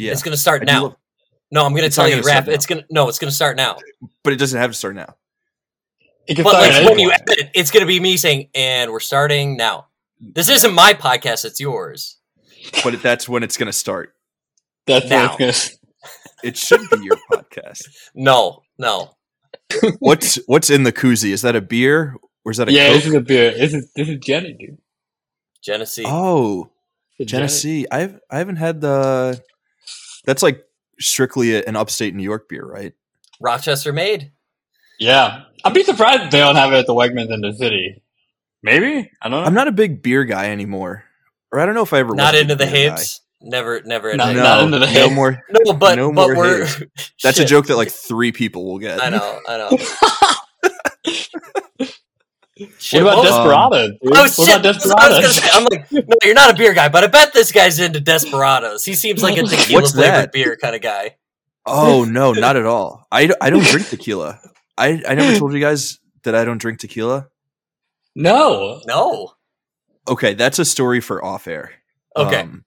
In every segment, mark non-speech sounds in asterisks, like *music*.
Yeah, It's gonna start I now. love- no, I'm gonna tell you, gonna start Raf. now. It's gonna no, it's gonna start now. but it doesn't have to start now. It can But start like when you point. edit, it's gonna be me saying, "And we're starting now." This isn't my podcast; it's yours. But that's when it's going to start. That's now. what it's *laughs* It should be your podcast. No, no. *laughs* What's what's in the koozie? Is that a beer or is that a gonna, yeah, this is a beer. This is this is Jenny, dude. Genesee. Oh, It's Genesee. I've I haven't had the. That's like strictly an upstate New York beer, right? Rochester made. Yeah, I'd be surprised if they don't have it at the Wegmans in the city. Maybe I don't know. I'm not a big beer guy anymore, or I don't know if I ever Not was into the big hips. Never, never. Not- into No, not into the no hips. more. No, but no but more we're. *laughs* That's a joke that like three people will get. I know. I know. *laughs* what Shit, about what was- Desperados? dude? Oh what shit! about that's what I was say, I'm like, no, you're not a beer guy, but I bet this guy's into Desperados. He seems like a tequila *laughs* What's flavored that? beer kind of guy. Oh no, not at all. I, I don't drink tequila. I I never told you guys that I don't drink tequila. No, No. Okay, that's a story for off air. Okay. Um,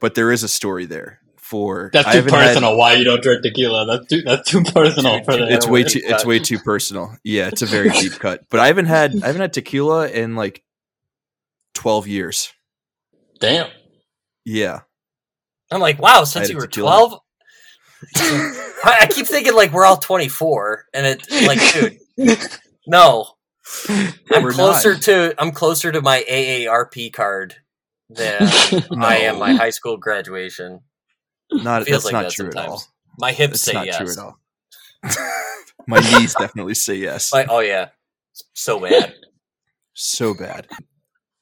but there is a story there for that's too haven't had- personal. Why you don't drink tequila? That's too that's too personal for the. it's way airwaves. too it's way too personal. Yeah, it's a very *laughs* deep cut. But I haven't had I haven't had tequila in like twelve years. Damn. Yeah. I'm like, wow, since you were 12? *laughs* I, I keep thinking like we're all 24, and it's like, dude, no. I'm We're closer not. to I'm closer to my AARP card than *laughs* I am my high school graduation. Not Feels that's like not that true at all. My hips It's say not yes. true at all. *laughs* My knees definitely say yes. Like, oh yeah, so bad. so bad.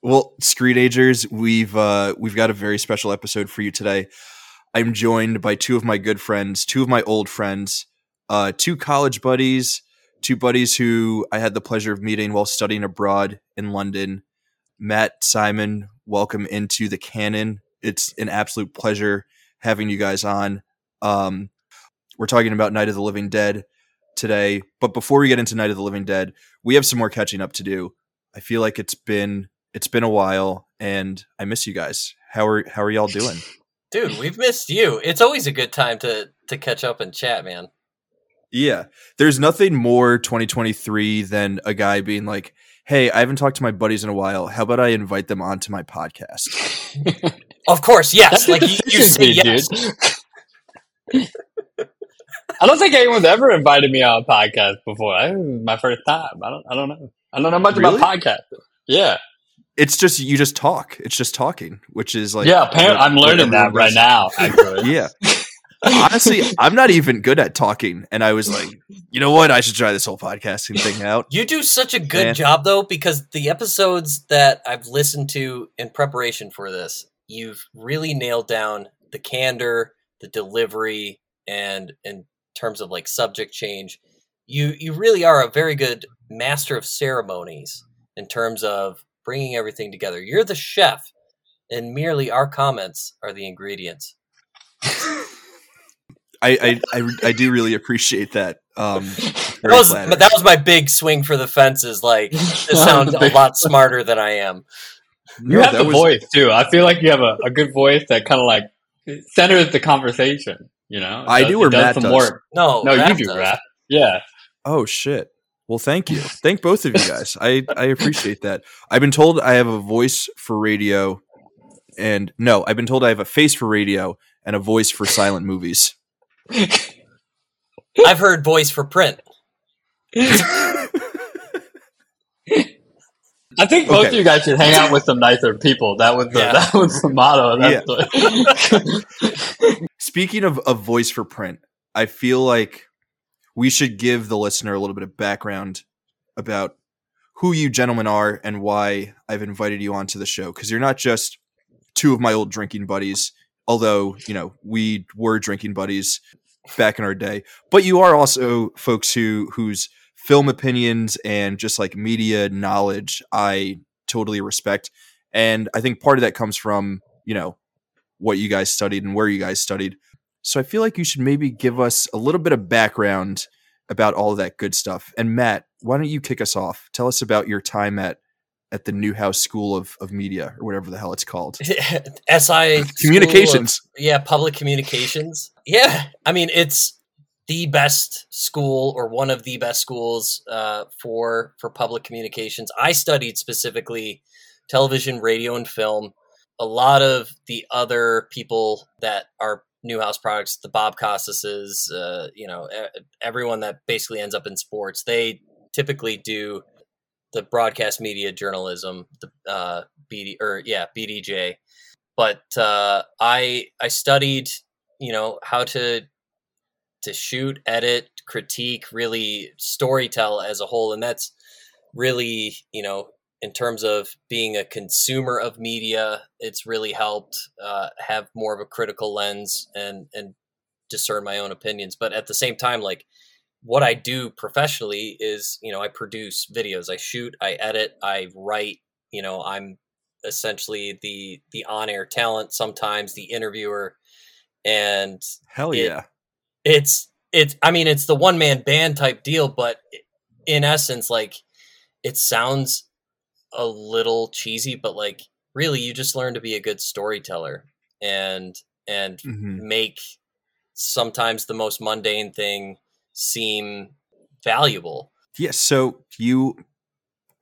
Well, Screen Agers, we've uh, we've got a very special episode for you today. I'm joined by two of my good friends, two of my old friends, uh, two college buddies, two buddies who I had the pleasure of meeting while studying abroad in London. Matt Simon, welcome into the canon. It's an absolute pleasure having you guys on. Um, we're talking about Night of the Living Dead today, but before we get into Night of the Living Dead, we have some more catching up to do. I feel like it's been it's been a while, and I miss you guys. How are how are y'all doing? *laughs* Dude, we've missed you. It's always a good time to to catch up and chat, man. Yeah, there's nothing more 2023 than a guy being like, "Hey, I haven't talked to my buddies in a while. How about I invite them onto my podcast?" *laughs* Of course, yes. That's like you, you say tree, yes. dude. *laughs* I don't think anyone's ever invited me on a podcast before. I, my first time. I don't. I don't know. I don't know much Really? about podcasts. Yeah, It's just you just talk. It's just talking, which is like yeah. Apparently, what- I'm learning that right now. Actually, *laughs* Yeah. Honestly, I'm not even good at talking, and I was like, you know what? I should try this whole podcasting thing out. You do such a good Yeah. job though, because the episodes that I've listened to in preparation for this, you've really nailed down the candor, the delivery, and in terms of like subject change, you you really are a very good master of ceremonies in terms of bringing everything together. You're the chef, and merely our comments are the ingredients. I, I, I, I do really appreciate that. Um, That was that was my big swing for the fences. Like, to sound a *laughs* lot smarter than I am. You No, have that the was- voice too. I feel like you have a, a good voice that kind of like centers the conversation. You know, It I does- do it or does Matt some does? work. No, No, you do, does. rap. Yeah. Oh shit. Well, thank you. Thank both of you guys. I I appreciate that. I've been told I have a voice for radio, and no, I've been told I have a face for radio and a voice for silent movies. *laughs* I've heard voice for print. *laughs* I think both Okay. of you guys should hang out with some nicer people. That was the Yeah. that was the motto. That's the- Speaking of a voice for print, I feel like we should give the listener a little bit of background about who you gentlemen are and why I've invited you onto the show. Because you're not just two of my old drinking buddies, although, you know, we were drinking buddies back in our day, but you are also folks who whose film opinions and just like media knowledge I totally respect. And I think part of that comes from, you know, what you guys studied and where you guys studied. So I feel like you should maybe give us a little bit of background about all of that good stuff. And Matt, why don't you kick us off? Tell us about your time at at the Newhouse School of, of Media or whatever the hell it's called. *laughs* SI Communications. Of- yeah, public communications. Yeah, I mean it's the best school or one of the best schools uh, for for public communications. I studied specifically television, radio, and film. A lot of the other people that are Newhouse products, the Bob Costas's, uh, you know, everyone that basically ends up in sports, they typically do the broadcast media journalism, the uh, BD or yeah BDJ. But uh, I I studied you know how to to shoot, edit, critique, really storytell as a whole, and that's really you know in terms of being a consumer of media, it's really helped uh, have more of a critical lens and and discern my own opinions. But at the same time, like what I do professionally is, you know, I produce videos, I shoot, I edit, I write. You know, I'm essentially the the on air talent, sometimes the interviewer, and Hell yeah. It's it's i mean it's the one man band type deal but in essence like it sounds a little cheesy but like really you just learn to be a good storyteller and and Mhm. make sometimes the most mundane thing seem valuable Yes. so you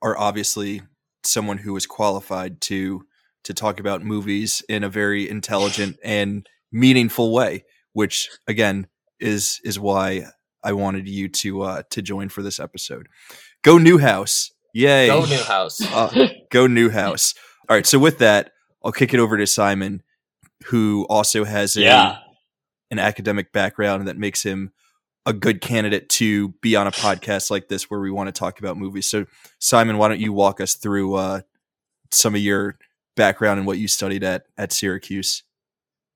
are obviously someone who is qualified to to talk about movies in a very intelligent and meaningful way, which again is is why I wanted you to uh to join for this episode. Go Newhouse. Yay. go newhouse *laughs* Uh, go Newhouse. All right, so with that, I'll kick it over to Simon, who also has a yeah. an academic background that makes him a good candidate to be on a podcast like this where we want to talk about movies. So, Simon, why don't you walk us through uh, some of your background and what you studied at at Syracuse?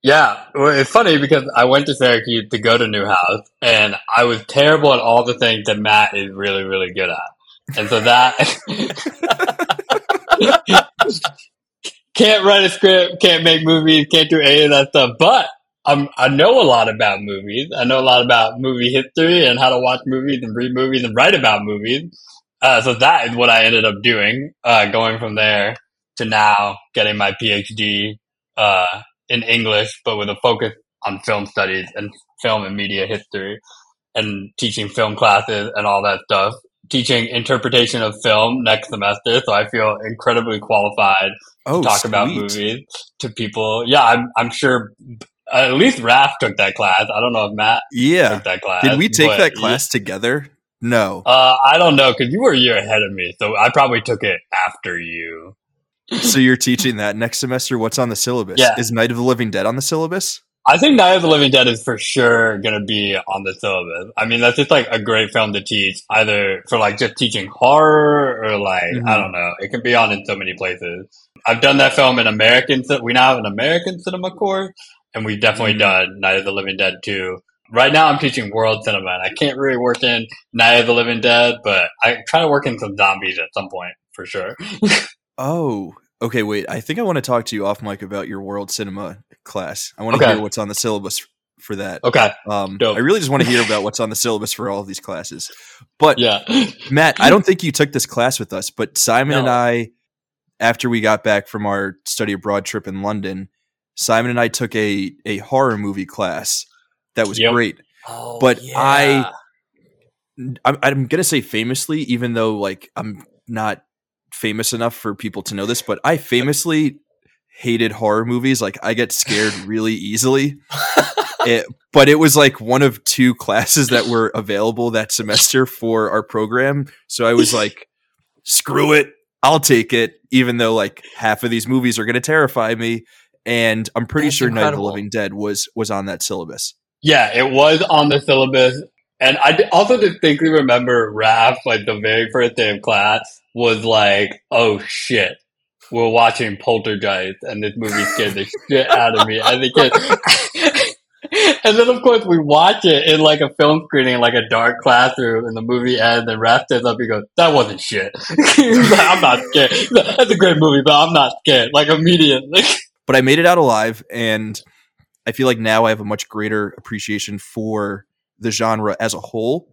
Yeah, well, it's funny because I went to Syracuse to go to Newhouse, and I was terrible at all the things that Matt is really, really good at, and so that *laughs* can't write a script, can't make movies, can't do any of that stuff. But I'm, I know a lot about movies. I know a lot about movie history and how to watch movies and read movies and write about movies. Uh, so that is what I ended up doing, uh, going from there to now getting my PhD uh, in English, but with a focus on film studies and film and media history, and teaching film classes and all that stuff. Teaching interpretation of film next semester, so I feel incredibly qualified Oh, to talk about movies to people. Yeah, I'm, I'm sure at least Raf took that class. I don't know if Matt Yeah. took that class. Did we take that class together? No. Uh, I don't know because you were a year ahead of me, so I probably took it after you. So you're teaching that next semester. What's on the syllabus? Yeah. Is Night of the Living Dead on the syllabus? I think Night of the Living Dead is for sure going to be on the syllabus. I mean, that's just like a great film to teach, either for like just teaching horror or like, Mhm. I don't know. It can be on in so many places. I've done that film in American, we now have an American cinema course, and we've definitely Mhm. done Night of the Living Dead too. Right now I'm teaching world cinema and I can't really work in Night of the Living Dead, but I try to work in some zombies at some point for sure. *laughs* Oh, okay. Wait, I think I want to talk to you off mic about your world cinema class. I want to Okay. hear what's on the syllabus for that. Okay. Um, Dope. I really just want to hear about what's on the syllabus for all of these classes. But Yeah. *clears throat* Matt, I don't think you took this class with us, but Simon and I, after we got back from our study abroad trip in London, Simon and I took a a horror movie class that was Yep. great. oh, But yeah. I- I'm, I'm gonna say famously, even though like I'm not famous enough for people to know this, but I famously hated horror movies. Like I get scared *laughs* really easily. It, but it was like one of two classes that were available that semester for our program. So I was like, screw it. I'll take it, even though like half of these movies are going to terrify me. And I'm pretty That's sure Night of the. Living Dead was was on that syllabus. Yeah, it was on the syllabus. And I also distinctly remember Raf, like the very first day of class, was like, oh shit, we're watching Poltergeist and this movie scared the shit out of me as a kid. and then of course we watch it in like a film screening in like a dark classroom and the movie ends and Raf stands up and goes, that wasn't shit. *laughs* Like, I'm not scared. Like, That's a great movie, but I'm not scared. Like immediately. *laughs* but I made it out alive, and I feel like now I have a much greater appreciation for the genre as a whole,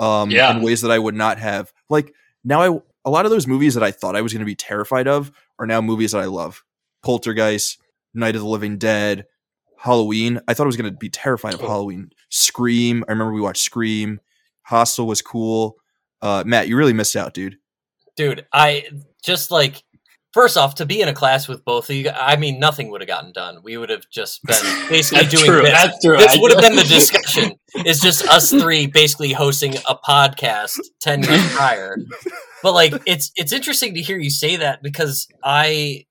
um, Yeah. in ways that I would not have. Like now, I a lot of those movies that I thought I was going to be terrified of are now movies that I love. Poltergeist, Night of the Living Dead, Halloween. I thought I was going to be terrified of. Halloween. Scream. I remember we watched Scream. Hostel was cool. Uh, Matt, you really missed out, dude. dude i just like first off to be in a class with both of you i mean nothing would have gotten done. We would have just been basically That's doing true. this. That's true. this I- would have been the discussion. Is just us three basically hosting a podcast 10 years prior. But like it's it's interesting to hear you say that because i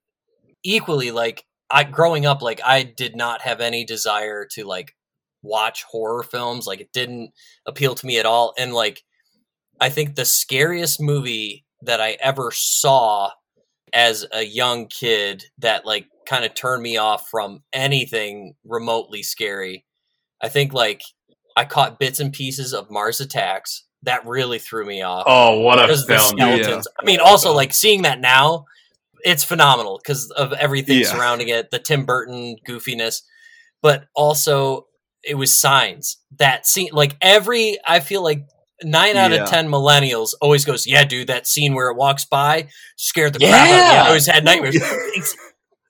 equally like i growing up like i did not have any desire to like watch horror films. Like it didn't appeal to me at all. And like i think the scariest movie that i ever saw as a young kid that like kind of turned me off from anything remotely scary i think like i caught bits and pieces of mars attacks that really threw me off Oh, what a because the film! skeletons. I mean, also like seeing that now, it's phenomenal because of everything Yeah. surrounding it, the Tim Burton goofiness, but also it was signs that scene. Like every, I feel like nine out Yeah. of ten millennials always goes, "Yeah, dude, that scene where it walks by scared the crap out of me. I always had nightmares." *laughs*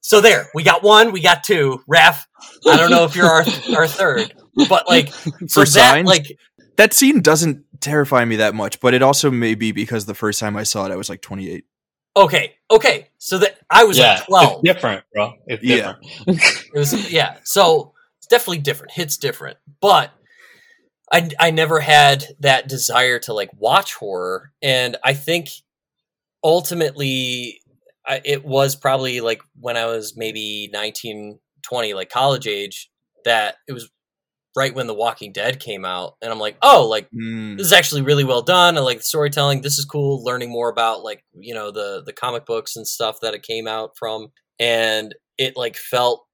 so there, we got one, we got two. Raf, I don't know if you're our our third, but like *laughs* so For that signs? like That scene doesn't terrify me that much, but it also may be because the first time I saw it, I was like 28. okay, okay, so that I was yeah, like twelve. it's different, bro. It's Yeah. *laughs* It was yeah. So it's definitely different. Hits different, but I I never had that desire to like watch horror, and I think ultimately I, it was probably like when I was maybe 19, 20, like college age, that it was right when The Walking Dead came out, and I'm like, oh, like Mm. this is actually really well done. I like the storytelling. This is cool. Learning more about like you know the the comic books and stuff that it came out from, and it like felt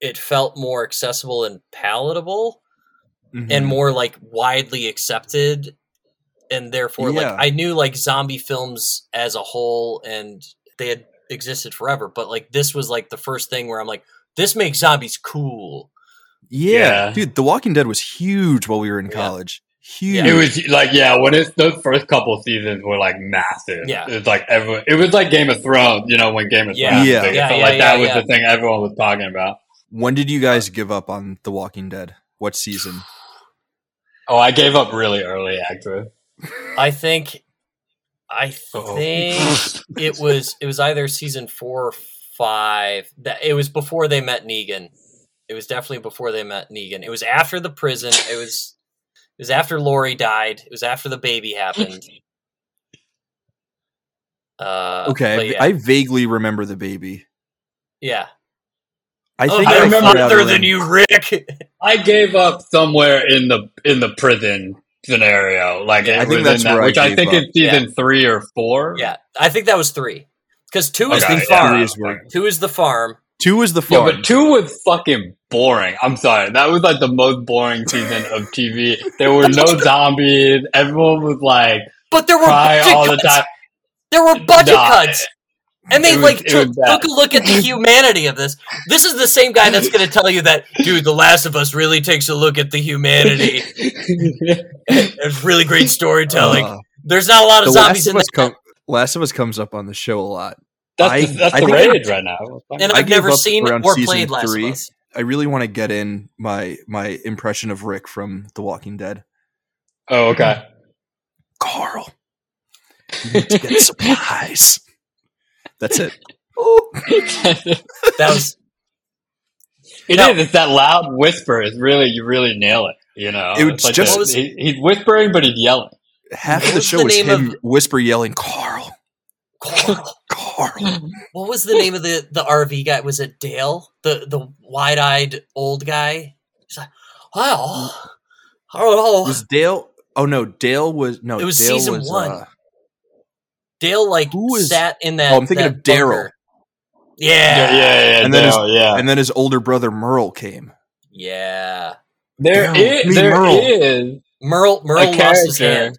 it felt more accessible and palatable, and Mhm. more like widely accepted, and therefore Yeah. like I knew like zombie films as a whole, and they had existed forever. But like this was like the first thing where I'm like, this makes zombies cool. yeah. Yeah. dude, The Walking Dead was huge while we were in Yeah. college. Yeah. Huge. It was like yeah, when it's those first couple seasons were like massive. Yeah. it's like everyone. It was like Game of Thrones, you know, when Game of Yeah. Thrones. was Yeah. big. Yeah, felt yeah, like that was yeah. the thing everyone was talking about. when did you guys give up on The Walking Dead? What season? Oh, I gave up really early, actually. I think. I Uh-oh. think it was it was either season four or five that it was before they met Negan. It was definitely before they met Negan. It was after the prison. It was it was after Lori died. It was after the baby happened. Uh, Okay, yeah, I vaguely remember the baby. yeah. I oh, think I you're remember- farther than you, Rick. *laughs* I gave up somewhere in the in the prison scenario, like Yeah, I think that's in that, where I which I, gave think up. is season three or four. yeah, I think that was three. Because two is the yeah. farm. Is Two is the farm. Two is the Yeah, farm. but two was fucking boring. I'm sorry. That was like the most boring season of TV. There were no *laughs* zombies. Everyone was like But there were cry budget all the time. There were budget Nah, cuts. And they was- like it took, took a look at the *laughs* humanity of this. This is the same guy that's going to tell you that, dude, The Last of Us really takes a look at the humanity. *laughs* It's really great storytelling. Uh, There's not a lot of Last zombies of in Us com- Last of Us comes up on the show a lot. that's I- the, that's I the think I- rage right now. and I I've never seen around or played Last three. of Us. I really want to get in my my impression of Rick from The Walking Dead. oh, okay. Carl, you need to get *laughs* supplies. That's it. it That was is. No. It's that loud whisper. Is really you really nail it. You know, It was It's like just- a- was- he, he's whispering, but he's yelling. Half What of the show the was name him of- whisper yelling, "Carl, Carl. Carl." What was the name of the, the RV guy? Was it Dale? The the wide eyed old guy? He's like, well, I don't. Was Dale? Oh no, Dale was no. It was Dale season was, one. uh, Dale like Who is- sat in that. Oh, I'm thinking of Daryl. Yeah, Yeah, yeah, yeah. And then his- yeah. and then his older brother Merle came. yeah. There Daryl, is, me, there Merle. is Merle Merle a lost his hand.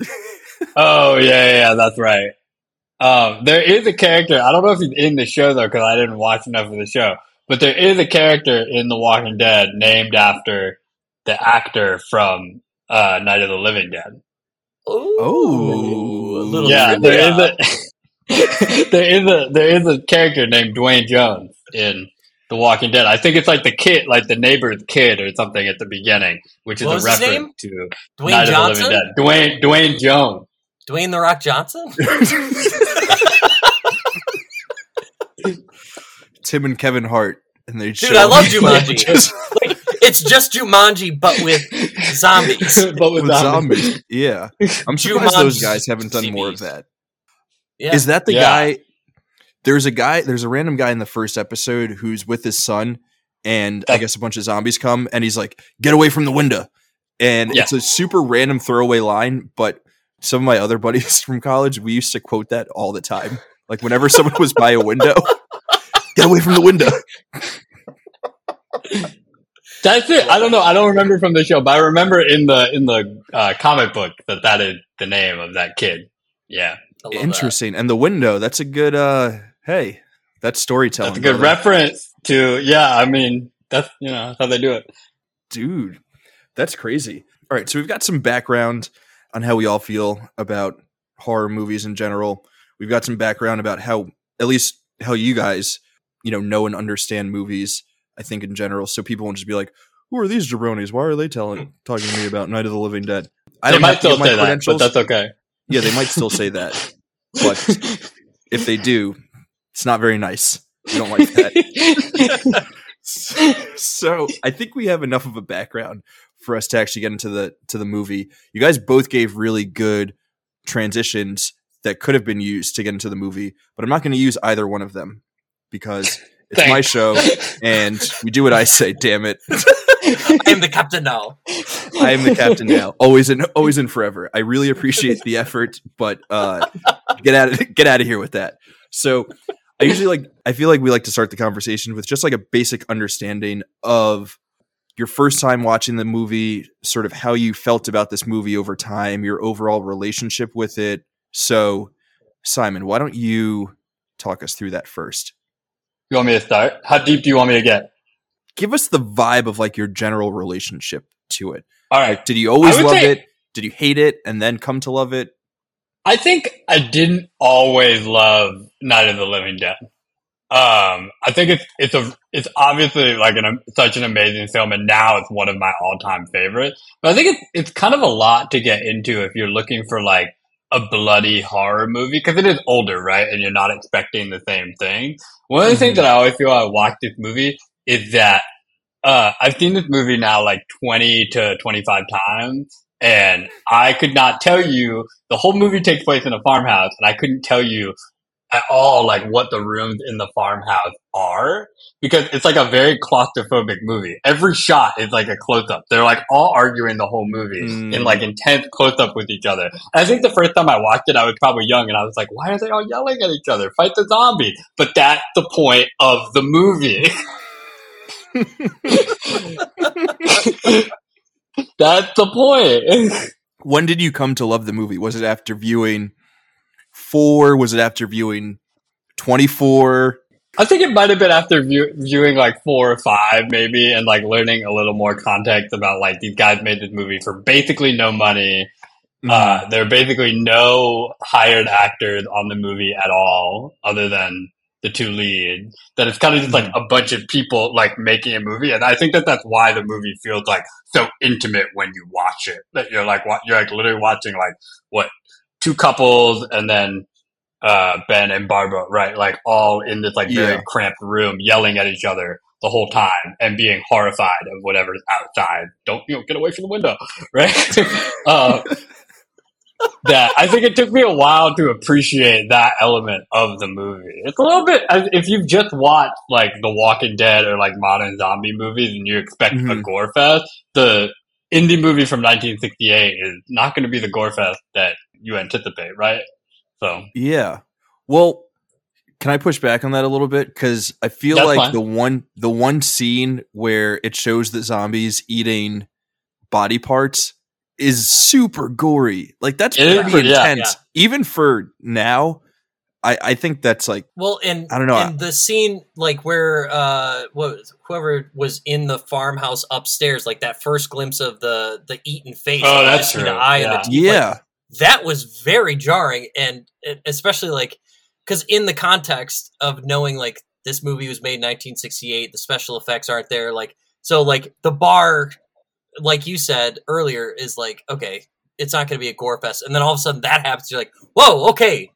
*laughs* Oh yeah, yeah, yeah, that's right. Um, there is a character. I don't know if he's in the show though, because I didn't watch enough of the show. But there is a character in The Walking Dead named after the actor from uh, Night of the Living Dead. Ooh, Oh. yeah, there is a *laughs* there is a there is a character named Duane Jones in The Walking Dead. I think it's like the kid, like the neighbor's kid or something at the beginning, which is a reference name? to Dwayne Night Johnson, of the Living Dead. Dwayne Duane Jones. Dwayne the Rock Johnson. *laughs* Tim and Kevin Hart, and they Dude, I love Jumanji. *laughs* like, it's just Jumanji, but with zombies. *laughs* but with, with zombies. zombies. Yeah, I'm surprised those guys haven't done more of CBs. that. Yeah. Is that the Yeah. guy? There's a guy. There's a random guy in the first episode who's with his son, and I guess a bunch of zombies come, and he's like, "Get away from the window!" And Yeah. it's a super random throwaway line, but some of my other *laughs* buddies from college, we used to quote that all the time. Like whenever someone was by a window, *laughs* get away from the window. That's it. I don't know. I don't remember from the show, but I remember in the in the uh, comic book that that is the name of that kid. Yeah, I love that. Interesting. And the window, that's a good. uh Hey, that's storytelling. that's a good brother. reference to. Yeah, I mean that's you know that's how they do it. dude that's crazy all right so we've got some background on how we all feel about horror movies in general we've got some background about how at least how you guys you know know and understand movies i think in general so people won't just be like who are these jabronis? Why are they telling hmm. talking to me about night of the living dead? I they don't might still say that, but that's okay. yeah they might still say that but *laughs* if they do it's not very nice. We don't like that. *laughs* So I think we have enough of a background for us to actually get into the to the movie. You guys both gave really good transitions that could have been used to get into the movie, but I'm not going to use either one of them because it's my show and we do what I say. Damn it, I am the captain now. I am the captain now, always and always and forever. I really appreciate the effort, but uh, get out of get out of here with that. So I usually like I feel like we like to start the conversation with just like a basic understanding of your first time watching the movie, sort of how you felt about this movie over time, your overall relationship with it. So, Simon, why don't you talk us through that first? You want me to start? How deep do you want me to get? Give us the vibe of like your general relationship to it. All right. Like, did you always love say- it? Did you hate it and then come to love it? I think I didn't always love Night of the Living Dead. Um, I think it's it's a it's obviously like an such an amazing film, and now it's one of my all time favorites. But I think it's it's kind of a lot to get into if you're looking for like a bloody horror movie because it is older, right? And you're not expecting the same thing. One of the things that I always feel I watch this movie is that uh, I've seen this movie now like twenty to twenty five times, and I could not tell you the whole movie takes place in a farmhouse, and I couldn't tell you at all like what the rooms in the farmhouse are because it's like a very claustrophobic movie. Every shot is like a close up. They're like all arguing the whole movie Mm. in like intense close up with each other. I think the first time I watched it, I was probably young, and I was like, "Why are they all yelling at each other? Fight the zombie!" But that's the point of the movie. *laughs* *laughs* that's the point. When did you come to love the movie? Was it after viewing four? Was it after viewing 24? I think it might have been after view- viewing like four or five, maybe, and like learning a little more context about like these guys made this movie for basically no money. Mm-hmm. Uh, there are basically no hired actors on the movie at all, other than the two leads. That it's kind of just like a bunch of people like making a movie, and I think that that's why the movie feels like so intimate when you watch it. That you're like you're like literally watching like what two couples, and then uh, Ben and Barbara, right? Like all in this like very Yeah. cramped room, yelling at each other the whole time and being horrified of whatever's outside. Don't you know? Get away from the window, *laughs* right? *laughs* uh, that I think it took me a while to appreciate that element of the movie. It's a little bit if you've just watched like The Walking Dead or like modern zombie movies and you expect a Mhm. gore fest. The indie movie from 1968 is not going to be the gore fest that you anticipate, right? So Yeah. Well, can I push back on that a little bit? Because I feel That's like fine. the one the one scene where it shows the zombies eating body parts is super gory. Like that's It is pretty pretty- yeah, intense. Even for now, I, I think that's like Well, and I don't know, And the scene, like where uh, what whoever was in the farmhouse upstairs, like that first glimpse of the the eaten face, Oh, that's just true. the eye Yeah. the teeth, like, yeah. That was very jarring, and especially like because in the context of knowing like this movie was made in 1968, the special effects aren't there, like so like the bar, like you said earlier, is like okay, it's not going to be a gore fest, and then all of a sudden that happens, you're like, whoa, okay,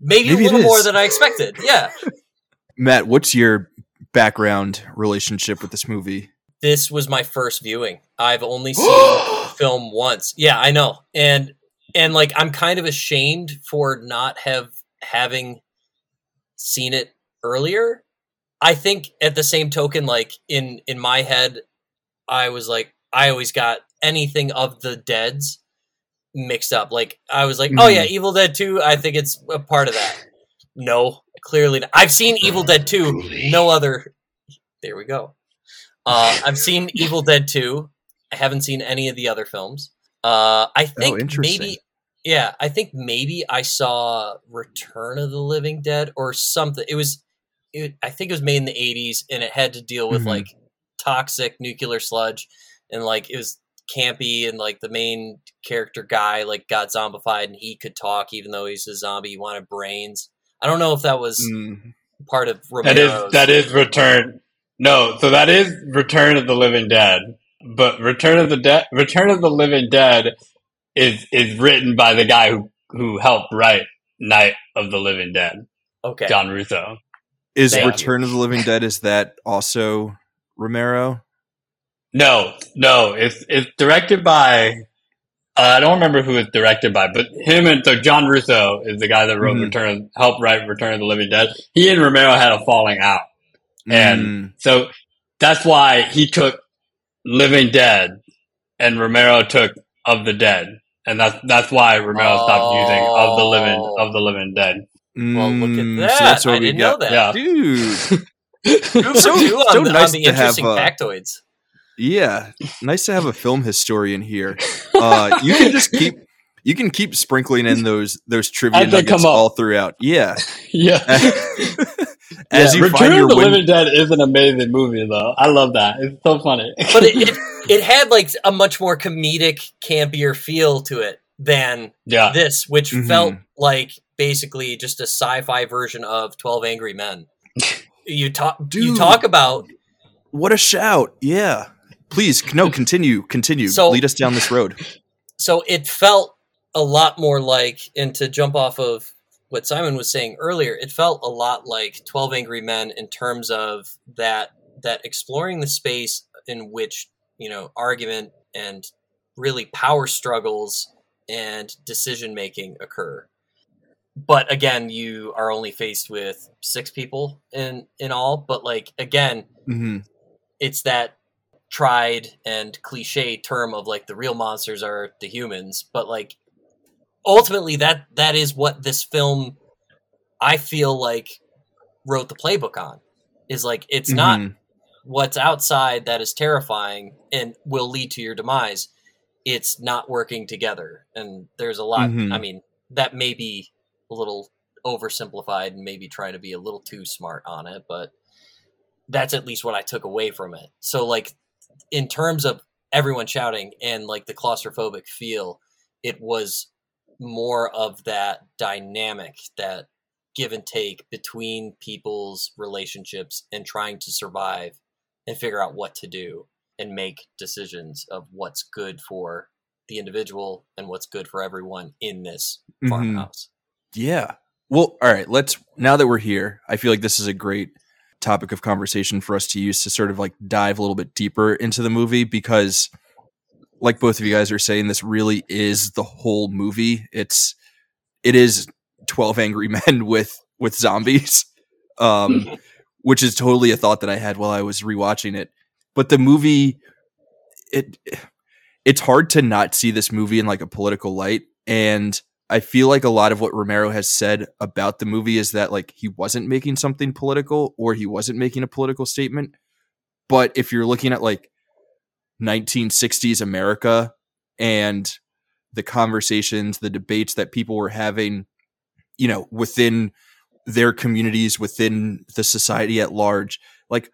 maybe, maybe a little more than I expected, yeah. *laughs* Matt, what's your background relationship with this movie? This was my first viewing. I've only *gasps* seen film once. Yeah, I know. And and like I'm kind of ashamed for not have having seen it earlier. I think at the same token like in in my head I was like I always got anything of the deads mixed up. Like I was like, mm-hmm. "Oh yeah, mm-hmm. Evil Dead 2, I think it's a part of that." No, clearly not. I've seen Evil Dead 2, no other There we go. Uh, I've seen Evil Dead 2. I haven't seen any of the other films. Uh, I oh, think oh, maybe, yeah, I think maybe I saw Return of the Living Dead or something. It was, it, I think it was made in the 80s and it had to deal with mm-hmm. like toxic nuclear sludge and like it was campy and like the main character guy like got zombified and he could talk even though he's a zombie. He wanted brains. I don't know if that was mm. part of Romero's. That is that is Return. No, so that is Return of the Living Dead. But Return of the Dead, Return of the Living Dead, is is written by the guy who who helped write Night of the Living Dead. Okay, John Russo. Is Thank Return you. of the Living Dead is that also Romero? No, no. It's it's directed by uh, I don't remember who it's directed by, but him and so John Russo is the guy that wrote mm-hmm. Return, helped write Return of the Living Dead. He and Romero had a falling out. And mm. so that's why he took Living Dead and Romero took Of the Dead. And that's that's why Romero oh. stopped using Of the Living of the Living Dead. Well, look at mm, that. So that's what I didn't got. know that. Yeah. Dude. *laughs* so, so the, nice the to have uh, factoids. Yeah, nice to have a film historian here. Uh, you can just keep you can keep sprinkling in those those trivia nuggets all throughout. Yeah, *laughs* yeah. *laughs* As yeah, you Return of the win- Living Dead is an amazing movie, though. I love that. It's so funny. *laughs* but it, it, it had like a much more comedic, campier feel to it than yeah. this, which mm-hmm. felt like basically just a sci-fi version of Twelve Angry Men. *laughs* You talk, Dude, you talk about what a shout! Yeah, please, no, continue, continue. So, Lead us down this road. *laughs* So it felt a lot more like, and to jump off of what Simon was saying earlier, it felt a lot like Twelve Angry Men in terms of that that exploring the space in which you know argument and really power struggles and decision making occur. But again, you are only faced with six people in in all. But like again, mm-hmm. it's that tried and cliche term of like the real monsters are the humans. But like ultimately that that is what this film I feel like wrote the playbook on. Is like it's mm-hmm. not what's outside that is terrifying and will lead to your demise. It's not working together. And there's a lot mm-hmm. I mean, that may be a little oversimplified and maybe trying to be a little too smart on it, but that's at least what I took away from it. So like in terms of everyone shouting and like the claustrophobic feel, it was more of that dynamic, that give and take between people's relationships and trying to survive and figure out what to do and make decisions of what's good for the individual and what's good for everyone in this mm-hmm. farmhouse. Yeah. Well, all right, let's now that we're here, I feel like this is a great topic of conversation for us to use to sort of like dive a little bit deeper into the movie because like both of you guys are saying, this really is the whole movie. It's it is Twelve Angry *laughs* Men with with zombies, um, *laughs* which is totally a thought that I had while I was rewatching it. But the movie, it it's hard to not see this movie in like a political light, and I feel like a lot of what Romero has said about the movie is that like he wasn't making something political or he wasn't making a political statement. But if you're looking at like 1960s America and the conversations, the debates that people were having, you know, within their communities, within the society at large. Like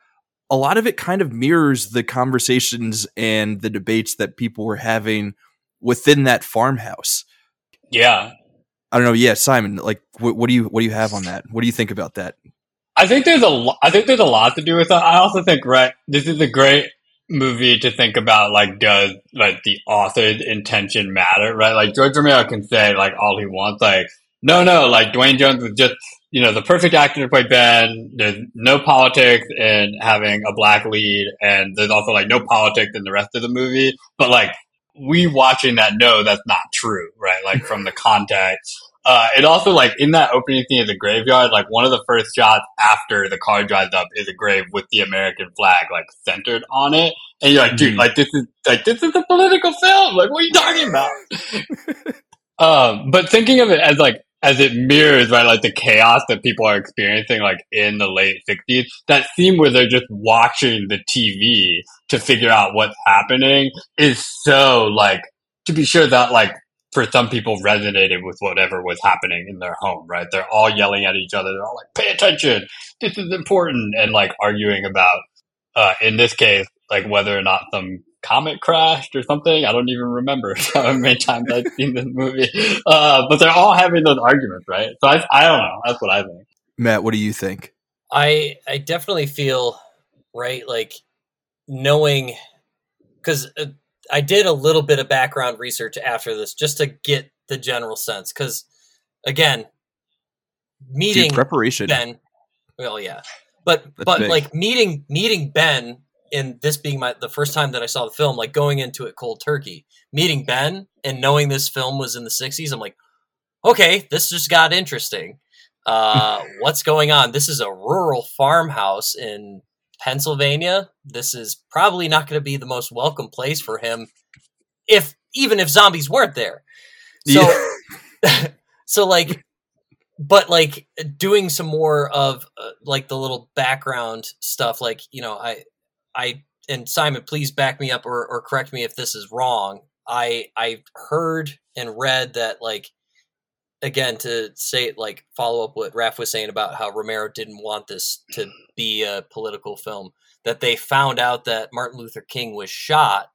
a lot of it kind of mirrors the conversations and the debates that people were having within that farmhouse. Yeah, I don't know. Yeah, Simon, like, what, what do you what do you have on that? What do you think about that? I think there's a I think there's a lot to do with that. I also think right, this is a great movie to think about. Like, does like the author's intention matter? Right, like George Romero can say like all he wants. Like, no, no, like Duane Jones was just you know the perfect actor to play Ben. There's no politics in having a black lead, and there's also like no politics in the rest of the movie. But like we watching that know that's not true, right? Like from the context. Uh, it also like in that opening scene of the graveyard, like one of the first shots after the car drives up is a grave with the American flag like centered on it, and you're like, dude, Mhm. like this is like this is a political film. Like, what are you talking about? *laughs* um, but thinking of it as like as it mirrors right, like the chaos that people are experiencing, like in the late '60s, that scene where they're just watching the TV to figure out what's happening is so like to be sure that like for some people resonated with whatever was happening in their home, right? They're all yelling at each other. They're all like, pay attention. This is important. And like arguing about, uh, in this case, like whether or not some comet crashed or something. I don't even remember *laughs* how many times I've seen this movie. Uh, but they're all having those arguments, right? So I, I don't know. That's what I think. Matt, what do you think? I I definitely feel right like knowing because uh, I did a little bit of background research after this just to get the general sense because again meeting Dude, preparation. Ben well yeah but That's but big. like meeting meeting Ben in this being my the first time that I saw the film like going into it cold turkey meeting Ben and knowing this film was in the 60s I'm like okay this just got interesting uh, *laughs* what's going on? This is a rural farmhouse in Pennsylvania. This is probably not going to be the most welcome place for him, if even if zombies weren't there. So, *laughs* so like, but like doing some more of uh, like the little background stuff. Like you know, I, I and Simon, please back me up or, or correct me if this is wrong. I I heard and read that like again to say like follow up what Raf was saying about how Romero didn't want this to be a political film that they found out that Martin Luther King was shot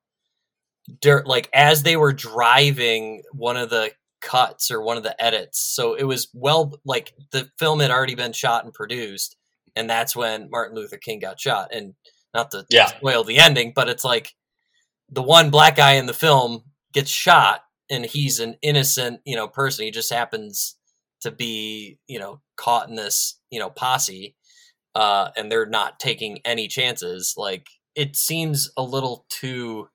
dur- like as they were driving one of the cuts or one of the edits so it was well like the film had already been shot and produced and that's when Martin Luther King got shot and not to Yeah. spoil the ending but it's like the one black guy in the film gets shot and he's an innocent, you know, person. He just happens to be, you know, caught in this, you know, posse, uh, and they're not taking any chances. Like it seems a little too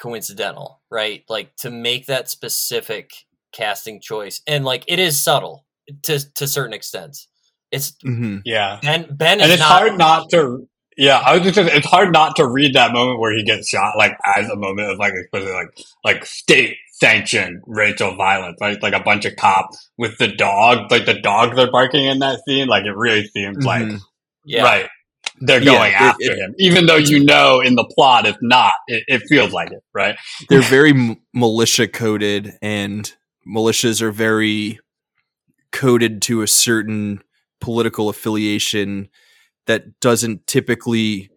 coincidental, right? Like to make that specific casting choice, and like it is subtle to to certain extents. It's mm-hmm. Yeah. Ben. Ben is and it's not, hard not to yeah i was just saying, it's hard not to read that moment where he gets shot like as a moment of like especially like like state sanctioned racial violence right? Like a bunch of cops with the dog like the dogs are barking in that scene. Like it really seems like Mhm. Yeah. right. They're Yeah, going it- after it- him even though you know in the plot it's not. It, it feels like it right? They're very m- militia coded, and militias are very coded to a certain political affiliation that doesn't typically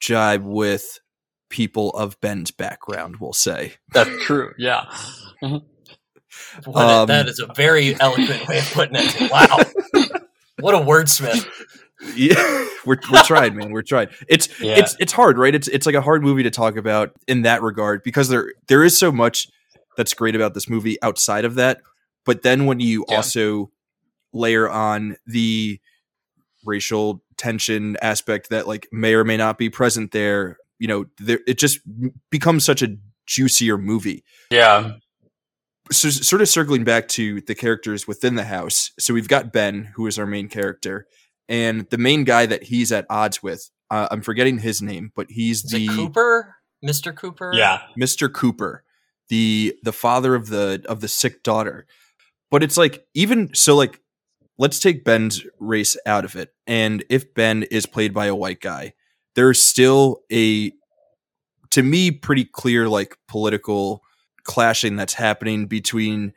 jibe with people of Ben's background, we'll say. that's true yeah *laughs* What Um, that is a very eloquent way of putting it. Wow. what a wordsmith. Yeah, *laughs* we're we're trying, man. We're trying. It's Yeah. it's it's hard, right? It's it's like a hard movie to talk about in that regard because there there is so much that's great about this movie outside of that. But then when you Yeah. also layer on the racial tension aspect that like may or may not be present there, you know, there, it just becomes such a juicier movie yeah so sort of circling back to the characters within the house. So we've got Ben, who is our main character, and the main guy that he's at odds with. Uh, I'm forgetting his name, but he's Is the Cooper? Mr. Cooper? yeah Mr. Cooper, the the father of the of the sick daughter. But it's like even so, like let's take Ben's race out of it, and if Ben is played by a white guy, there's still a to me pretty clear like political clashing that's happening between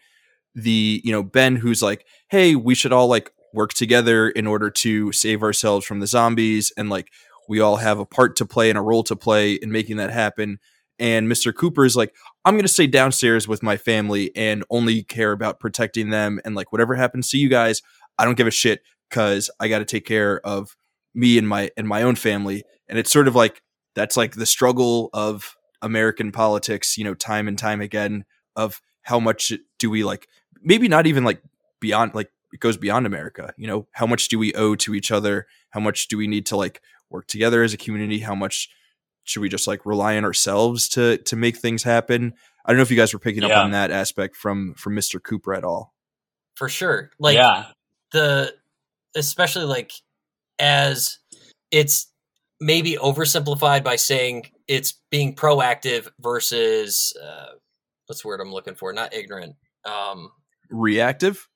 the you know Ben who's like hey we should all like work together in order to save ourselves from the zombies and like we all have a part to play and a role to play in making that happen and Mr. Cooper is like, I'm going to stay downstairs with my family and only care about protecting them. And like, whatever happens to you guys, I don't give a shit because I got to take care of me and my and my own family. And it's sort of like that's like the struggle of American politics, you know, time and time again of how much do we like maybe not even like beyond like it goes beyond America, you know, how much do we owe to each other? How much do we need to like work together as a community? How much should we just like rely on ourselves to to make things happen? I don't know if you guys were picking up on that aspect from from Mr. Cooper at all. for sure. Like yeah, the especially like as it's maybe oversimplified by saying it's being proactive versus uh, what's the word I'm looking for? Not ignorant. Um, Reactive?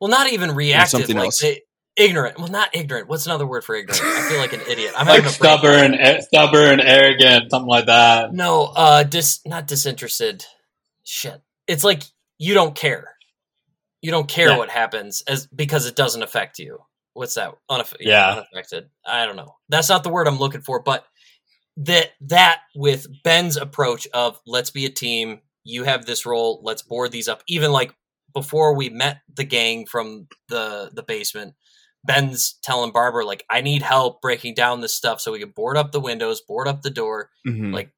well, not even reactive. something Like else. they, ignorant. Well, not ignorant. What's another word for ignorant? I feel like an idiot. I'm like a stubborn, eh, stubborn, arrogant, something like that. No, uh, dis not disinterested. Shit, it's like you don't care. You don't care Yeah. what happens as because it doesn't affect you. What's that? Unaff- Yeah. unaffected. I don't know. That's not the word I'm looking for, but that that with Ben's approach of let's be a team. You have this role. Let's board these up. Even like before we met the gang from the the basement, Ben's telling Barbara like, "I need help breaking down this stuff so we can board up the windows, board up the door." Mhm. like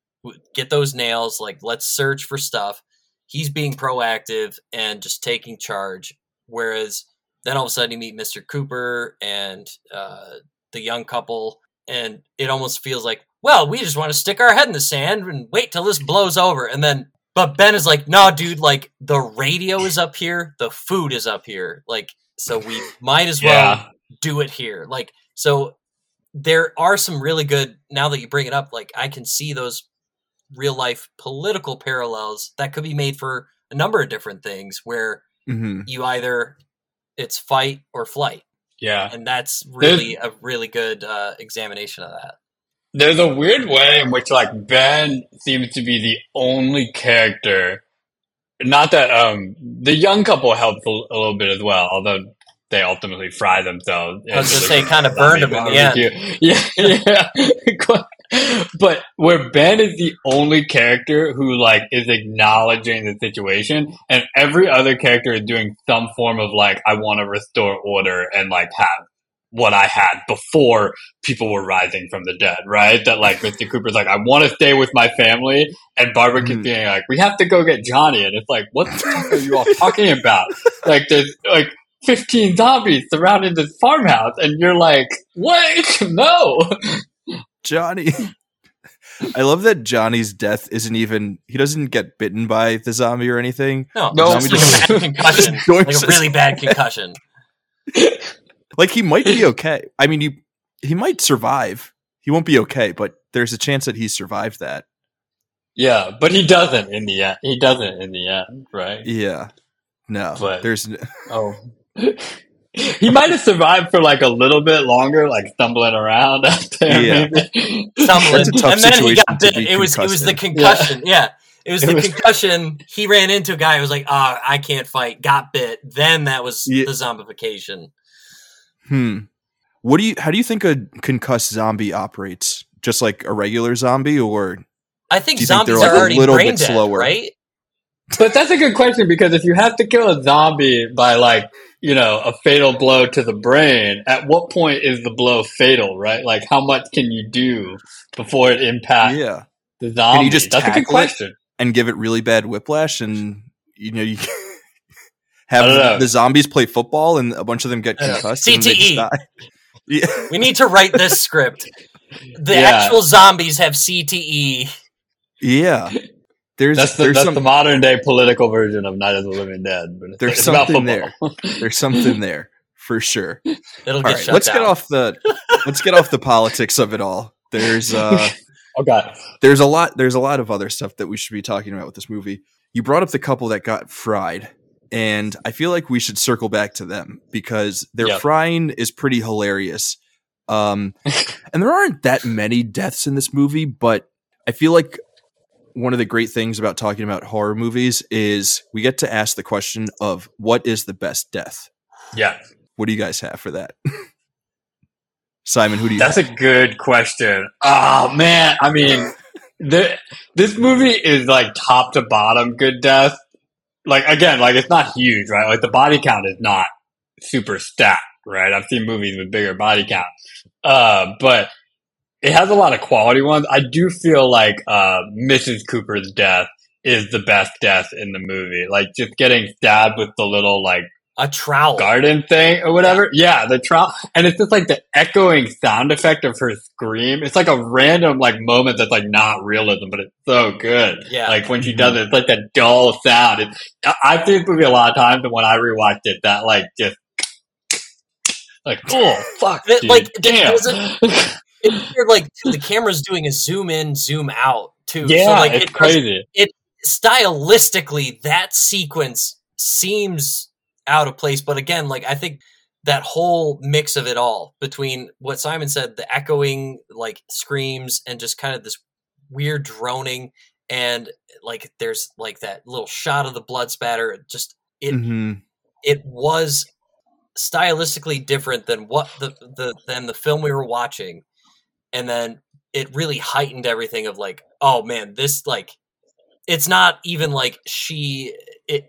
get those nails like let's search for stuff he's being proactive and just taking charge whereas then all of a sudden you meet mr cooper and uh, the young couple and it almost feels like well we just want to stick our head in the sand and wait till this blows over and then but ben is like no dude like the radio is up here the food is up here like so we *laughs* might as well Yeah, do it here. Like, so there are some really good, now that you bring it up, like, I can see those real life political parallels that could be made for a number of different things where Mhm. you either it's fight or flight. yeah. And that's really a really good uh, examination of that. There's a weird way in which like Ben seems to be the only character. Not that um the young couple helps a, a little bit as well, although they ultimately fry themselves. I was into gonna the say, it kinda burned 'em in the end. *laughs* Yeah, yeah. *laughs* but where Ben is the only character who like is acknowledging the situation, and every other character is doing some form of like, I want to restore order and like have what I had before people were rising from the dead, right? That like Mr. Cooper's like, I want to stay with my family, and Barbara keeps Mhm. being like, we have to go get Johnny, and it's like, what the fuck are you all talking about? *laughs* Like, there's like 15 zombies surrounding this farmhouse, and you're like, what? *laughs* No. Johnny. I love that Johnny's death isn't even he doesn't get bitten by the zombie or anything. No, No, it's just like a bad *laughs* concussion. *laughs* like a really bad concussion. Like he might be okay. I mean, he he might survive. He won't be okay, but there's a chance that he survived that. Yeah, but he doesn't in the end. He doesn't in the end, right? Yeah. No. But- there's n- Oh. He might have survived for like a little bit longer, like stumbling around out there. Yeah. maybe. stumbling, That's a tough and then he situation got to bit. be It was it was the concussion. Yeah, it was It the was- concussion. He ran into a guy who was like, "Ah, I can't fight." Got bit. Then that was Yeah. the zombification. Hmm. What do you how do you think a concussed zombie operates? Just like a regular zombie or I think Do you think zombies they're, like, are a little brain bit dead, slower? right? But that's a good question because if you have to kill a zombie by like, you know, a fatal blow to the brain, at what point is the blow fatal, right? Like how much can you do before it impacts yeah, the zombie? just that's a good tackle it? question. and give it really bad whiplash and you know you *laughs* have know. the zombies play football and a bunch of them get I know. concussed and they CTE. *laughs* Yeah. We need to write this script. *laughs* The Yeah. actual zombies have CTE. Yeah. There's That's the there's that's some the modern day political version of Night of the Living Dead. But There's it's something football. there's something there for sure. *laughs* It'll All get right, let's down. get off the let's get off the politics of it all. There's uh *laughs* okay. there's a lot there's a lot of other stuff that we should be talking about with this movie. You brought up the couple that got fried and I feel like we should circle back to them because their Yep. frying is pretty hilarious. Um *laughs* and there aren't that many deaths in this movie, but I feel like one of the great things about talking about horror movies is we get to ask the question of what is the best death? Yeah. What do you guys have for that? *laughs* Simon, who do you That's a good question. Oh man, I mean, the, this movie is like top to bottom good death. Like again, like it's not huge, right? Like the body count is not super stacked, right? I've seen movies with bigger body count, uh, but it has a lot of quality ones. I do feel like uh, Mrs. Cooper's death is the best death in the movie. Like just getting stabbed with the little like a trowel. garden thing or whatever. Yeah, the trowel, and it's just like the echoing sound effect of her scream. It's like a random like moment that's like not realism, but it's so good. Yeah. like when she does it, it's like that dull sound. It's, I- I've seen this movie a lot of times, and when I rewatched it, that like just like oh fuck, That, dude, like, damn. doesn't- *laughs* It's weird, like the camera's doing a zoom in, zoom out too. yeah, so like it's it crazy. stylistically that sequence seems out of place but again like i think that whole mix of it all between what simon said the echoing like screams and just kind of this weird droning and like there's like that little shot of the blood spatter it just it hmm it was stylistically different than what the, the than the film we were watching and then it really heightened everything of like oh man this like it's not even like she it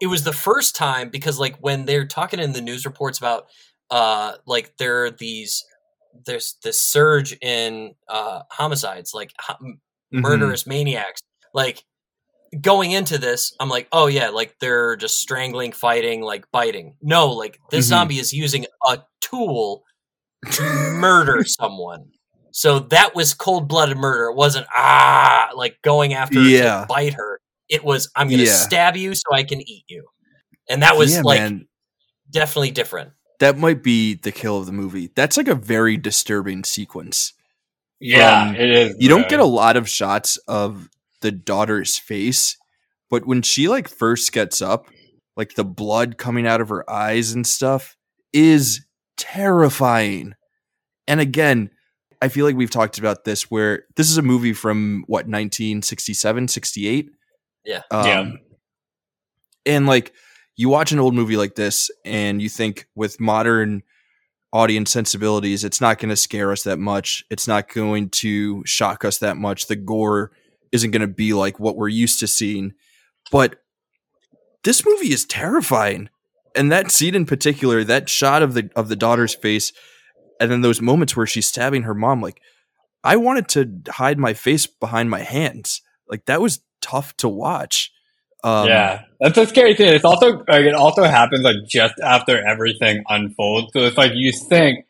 it was the first time because like when they're talking in the news reports about uh like there are these there's this surge in uh homicides like Mm-hmm. murderous maniacs like going into this i'm like oh yeah like they're just strangling fighting like biting no like this Mhm. zombie is using a tool to murder someone so that was cold-blooded murder it wasn't ah like going after her Yeah. to bite her it was i'm gonna Yeah. stab you so i can eat you and that was yeah, like man. definitely different That might be the kill of the movie. That's like a very disturbing sequence. Yeah, Um, it is. You don't get a lot of shots of the daughter's face, but when she like first gets up, like the blood coming out of her eyes and stuff is terrifying. And again, I feel like we've talked about this where this is a movie from what 1967, 68. Yeah. Um, Yeah. And like you watch an old movie like this and you think with modern audience sensibilities, it's not going to scare us that much. It's not going to shock us that much. The gore isn't going to be like what we're used to seeing. But this movie is terrifying. And that scene in particular, that shot of the of the daughter's face, and then those moments where she's stabbing her mom, like I wanted to hide my face behind my hands. Like that was tough to watch. Um, yeah, that's a scary thing. It's also like it also happens like just after everything unfolds. So it's like you think,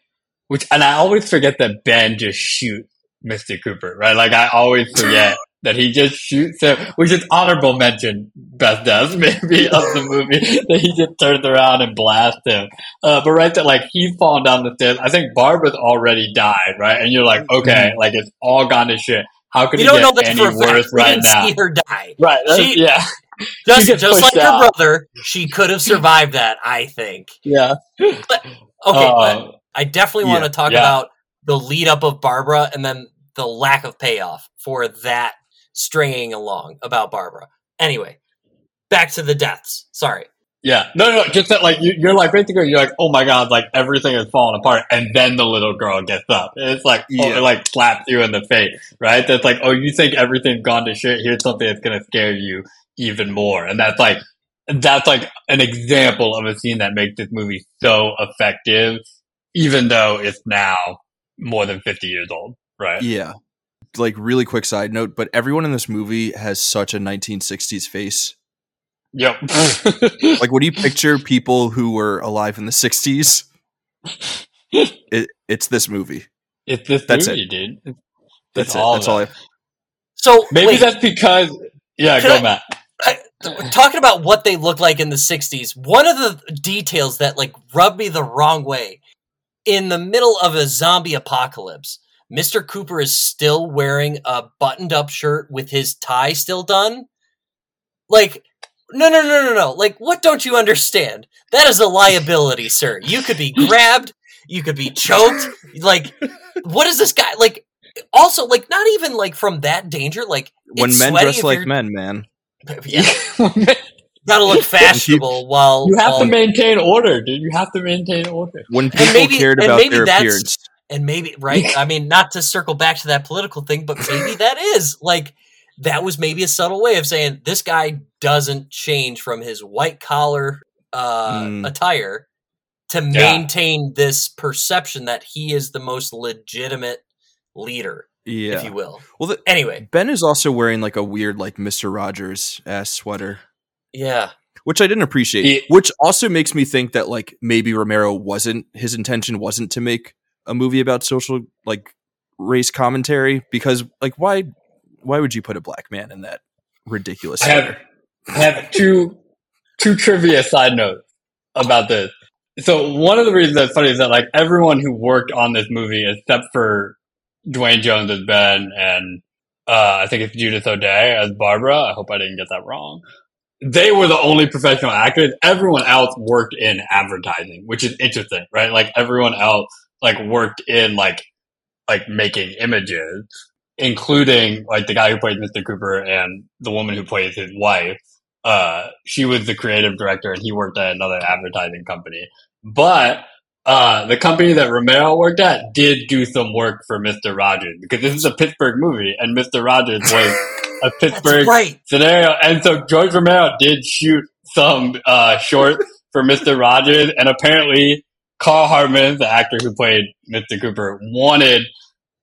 which, and I always forget that Ben just shoots Mr. Cooper, right? Like I always forget *laughs* that he just shoots him, which is honorable mention, best death *laughs* maybe of the movie that he just turns around and blasts him. Uh, but right there, like he's falling down the stairs. I think Barbara's already died, right? And you're like, okay, like it's all gone to shit. How could you don't know that any for a fact we right didn't now? see her die Right? She- yeah. *laughs* just, just like pushed her brother she could have survived that i think Yeah. But, okay Uh, but I definitely want to talk yeah. about the lead up of Barbara and then the lack of payoff for that stringing along about Barbara. Anyway, back to the deaths. Sorry. Yeah, no, no, just that, like, you, you're like, basically, you're like, oh my god, like, everything is falling apart, and then the little girl gets up. And it's like, oh, Yeah. it like slaps you in the face, right? That's like, oh, you think everything's gone to shit, here's something that's gonna scare you even more. And that's like, that's like an example of a scene that makes this movie so effective, even though it's now more than 50 years old, right? Yeah. Like really quick side note, but everyone in this movie has such a 1960s face. Yep. *laughs* Like what do you picture people who were alive in the 60s, it, it's this movie. it's this That's movie, dude. It's, That's it's it. all That's of all it. I So Maybe wait, that's because, yeah, Can go, I- Matt. talking about what they look like in the 60s, one of the details that like rubbed me the wrong way in the middle of a zombie apocalypse, Mr. Cooper is still wearing a buttoned up shirt with his tie still done. Like, no, no, no, no, no. Like, what don't you understand? That is a liability, sir. You could be grabbed, you could be choked. Like, what is this guy like? Also, like, not even like from that danger. Like, when men dress like men, man. *laughs* yeah, gotta look *laughs* fashionable while You have to maintain order, dude. You have to maintain order. When people maybe- cared about maybe their that's- appearance. And maybe *laughs* right. I mean, not to circle back to that political thing, but maybe *laughs* that is like that was maybe a subtle way of saying this guy doesn't change from his white collar uh, Mm. attire to maintain this perception that he is the most legitimate leader, Yeah. if you will. well, the, Anyway, Ben is also wearing like a weird like Mister Rogers ass sweater, yeah, which I didn't appreciate. Yeah. Which also makes me think that like maybe Romero wasn't his intention wasn't to make a movie about social like race commentary because like why why would you put a black man in that ridiculous I have. I have two two trivia side notes about this. So one of the reasons that's funny is that like everyone who worked on this movie, except for Duane Jones as Ben and uh, I think it's Judith O'Dea as Barbara. I hope I didn't get that wrong. They were the only professional actors. Everyone else worked in advertising, which is interesting, right? Like everyone else like worked in like like making images, including like the guy who played Mr. Cooper and the woman who plays his wife. Uh, she was the creative director and he worked at another advertising company. But uh, the company that Romero worked at did do some work for Mr. Rogers because this is a Pittsburgh movie and Mr. Rogers was a *laughs* Pittsburgh right. scenario. And so George Romero did shoot some uh, shorts for Mr. Rogers, and apparently Karl Hardman, the actor who played Mr. Cooper, wanted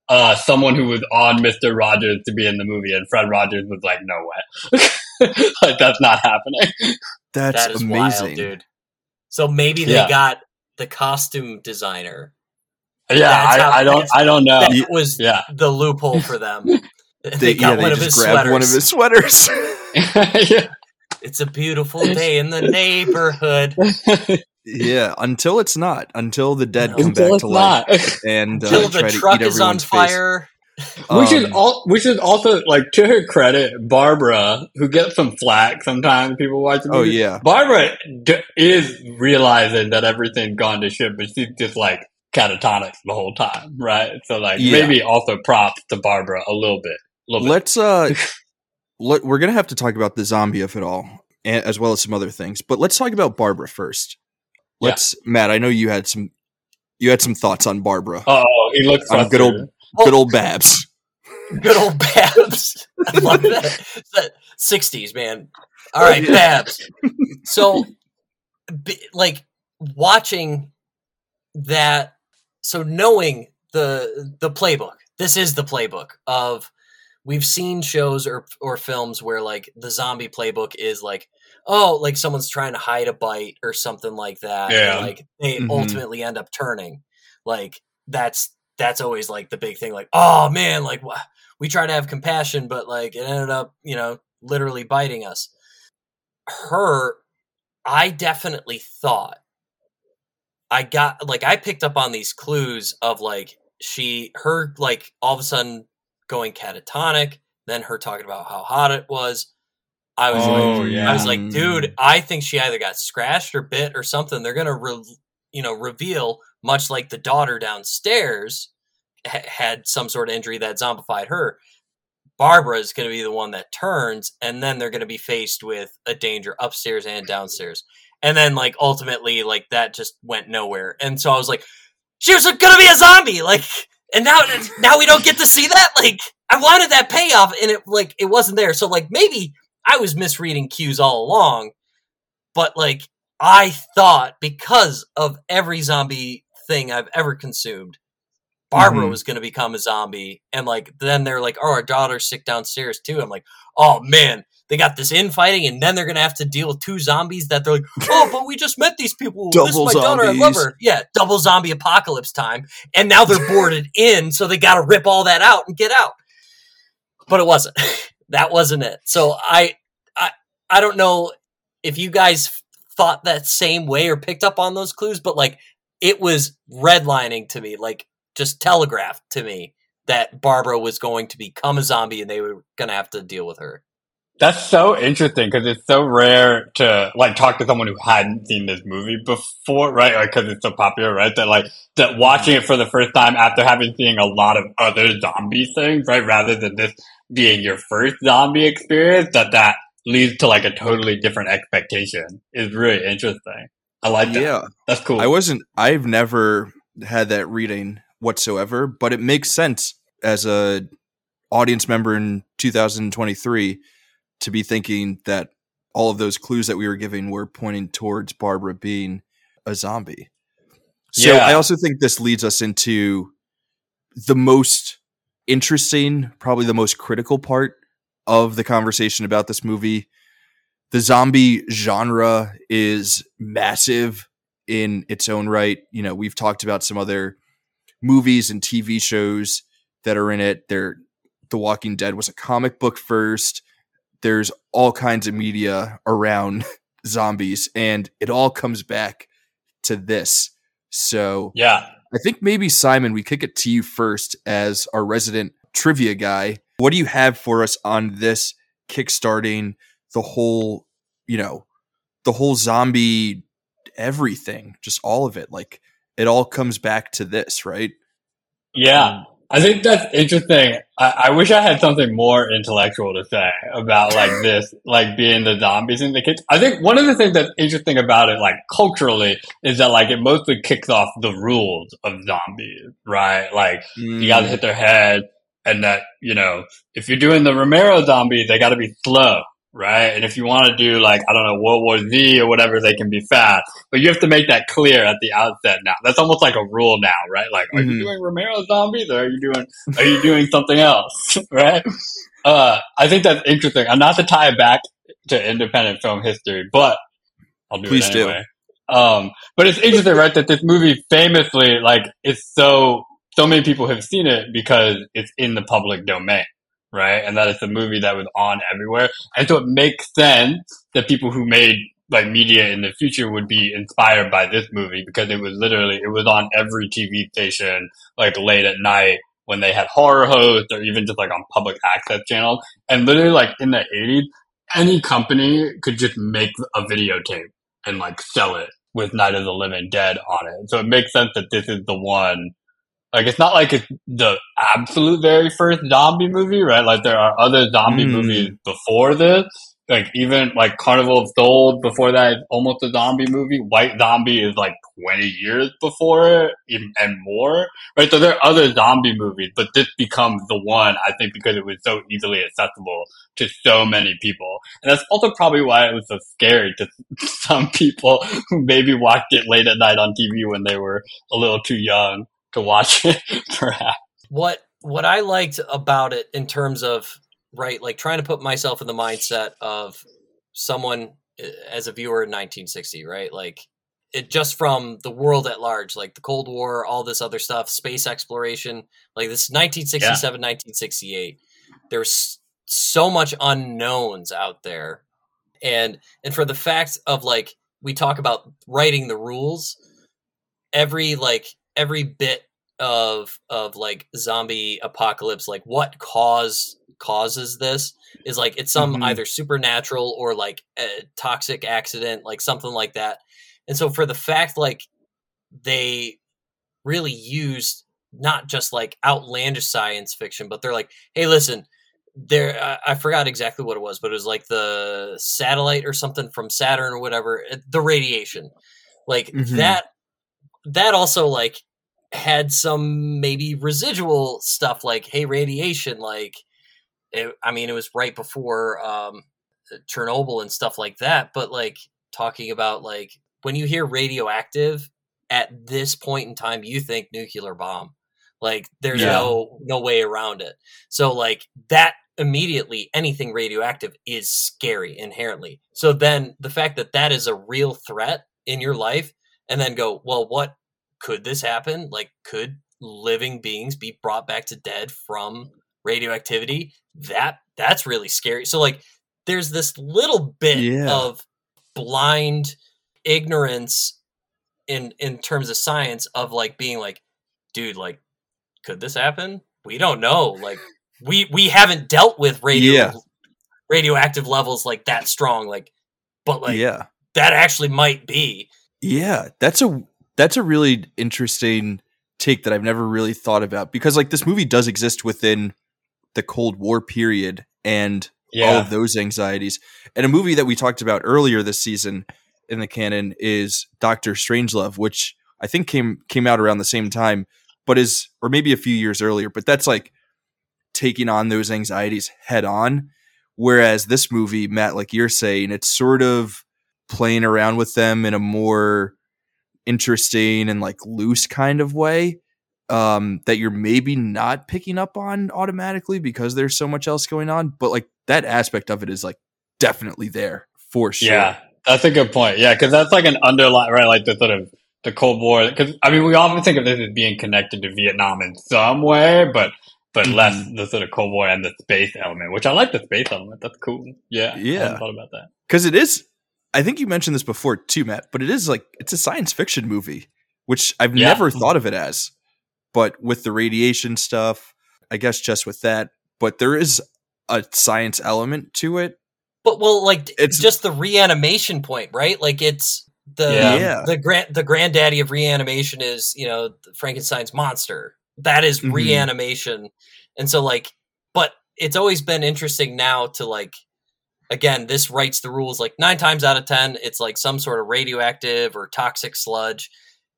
uh, someone who was on Mr. Rogers to be in the movie, and Fred Rogers was like, "No way, *laughs* like that's not happening." That's that is amazing, wild, dude. So maybe they Yeah. got the costume designer. Yeah, I, I don't, I don't know. That was Yeah, the loophole for them. *laughs* They, They, got yeah, they one of just his grabbed sweaters. one of his sweaters. *laughs* yeah. It's a beautiful day in the neighborhood. Yeah, until it's not. Until the dead No. come Until back it's to life not. *laughs* and uh, Until the try truck to eat is on everyone's face. fire. which is Um, all, which is also like to her credit, Barbara, who gets some flack sometimes. People watch the Oh yeah, Barbara d- is realizing that everything's gone to shit, but she's just like catatonic the whole time, right? So like Yeah. maybe also props to Barbara a little bit. A little let's uh, *laughs* let, we're gonna have to talk about the zombie of it all, a- as well as some other things. But let's talk about Barbara first. Yeah. Let's, Matt. I know you had some, you had some thoughts on Barbara. Oh, he looks I'm good old- frustrated. Good old Babs. *laughs* Good old Babs. *laughs* I love that. That 60s, man. All right, Yeah. Babs. So, b- like, watching that, so knowing the the playbook, this is the playbook of we've seen shows or or films where like the zombie playbook is like oh like someone's trying to hide a bite or something like that Yeah. and, like they Mhm. ultimately end up turning like that's that's always like the big thing like oh man like wha- we try to have compassion but like it ended up you know literally biting us her i definitely thought i got like i picked up on these clues of like she her like all of a sudden going catatonic then her talking about how hot it was i was Oh, like yeah. i was like dude mm. i think she either got scratched or bit or something. They're gonna re- you know reveal much like the daughter downstairs ha- had some sort of injury that zombified her. Barbara is going to be the one that turns and then they're going to be faced with a danger upstairs and downstairs. And then like ultimately like that just went nowhere. And so i was like she was gonna be a zombie! *laughs* Like and now now we don't get to see that? Like i wanted that payoff and it like it wasn't there. So like maybe i was misreading cues all along but like i thought because of every zombie thing i've ever consumed barbara Mhm. was gonna become a zombie and like then they're like oh our daughter's sick downstairs too. I'm like oh man they got this infighting and then they're gonna have to deal with two zombies that they're like oh but we just met these people. This is my daughter i love her. Yeah double zombie apocalypse time and now they're boarded *laughs* in so they gotta rip all that out and get out. But it wasn't *laughs* that wasn't it. So i i i don't know if you guys thought that same way or picked up on those clues but like it was redlining to me like just telegraphed to me that barbara was going to become a zombie and they were gonna have to deal with her That's so interesting because it's so rare to like talk to someone who hadn't seen this movie before, right? Like because it's so popular, right? That like that watching it for the first time after having seen a lot of other zombie things, right? Rather than this being your first zombie experience, that that leads to like a totally different expectation is really interesting. I like that. yeah. That's cool. I wasn't. I've never had that reading whatsoever, but it makes sense as a audience member in 2023 to be thinking that all of those clues that we were giving were pointing towards Barbara being a zombie. So Yeah. I also think this leads us into the most interesting, probably the most critical part of the conversation about this movie. The zombie genre is massive in its own right. You know, we've talked about some other movies and TV shows that are in it. There The Walking Dead was a comic book first. There's all kinds of media around *laughs* zombies and it all comes back to this. So Yeah. I think maybe Simon, we kick it to you first as our resident trivia guy. What do you have for us on this kickstarting the whole, you know, the whole zombie everything, just all of it? Like it all comes back to this, right? Yeah. I think that's interesting. I, I wish I had something more intellectual to say about like *laughs* this, like being the zombies in the kids. I think one of the things that's interesting about it, like culturally, is that like it mostly kicks off the rules of zombies, right? Like you gotta mm. hit their head and that, you know, if you're doing the Romero zombie, they gotta be slow, right? And if you want to do like, I don't know, World War Z or whatever, they can be fast. But you have to make that clear at the outset now. That's almost like a rule now, right? Like, are Mhm. you doing Romero zombies or are you doing, are you doing something else, *laughs* right? Uh, I think that's interesting. And not to tie it back to independent film history, but I'll do Please it do. anyway. Um, but it's interesting, right? That this movie famously, like, it's so, so many people have seen it because it's in the public domain, right? And that it's a movie that was on everywhere. And so it makes sense that people who made like media in the future would be inspired by this movie because it was literally, it was on every TV station, like late at night when they had horror hosts or even just like on public access channels. And literally like in the 80s, any company could just make a videotape and like sell it with Night of the Living Dead on it. So it makes sense that this is the one. Like it's not like it's the absolute very first zombie movie, right? Like there are other zombie Mm. movies before this. Like even like Carnival of Souls before that is almost a zombie movie. White Zombie is like 20 years before it and more, right? So there are other zombie movies, but this becomes the one, I think, because it was so easily accessible to so many people. And that's also probably why it was so scary to *laughs* some people who maybe watched it late at night on TV when they were a little too young to watch it, *laughs* perhaps. what what I liked about it in terms of right, like trying to put myself in the mindset of someone uh, as a viewer in 1960, right? Like it just from the world at large, like the Cold War, all this other stuff, space exploration, like this 1967, 1968. There's so much unknowns out there. And and for the fact of like we talk about writing the rules, every like every bit of of like zombie apocalypse like what cause causes this is like it's some Mhm. either supernatural or like a toxic accident like something like that and so for the fact like they really used not just like outlandish science fiction but they're like hey listen there I, I forgot exactly what it was but it was like the satellite or something from saturn or whatever uh, the radiation like Mhm. that that also like had some maybe residual stuff like hey radiation like it, i mean it was right before um chernobyl and stuff like that but like talking about like when you hear radioactive at this point in time you think nuclear bomb. Like there's Yeah. no no way around it. So like that immediately anything radioactive is scary inherently. So then the fact that that is a real threat in your life and then go well what could this happen like could living beings be brought back to dead from radioactivity that that's really scary so like there's this little bit Yeah. of blind ignorance in in terms of science of like being like dude like could this happen we don't know like we we haven't dealt with radio Yeah. radioactive levels like that strong like but like yeah. that actually might be Yeah, that's a that's a really interesting take that I've never really thought about because like this movie does exist within the Cold War period and all of those anxieties. And a movie that we talked about earlier this season in the canon is Doctor Strangelove, which I think came came out around the same time. but is or maybe a few years earlier, but that's like taking on those anxieties head on. Whereas this movie, Matt, like you're saying, it's sort of playing around with them in a more interesting and like loose kind of way um, that you're maybe not picking up on automatically because there's so much else going on. But like that aspect of it is like definitely there for sure. Yeah, that's a good point. Yeah, because that's like an underlying, right? Like the sort of the Cold War. Because I mean, we often think of this as being connected to Vietnam in some way, but but mm-hmm. less the sort of Cold War and the space element, which I like the space element. That's cool. Yeah, yeah. I thought about that because it is. I think you mentioned this before too, Matt. But it is like it's a science fiction movie, which I've yeah. never thought of it as. But with the radiation stuff, I guess just with that, but there is a science element to it. But well, like it's just the reanimation point, right? Like it's the yeah. the grand the granddaddy of reanimation is you know Frankenstein's monster. That is mm-hmm. reanimation, and so like, but it's always been interesting now to like again, this writes the rules like nine times out of ten, it's like some sort of radioactive or toxic sludge.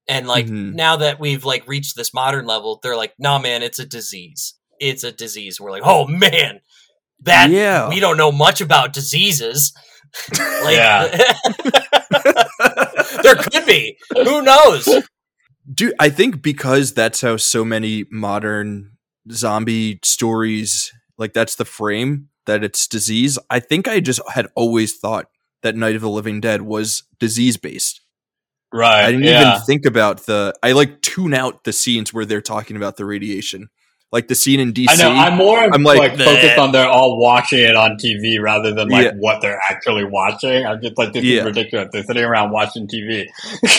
And like mm-hmm. now that we've like reached this modern level, they're like, no, nah, man, it's a disease. It's a disease. We're like, oh man, that yeah. we don't know much about diseases. *laughs* like, *laughs* there could be. Who knows? Dude, I think because that's how so many modern zombie stories like that's the frame that it's disease. I think I just had always thought that Night of the Living Dead was disease based. Right. I didn't yeah. even think about the. I like tune out the scenes where they're talking about the radiation. Like the scene in DC. I know. I'm more. I'm like, like focused on they're all watching it on TV rather than like yeah. what they're actually watching. I'm just like this yeah. is ridiculous. They're sitting around watching TV.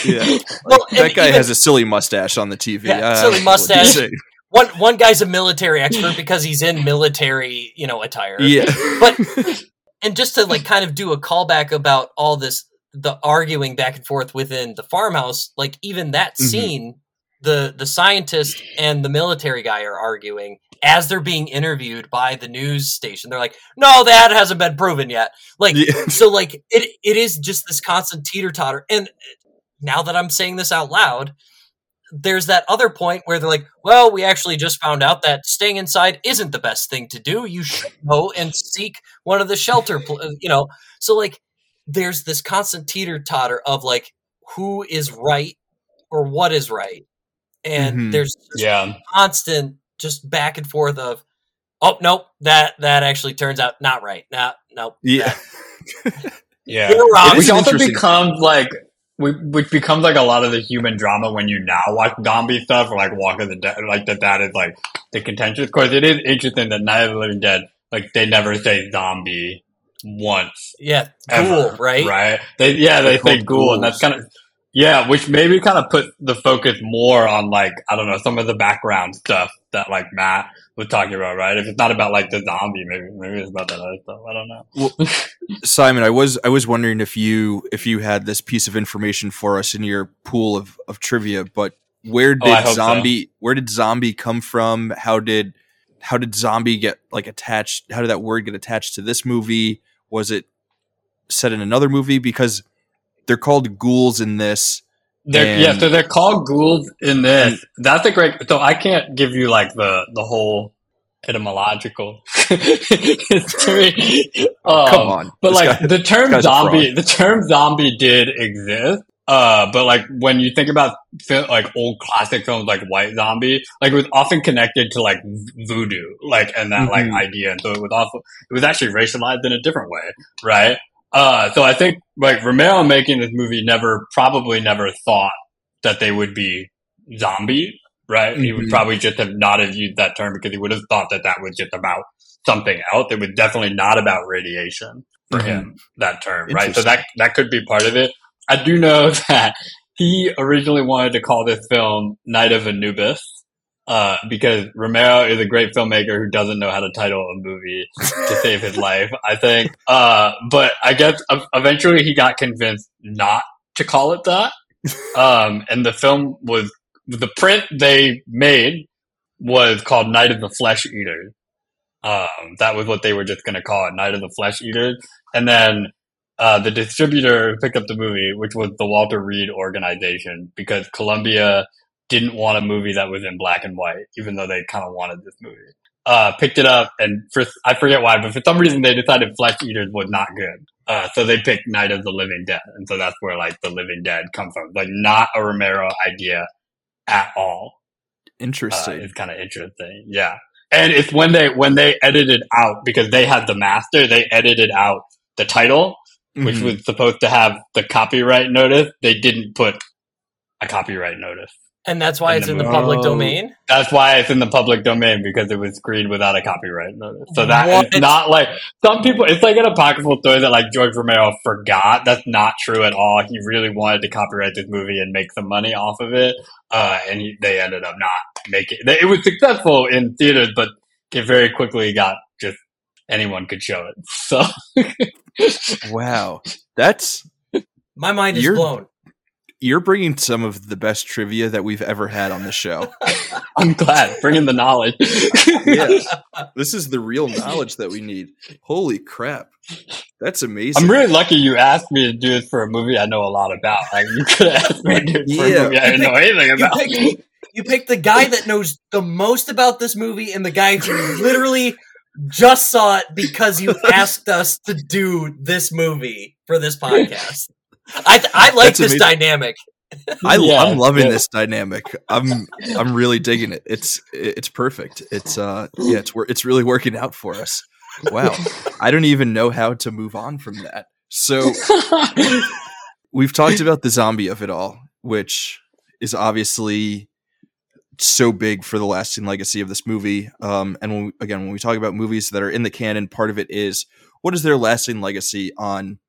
yeah. *laughs* well, that guy even, has a silly mustache on the TV. Yeah, uh, silly mustache. One one guy's a military expert because he's in military, you know, attire. Yeah. But and just to like kind of do a callback about all this the arguing back and forth within the farmhouse, like even that mm-hmm. scene, the the scientist and the military guy are arguing as they're being interviewed by the news station. They're like, "No, that hasn't been proven yet." Like, yeah. *laughs* so like it it is just this constant teeter totter. And now that I'm saying this out loud, there's that other point where they're like, "Well, we actually just found out that staying inside isn't the best thing to do. You should go and seek one of the shelter, pl-, you know." So like there's this constant teeter totter of like who is right or what is right. And mm-hmm. there's yeah constant just back and forth of oh nope that that actually turns out not right. No, nope. Yeah. *laughs* yeah. Which also becomes like which becomes like a lot of the human drama when you now watch zombie stuff or like Walk of the Dead, like that. That is like the contentious. Of course, it is interesting that Night of the Living Dead, like they never say zombie once. Yeah, ghoul, right? Right. They, yeah, they say ghoul, ghouls. and that's kind of yeah, which maybe kind of put the focus more on like I don't know some of the background stuff that like Matt was talking about, right? If it's not about like the zombie, maybe maybe it's about that other stuff. I don't know. Well, *laughs* Simon, I was I was wondering if you if you had this piece of information for us in your pool of, of trivia, but where oh, did oh, zombie so. where did zombie come from? How did how did zombie get like attached? How did that word get attached to this movie? Was it set in another movie? Because they're called ghouls in this. They're, yeah, so they're called ghouls in this. And, That's a great. So I can't give you like the the whole etymological *laughs* history. Um, Come on, but like guy, the term zombie, the term zombie did exist. Uh, but like when you think about like old classic films like White Zombie, like it was often connected to like voodoo, like and that mm-hmm. like idea, and so it was also it was actually racialized in a different way, right? Uh, so I think like Romero making this movie never probably never thought that they would be zombie, right? Mm-hmm. He would mm-hmm. probably just have not have used that term because he would have thought that that was just about something else. It was definitely not about radiation for mm-hmm. him that term, right? So that that could be part of it. I do know *laughs* that he originally wanted to call this film Night of Anubis. Uh, because Romero is a great filmmaker who doesn't know how to title a movie to save his *laughs* life, I think. Uh, but I guess eventually he got convinced not to call it that. *laughs* Um, and the film was, the print they made was called Night of the Flesh Eaters. Um, that was what they were just going to call it, Night of the Flesh Eaters. And then uh, the distributor picked up the movie, which was the Walter Reade organization, because Columbia didn't want a movie that was in black and white, even though they kind of wanted this movie. Uh, picked it up, and for I forget why, but for some reason they decided Flesh Eaters was not good. Uh, so they picked Night of the Living Dead, and so that's where like the Living Dead come from. Like not a Romero idea at all. Uh, Interesting. it's kind of interesting, yeah. And it's when they when they edited out because they had the master, they edited out the title, which Mhm. was supposed to have the copyright notice. They didn't put a copyright notice. And that's why In it's the in the public Oh. domain. That's why it's in the public domain because it was screened without a copyright notice. So that What? it's not like some people. It's like an apocryphal story that like George Romero forgot. That's not true at all. He really wanted to copyright this movie and make some money off of it, uh, and he, they ended up not making. It It was successful in theaters, but it very quickly got just anyone could show it. *laughs* So wow. That's My mind is blown. You're bringing some of the best trivia that we've ever had on the show. *laughs* I'm glad bringing the knowledge. yeah. *laughs* This is the real knowledge that we need. Holy crap. That's amazing. I'm really lucky you asked me to do this for a movie I know a lot about. Like you could have asked me to do this for Yeah. a movie I didn't know anything You about. picked, you picked the guy that knows the most about this movie and the guy who literally just saw it because you *laughs* asked us to do this movie for this podcast. I I like That's this amazing. dynamic. *laughs* I, Yeah, I'm loving yeah. this dynamic. I'm I'm really digging it. It's it's perfect. It's uh yeah, it's it's really working out for us. Wow. I don't even know how to move on from that. So *laughs* we've talked about the zombie of it all, which is obviously so big for the lasting legacy of this movie. Um, and when we, again, when we talk about movies that are in the canon, part of it is what is their lasting legacy on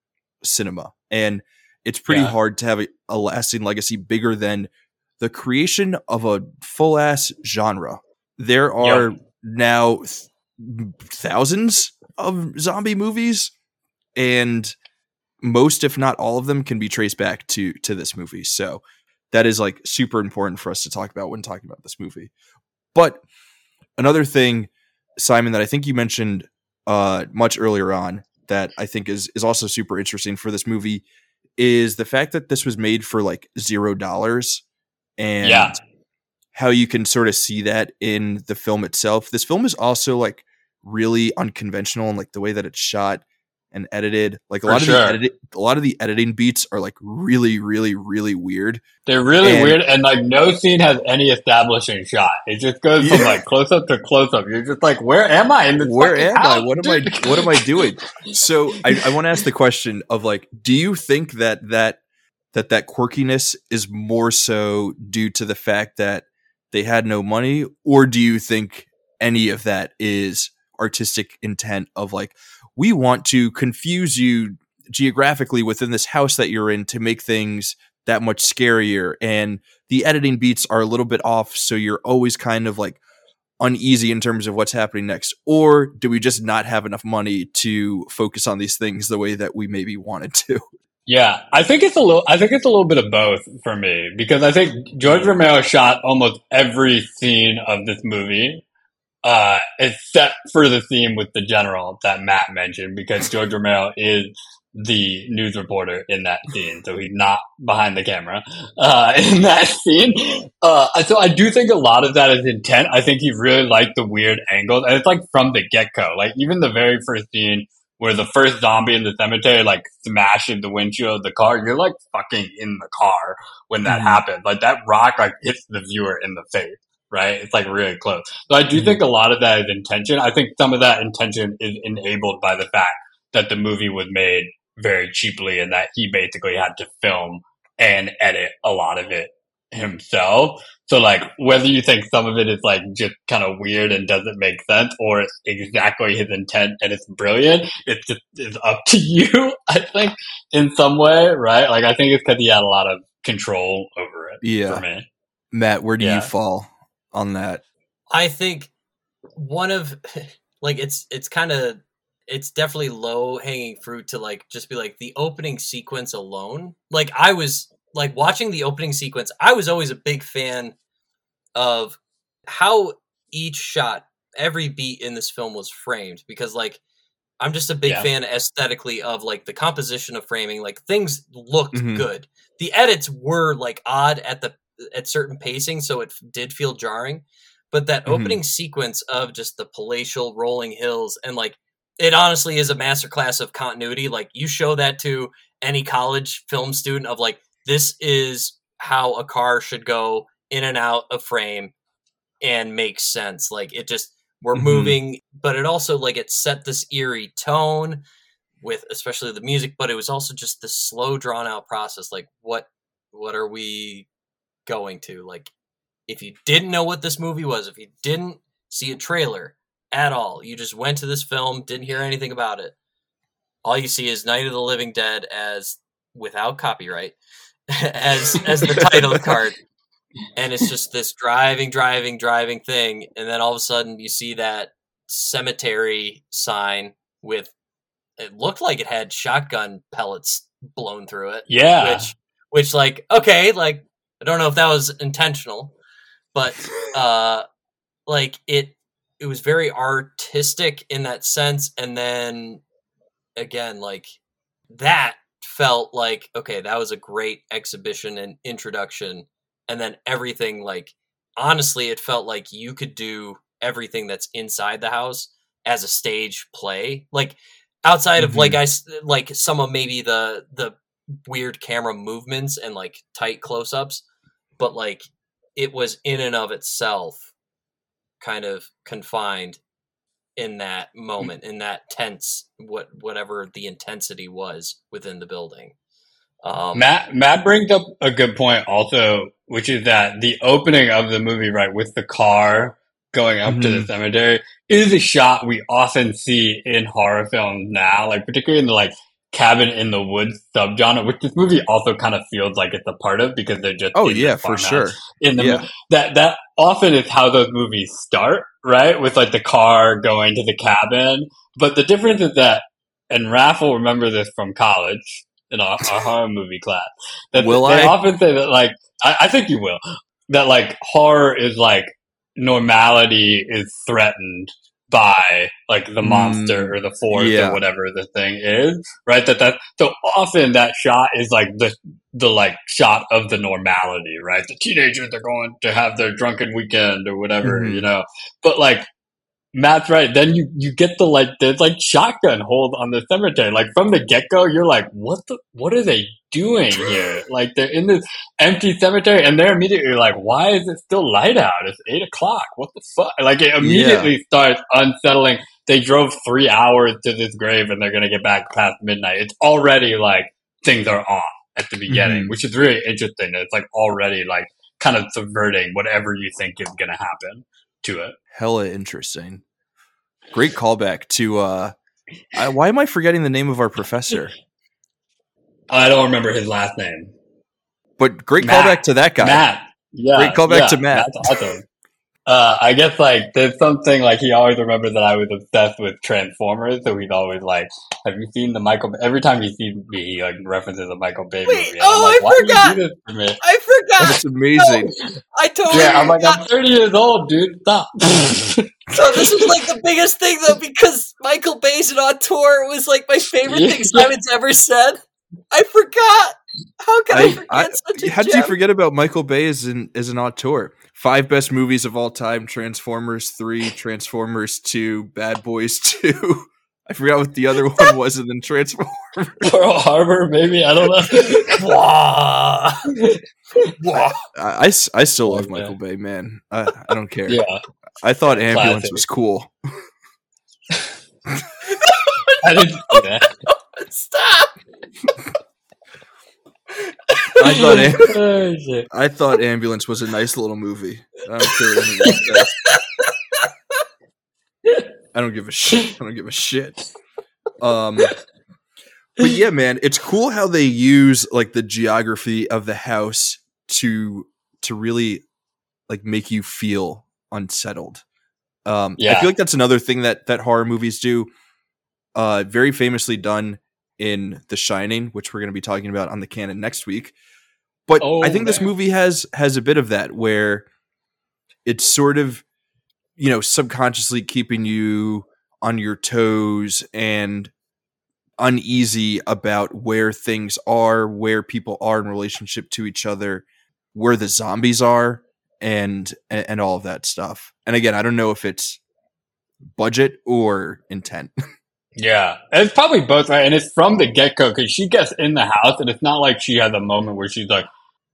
cinema, and it's pretty Yeah. hard to have a, a lasting legacy bigger than the creation of a full ass genre. There are now th- thousands of zombie movies, and most, if not all of them, can be traced back to to this movie. So that is like super important for us to talk about when talking about this movie. But another thing, Simon, that I think you mentioned uh, much earlier on that I think is is also super interesting for this movie is the fact that this was made for like zero dollars and Yeah. how you can sort of see that in the film itself. This film is also like really unconventional in like the way that it's shot and edited. Like a For lot of sure. the edit- a lot of the editing beats are like really, really, really weird. They're really And- weird, and like no scene has any establishing shot. It just goes from like close up to close up. You're just like, where am I in this? Where am I? What am I? What am I doing? *laughs* So I, I want to ask the question of like, do you think that that that that quirkiness is more so due to the fact that they had no money, or do you think any of that is artistic intent of like we want to confuse you geographically within this house that you're in to make things that much scarier and the editing beats are a little bit off so you're always kind of like uneasy in terms of what's happening next or do we just not have enough money to focus on these things the way that we maybe wanted to Yeah, I think it's a little. I think it's a little bit of both for me because I think George Romero shot almost every scene of this movie, uh, except for the theme with the general that Matt mentioned, because George Romero is the news reporter in that scene, so he's not behind the camera uh, *laughs* in that scene. Uh, so I do think a lot of that is intent. I think he really liked the weird angles, and it's like from the get go. Like even the very first scene where the first zombie in the cemetery like smashes the windshield of the car, you're like fucking in the car when that Mhm. happens. Like that rock like hits the viewer in the face, right? It's like really close. So I do Mhm. think a lot of that is intention. I think some of that intention is enabled by the fact that the movie was made very cheaply and that he basically had to film and edit a lot of it himself. So like whether you think some of it is like just kind of weird and doesn't make sense or it's exactly his intent and it's brilliant, it's just it's up to *laughs* you, I think, in some way, right? Like I think it's because he had a lot of control over it Yeah. for me. matt where do Yeah. you fall on that I think one of *laughs* like it's it's kind of it's definitely low hanging fruit to like just be like the opening sequence alone. Like I was like watching the opening sequence, I was always a big fan of how each shot, every beat in this film was framed because like I'm just a big Yeah. fan aesthetically of like the composition of framing, like things looked Mhm. good. The edits were like odd at the at certain pacing, so it did feel jarring. But that Mhm. opening sequence of just the palatial rolling hills and like it honestly is a masterclass of continuity. Like you show that to any college film student of like this is how a car should go in and out of frame and makes sense. Like it just we're Mhm. moving, but it also like it set this eerie tone with especially the music, but it was also just this slow drawn out process. Like what what are we going to? Like if you didn't know what this movie was, if you didn't see a trailer at all, you just went to this film, didn't hear anything about it. All you see is Night of the Living Dead as without copyright *laughs* as as the title card and it's just this driving driving driving thing and then all of a sudden you see that cemetery sign with it looked like it had shotgun pellets blown through it Yeah. which which like okay like i don't know if that was intentional but *laughs* uh like it it was very artistic in that sense and then again like that felt like okay that was a great exhibition and introduction and then everything like honestly it felt like you could do everything that's inside the house as a stage play like outside of like I like some of maybe the the weird camera movements and like tight close-ups but like it was in and of itself kind of confined in that moment in that tense what whatever the intensity was within the building. Um Matt Matt brings up a good point also, which is that the opening of the movie, right, with the car going up to the cemetery, is a shot we often see in horror films now, like particularly in the like cabin in the woods subgenre, which this movie also kind of feels like it's a part of because they're just Oh yeah, for sure. in the Yeah. that that often is how those movies start, right? With like the car going to the cabin. But the difference is that, and Raf will remember this from college in our, *laughs* our horror movie class. That Will they I? often say that like I, I think you will that like horror is like normality is threatened by like the Mm, monster or the force yeah. or whatever the thing is, right? That that so often that shot is like the the like shot of the normality, right? The teenagers are going to have their drunken weekend or whatever, Mhm. you know. But like Matt's right. Then you you get the like there's like shotgun hold on the cemetery. Like from the get go, you're like, what the what are they doing here? *laughs* Like they're in this empty cemetery, and they're immediately like, why is it still light out? It's eight o'clock. What the fuck? Like it immediately starts unsettling. They drove three hours to this grave, and they're gonna get back past midnight. It's already like things are off at the beginning, Mhm. which is really interesting. It's like already like kind of subverting whatever you think is gonna happen to it. Hella interesting. Great callback to uh I, why am I forgetting the name of our professor? *laughs* I don't remember his last name. But great Matt. callback to that guy. Matt. Yeah. Great callback yeah, to Matt. That's awesome. Uh, I guess like there's something like he always remembers that I was obsessed with Transformers, so he's always like, "Have you seen the Michael?" Every time he sees me, he like references a Michael Bay Wait, movie. Oh, I'm like, I Why do forgot. you do this? I forgot. That's amazing. I totally Yeah, I'm like. I'm 30 years old, dude. Stop. *laughs* So this was like the biggest thing though, because Michael Bay's an auteur was like my favorite Yeah. thing Simon's ever said. I forgot. How can I, I, forget I, such a how did you forget about Michael Bay as an as an auteur? Five best movies of all time: Transformers three, Transformers two, Bad Boys two. *laughs* I forgot what the other *laughs* one was, and then Transformers. Pearl Harbor, maybe I don't know. *laughs* Wah. I, I s- I still love Okay. Michael Bay, man. I, I don't care. yeah, I thought Ambulance Classic. was cool. I didn't see that. Stop. I thought *laughs* Am-. I thought Ambulance was a nice little movie. I don't care what anyone says. I don't give a shit. I don't give a shit. Um, but yeah, man, it's cool how they use like the geography of the house to to really like make you feel unsettled. Um, I feel like that's another thing that that horror movies do. Uh, very famously done in The Shining, which we're going to be talking about on the canon next week. But Oh, I think this movie has has a bit of that where it's sort of you know subconsciously keeping you on your toes and uneasy about where things are, where people are in relationship to each other. where the zombies are and, and all of that stuff. And again, I don't know if it's budget or intent. *laughs* Yeah, it's probably both, right? And it's from the get go because she gets in the house, and it's not like she has a moment where she's like,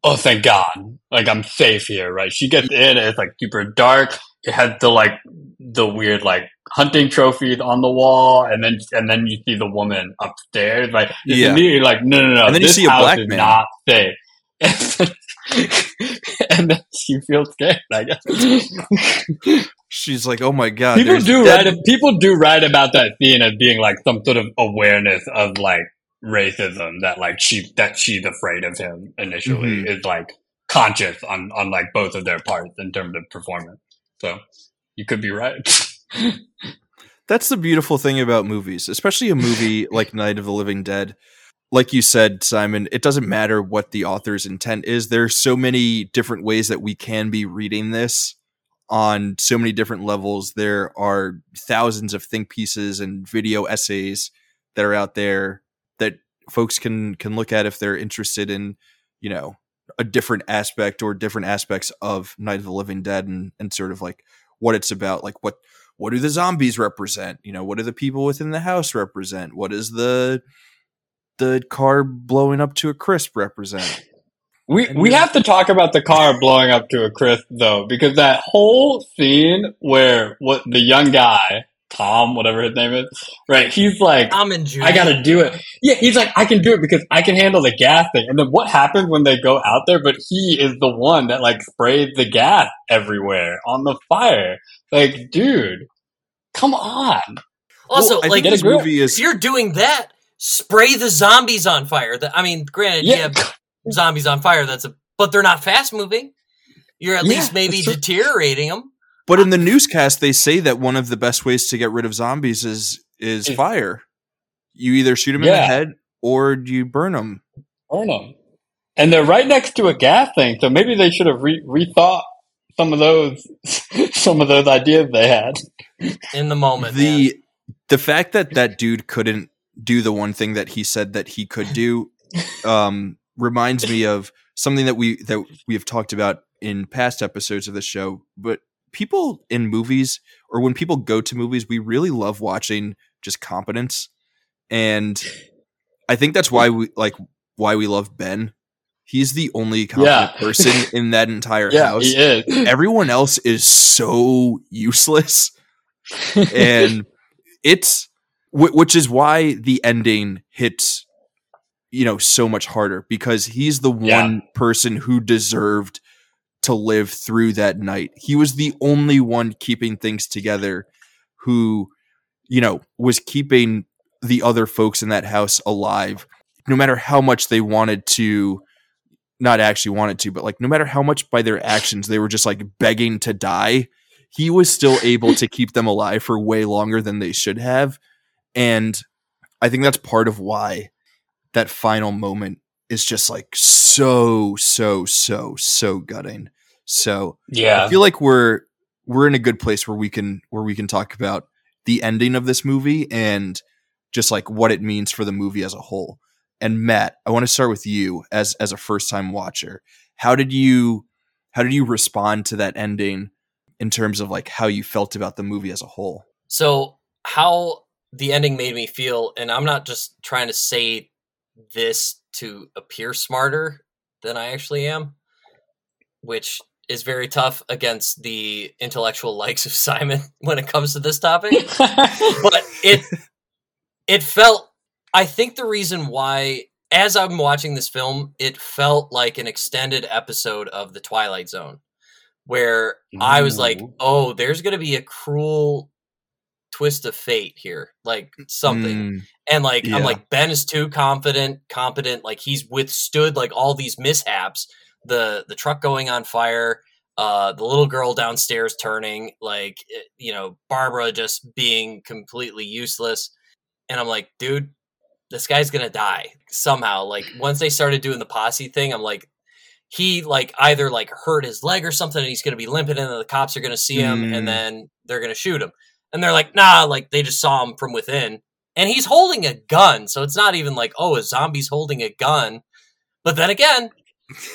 "Oh, thank God, like I'm safe here," right? She gets in, and it's like super dark. It has the like the weird like hunting trophies on the wall, and then and then you see the woman upstairs. Like it's Yeah. immediately like, no, no, no, And then you see a black man. not safe. *laughs* and then she feels scared. I guess. *laughs* She's like, "Oh my god!" people do dead- write people do write about that scene as being like some sort of awareness of like racism that like she that she's afraid of him initially Mhm. is like conscious on on like both of their parts in terms of performance. So you could be right. *laughs* That's the beautiful thing about movies, especially a movie *laughs* like Night of the Living Dead. Like you said, Simon, it doesn't matter what the author's intent is. There's so many different ways that we can be reading this on so many different levels. There are thousands of think pieces and video essays that are out there that folks can can look at if they're interested in, you know, a different aspect or different aspects of Night of the Living Dead and and sort of like what it's about, like what what do the zombies represent? You know, what do the people within the house represent? What does the the car blowing up to a crisp represent? We And we have to talk about the car blowing up to a crisp though, because that whole scene where what the young guy, Tom, whatever his name is, right? He's like, Tom and Judy. I gotta do it. Yeah, he's like, I can do it because I can handle the gas thing. And then what happens when they go out there? But he is the one that like sprays the gas everywhere on the fire. Like, dude, come on. Also, Well, like this Get a grip. movie if you're doing that, spray the zombies on fire. The- I mean, granted, Yeah. you have zombies on fire. That's a, but they're not fast moving. You're at Yeah, least maybe that's deteriorating them. But in the newscast, they say that one of the best ways to get rid of zombies is is Is- fire. You either shoot them in the head or you burn them. Burn them. And they're right next to a gas thing, so maybe they should have re- rethought some of those *laughs* some of those ideas they had. in the moment. man. the the fact that that dude couldn't do the one thing that he said that he could do *laughs* um reminds me of something that we that we have talked about in past episodes of the show but people in movies or when people go to movies we really love watching just competence. And i think that's why we like why we love ben. He's the only competent Yeah. person *laughs* in that entire Yeah, house. *clears throat* everyone else is so useless. And *laughs* it's which is why the ending hits you know so much harder because he's the Yeah. one person who deserved to live through that night he was the only one keeping things together who you know was keeping the other folks in that house alive no matter how much they wanted to not actually wanted to but like no matter how much by their actions they were just like begging to die he was still able to keep them alive for way longer than they should have. And I think that's part of why that final moment is just like so, so, so, so gutting. So yeah. I feel like we're we're in a good place where we can where we can talk about the ending of this movie and just like what it means for the movie as a whole. And Matt, I want to start with you as as a first time watcher. How did you how did you respond to that ending in terms of like how you felt about the movie as a whole? So how the ending made me feel, and I'm not just trying to say this to appear smarter than I actually am, which is very tough against the intellectual *laughs* likes of Simon *laughs* when it comes to this topic. *laughs* but it it felt I think the reason why as I'm watching this film, it felt like an extended episode of The Twilight Zone where I was like, "Oh, there's going to be a cruel twist of fate here." Like something. Mm, And like Yeah. I'm like Ben is too confident, competent, like he's withstood like all these mishaps, the the truck going on fire, uh the little girl downstairs turning, like eh, you know, Barbara just being completely useless. And I'm like, dude, this guy's going to die somehow. Like once they started doing the posse thing, I'm like he like either like hurt his leg or something and he's going to be limping and then the cops are going to see him Mm. and then they're going to shoot him. And they're like, "Nah, like they just saw him from within." and he's holding a gun so it's not even like oh a zombie's holding a gun but then again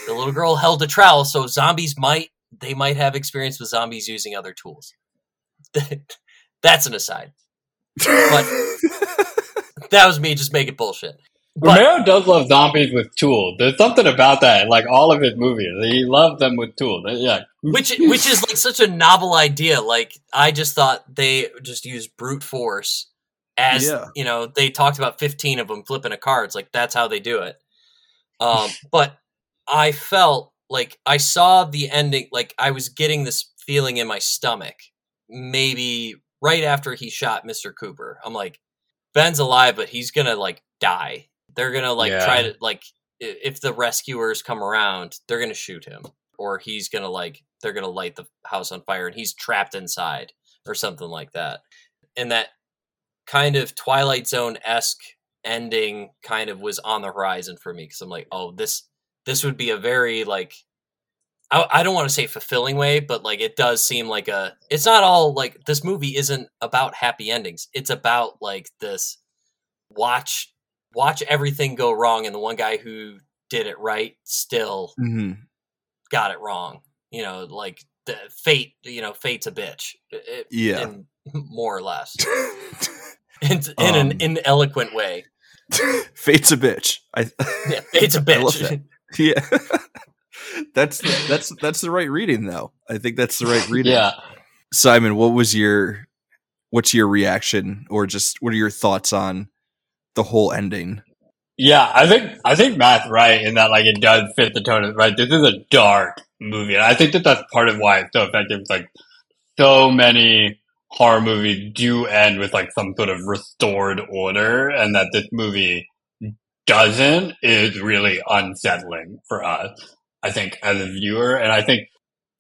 The little girl held a trowel, so zombies might they might have experience with zombies using other tools. *laughs* That's an aside. But *laughs* that was me just making bullshit. But- Romero does love zombies with tools. There's something about that, like all of his movies. He loves them with tools. Yeah, which which is like such a novel idea. Like I just thought they just used brute force as Yeah. you know they talked about 15 of them flipping a card. It's like that's how they do it. Um, *laughs* but I felt like I saw the ending. Like I was getting this feeling in my stomach. Maybe right after he shot Mr. Cooper, I'm like, Ben's alive, but he's gonna like die. They're gonna like Yeah. try to like if the rescuers come around, they're gonna shoot him, or he's gonna like they're gonna light the house on fire, and he's trapped inside, or something like that. And that kind of Twilight Zone esque ending kind of was on the horizon for me because I'm like, oh, this this would be a very like I, I don't want to say fulfilling way, but like it does seem like a. It's not all like this movie isn't about happy endings. It's about like this watch watch everything go wrong, and the one guy who did it right still Mhm. got it wrong. You know, like the fate. You know, fate's a bitch. It- Yeah. in- *laughs* more or less, *laughs* in, in Um, an ineloquent way. *laughs* Fate's a bitch. I Yeah, fate's a I love bitch. that. yeah. that's that's that's the right reading though. I think that's the right reading. yeah. Simon, what was your what's your reaction or just what are your thoughts on the whole ending? Yeah, I think I think Matt's right in that like it does fit the tone of right. This is a dark movie, and I think that that's part of why it's so effective. It's like so many horror movies do end with like some sort of restored order, and that this movie doesn't is really unsettling for us. I think as a viewer, and I think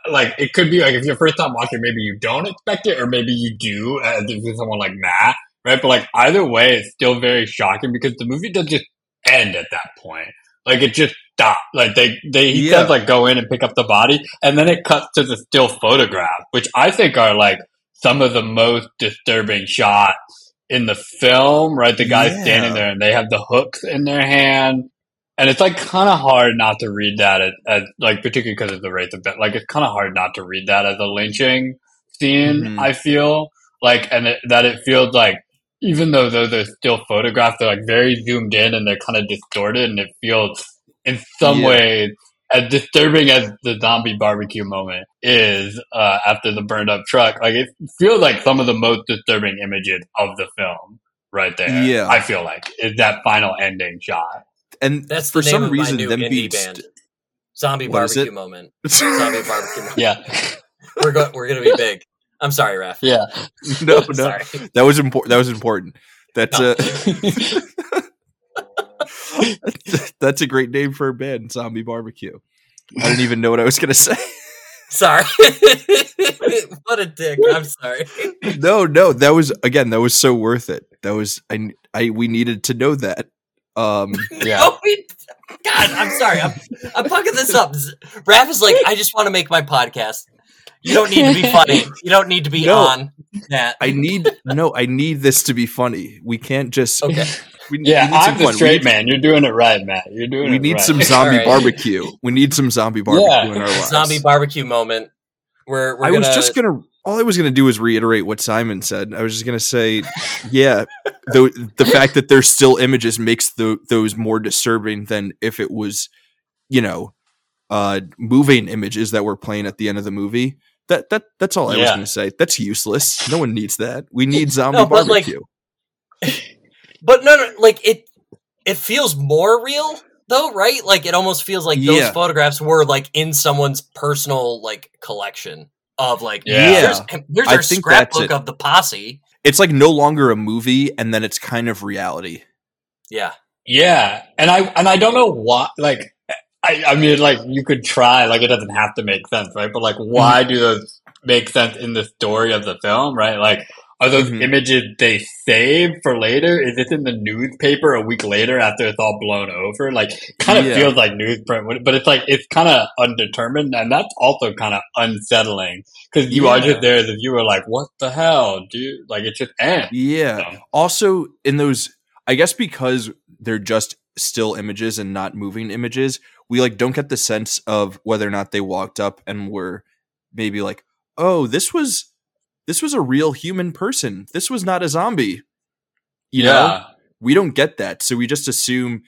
like it could be like if you're first time watching, maybe you don't expect it, or maybe you do, as if you're someone like Matt, right? But like either way, it's still very shocking because the movie does just end at that point. Like it just stopped. Like they they he Yeah. says like go in and pick up the body, and then it cuts to the still photograph, which I think are like some of the most disturbing shots in the film. Right, the guys Yeah. standing there and they have the hooks in their hand. And it's like kind of hard not to read that as, as like particularly because of the rates of death. Like it's kind of hard not to read that as a lynching scene. Mhm. I feel like, and it, that it feels like even though those are still photographs, they're like very zoomed in and they're kind of distorted, and it feels in some Yeah. ways as disturbing as the zombie barbecue moment is uh, after the burned up truck. Like it feels like some of the most disturbing images of the film right there. Yeah. I feel like is that final ending shot. And That's for the name some of reason my new them being st- Zombie What is barbecue moment. Zombie barbecue *laughs* moment. Yeah, We're go- we're gonna be big. I'm sorry, Raf. yeah. *laughs* no, no, Sorry. that was important. That was important. That's No. a *laughs* that's a great name for a band, Zombie Barbecue. I didn't even know what I was gonna say. *laughs* Sorry. what a dick. I'm sorry. no, no, that was again, that was so worth it. That was I, I we needed to know that. Um, yeah. Oh, we, God, I'm sorry. I'm I'm fucking this up. Z- Raf is like, I just want to make my podcast. You don't need to be funny. *laughs* You don't need to be No. on that. I need no, I need this to be funny. We can't just. Okay. We, Yeah, we need some I'm the fun. Straight need- man. You're doing it right, Matt. You're doing We it need right. some zombie Alright. barbecue. We need some zombie barbecue Yeah. in our lives. Zombie barbecue moment. We're, we're I gonna, was just gonna. All I was gonna do was reiterate what Simon said. I was just gonna say, yeah, the the fact that there's still images makes the, those more disturbing than if it was, you know, uh, moving images that were playing at the end of the movie. That that that's all I was gonna say. That's useless. No one needs that. We need *laughs* zombie No, but, like, barbecue. But no, no, like it. It feels more real though, right? Like it almost feels like those Yeah. photographs were like in someone's personal like collection of like Yeah. Here's, there's I our think scrapbook of the posse. it's like no longer a movie, and then it's kind of reality. Yeah, Yeah, and I and I don't know why. Like, I I mean, like you could try. Like, it doesn't have to make sense, right? But like, why Mm-hmm. do those make sense in the story of the film, right? Like, are those Mhm. images they save for later? Is this in the newspaper a week later after it's all blown over? Like, kind of Yeah. feels like newsprint, but it's like it's kind of undetermined, and that's also kind of unsettling because you are Yeah. just there as a viewer, like, what the hell, dude? Like, it just ends. Yeah. So, also in those i guess because they're just still images and not moving images, we like don't get the sense of whether or not they walked up and were maybe like, "Oh, this was this was a real human person. This was not a zombie." You know? We don't get that. So we just assume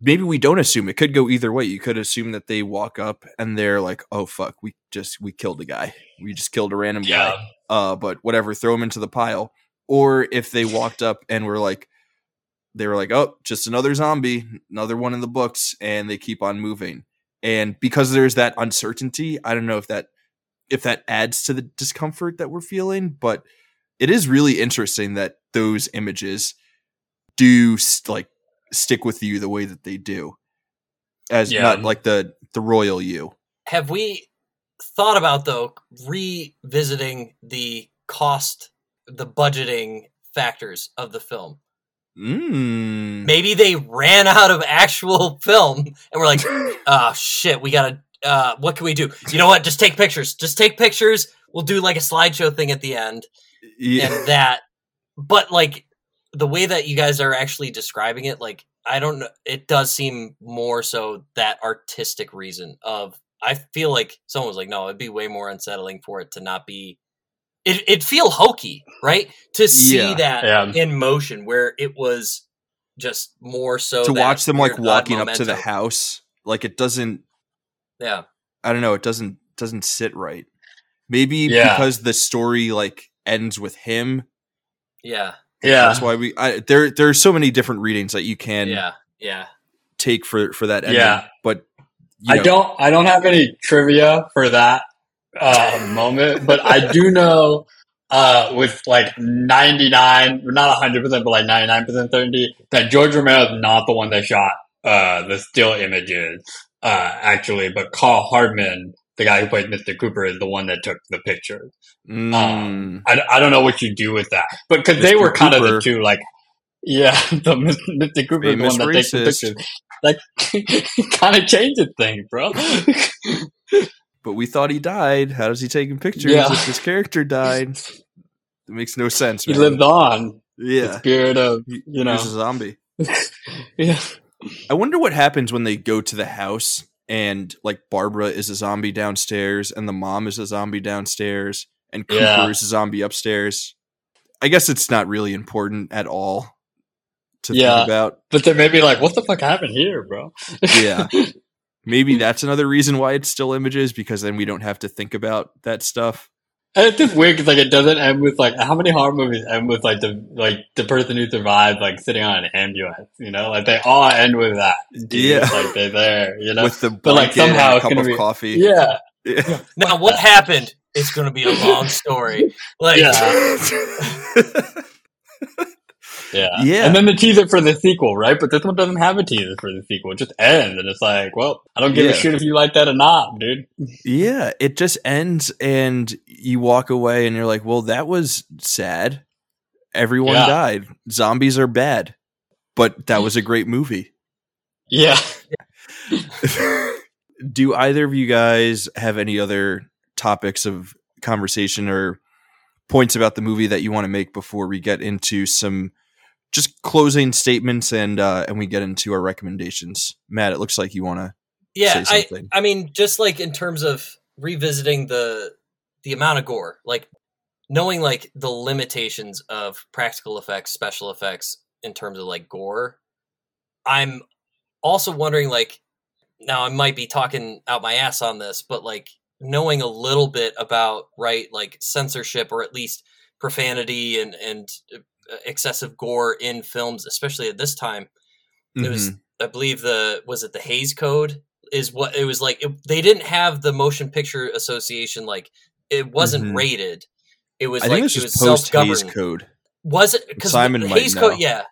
maybe we don't assume it could go either way. You could assume that they walk up and they're like, "Oh fuck, we just we killed a guy. We just killed a random yeah. guy." Uh, but whatever, throw him into the pile. Or if they walked up and were like, they were like, "Oh, just another zombie, another one in the books," and they keep on moving. And because there's that uncertainty, I don't know if that if that adds to the discomfort that we're feeling, but it is really interesting that those images do st- like stick with you the way that they do, as Yeah. not like the the royal you. Have we thought about though revisiting the cost, the budgeting factors of the film? Mm. Maybe they ran out of actual *laughs* film and we're like, oh shit, we gotta. Uh, what can we do? You know what? Just take pictures. Just take pictures. We'll do like a slideshow thing at the end. Yeah. and that but like the way that you guys are actually describing it like i don't know it does seem more so that artistic reason of i feel like someone was like no it'd be way more unsettling for it to not be it, it'd feel hokey right to see Yeah. that Yeah. in motion where it was just more so to watch them like walking up to the house, like it doesn't yeah I don't know, it doesn't doesn't sit right. Maybe Yeah. because the story like ends with him. yeah Yeah. That's why we I, there there are so many different readings that you can yeah yeah take for for that ending. Yeah. But you I don't I don't have any trivia for that uh, moment, but I do know uh, with like 99, not 100%, but like 99% certainty that George Romero is not the one that shot uh, the still images, uh, actually, but Karl Hardman, the guy who played Mr. Cooper, is the one that took the pictures. mm, Um, I, I don't know what you do with that, but because they were kind of the two, like, yeah, *laughs* the Mr. Cooper is the one that takes the pictures. Like, *laughs* kind of changes things, bro. *laughs* but we thought he died. How does he taking pictures Yeah. if his character died? *laughs* It makes no sense. he lived on. The Yeah. spirit of, you he know. was a zombie. *laughs* yeah. I wonder what happens when they go to the house and like Barbara is a zombie downstairs and the mom is a zombie downstairs and Cooper Yeah. is a zombie upstairs. I guess it's not really important at all to Yeah. think about. But then maybe like, what the fuck happened here, bro? Yeah. *laughs* Maybe that's another reason why it's still images because then we don't have to think about that stuff. And it's just weird because like it doesn't end with like how many horror movies end with like the like the person who survived like sitting on an ambulance, you know, like they all end with that. dude. Yeah. like they're there, you know. With the But, like, blanket and somehow a it's cup gonna of be- coffee. yeah, Yeah. *laughs* now what happened it's going to be a long story like Yeah. *laughs* *laughs* yeah, Yeah. And then the teaser for the sequel, right? But this one doesn't have a teaser for the sequel; it just ends, and it's like, well, I don't give Yeah. a shit if you like that or not, dude. Yeah, it just ends and you walk away and you're like, well, that was sad. Everyone Yeah. died. Zombies are bad. But that was a great movie. Yeah. *laughs* Do either of you guys have any other topics of conversation or points about the movie that you want to make before we get into some just closing statements and uh and we get into our recommendations? Matt, it looks like you want to yeah say I, something. I mean just like in terms of revisiting the the amount of gore like knowing like the limitations of practical effects special effects in terms of like gore i'm also wondering like now i might be talking out my ass on this but like knowing a little bit about right like censorship or at least profanity and and excessive gore in films especially at this time. It was Mhm. i believe the was it the hays code is what it was like it, they didn't have the motion picture association like it wasn't Mhm. rated. It was I like it was was post Hays self-governed code. was it because Simon the hays code yeah.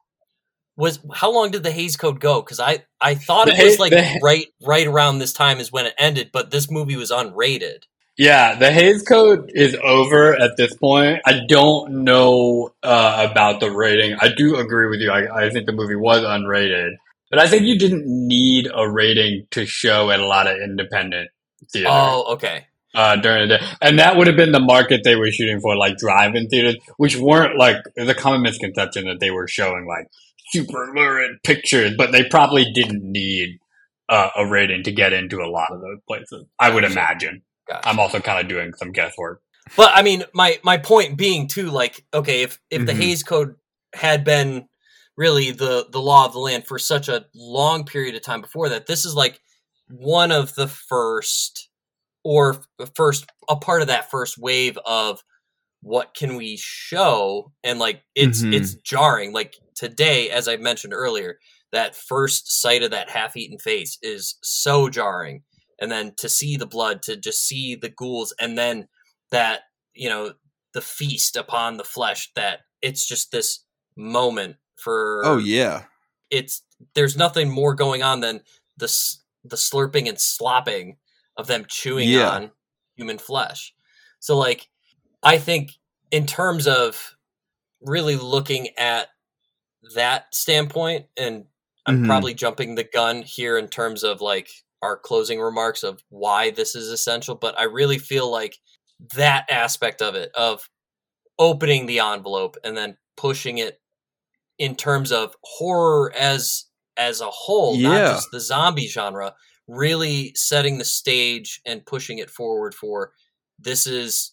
Was how long did the hays code go? Because i i *laughs* thought it was like right right around this time is when it ended but this movie was unrated Yeah, the Hays Code is over at this point. I don't know uh, about the rating. I do agree with you. I, I think the movie was unrated, but I think you didn't need a rating to show at a lot of independent theaters oh okay uh, during the day, and that would have been the market they were shooting for, like drive-in theaters, which weren't like. the common misconception that they were showing like super lurid pictures, but they probably didn't need uh, a rating to get into a lot of those places. I would imagine. Gotcha. I'm also kind of doing some guesswork. But I mean, my my point being too, like, okay, if if the Mhm. Hays Code had been really the the law of the land for such a long period of time before that, this is like one of the first, or first a part of that first wave of what can we show, and like it's Mhm. it's jarring. Like today, as I mentioned earlier, that first sight of that half-eaten face is so jarring, and then to see the blood, to just see the ghouls, and then that you know the feast upon the flesh that it's just this moment for Oh yeah. it's there's nothing more going on than the the slurping and slopping of them chewing Yeah. on human flesh so like i think in terms of really looking at that standpoint and i'm Mhm. probably jumping the gun here in terms of like our closing remarks of why this is essential but i really feel like that aspect of it of opening the envelope and then pushing it in terms of horror as as a whole not Yeah. just the zombie genre really setting the stage and pushing it forward for this is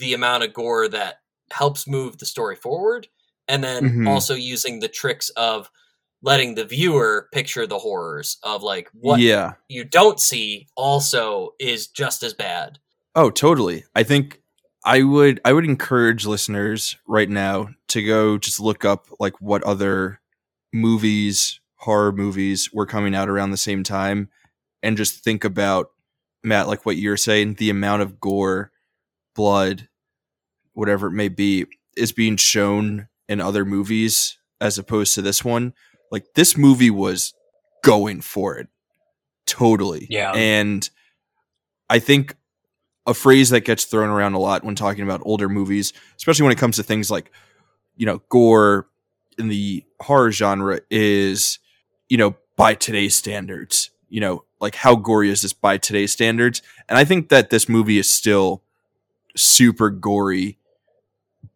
the amount of gore that helps move the story forward and then Mhm. also using the tricks of letting the viewer picture the horrors of like what Yeah. you don't see also is just as bad Oh, totally. I think I would I would encourage listeners right now to go just look up like what other movies, horror movies were coming out around the same time and just think about Matt like what you're saying, the amount of gore, blood, whatever it may be is being shown in other movies as opposed to this one. Like this movie was going for it. Totally. Yeah. And I think a phrase that gets thrown around a lot when talking about older movies, especially when it comes to things like, you know, gore in the horror genre is, you know, by today's standards. You know, like how gory is this by today's standards? And I think that this movie is still super gory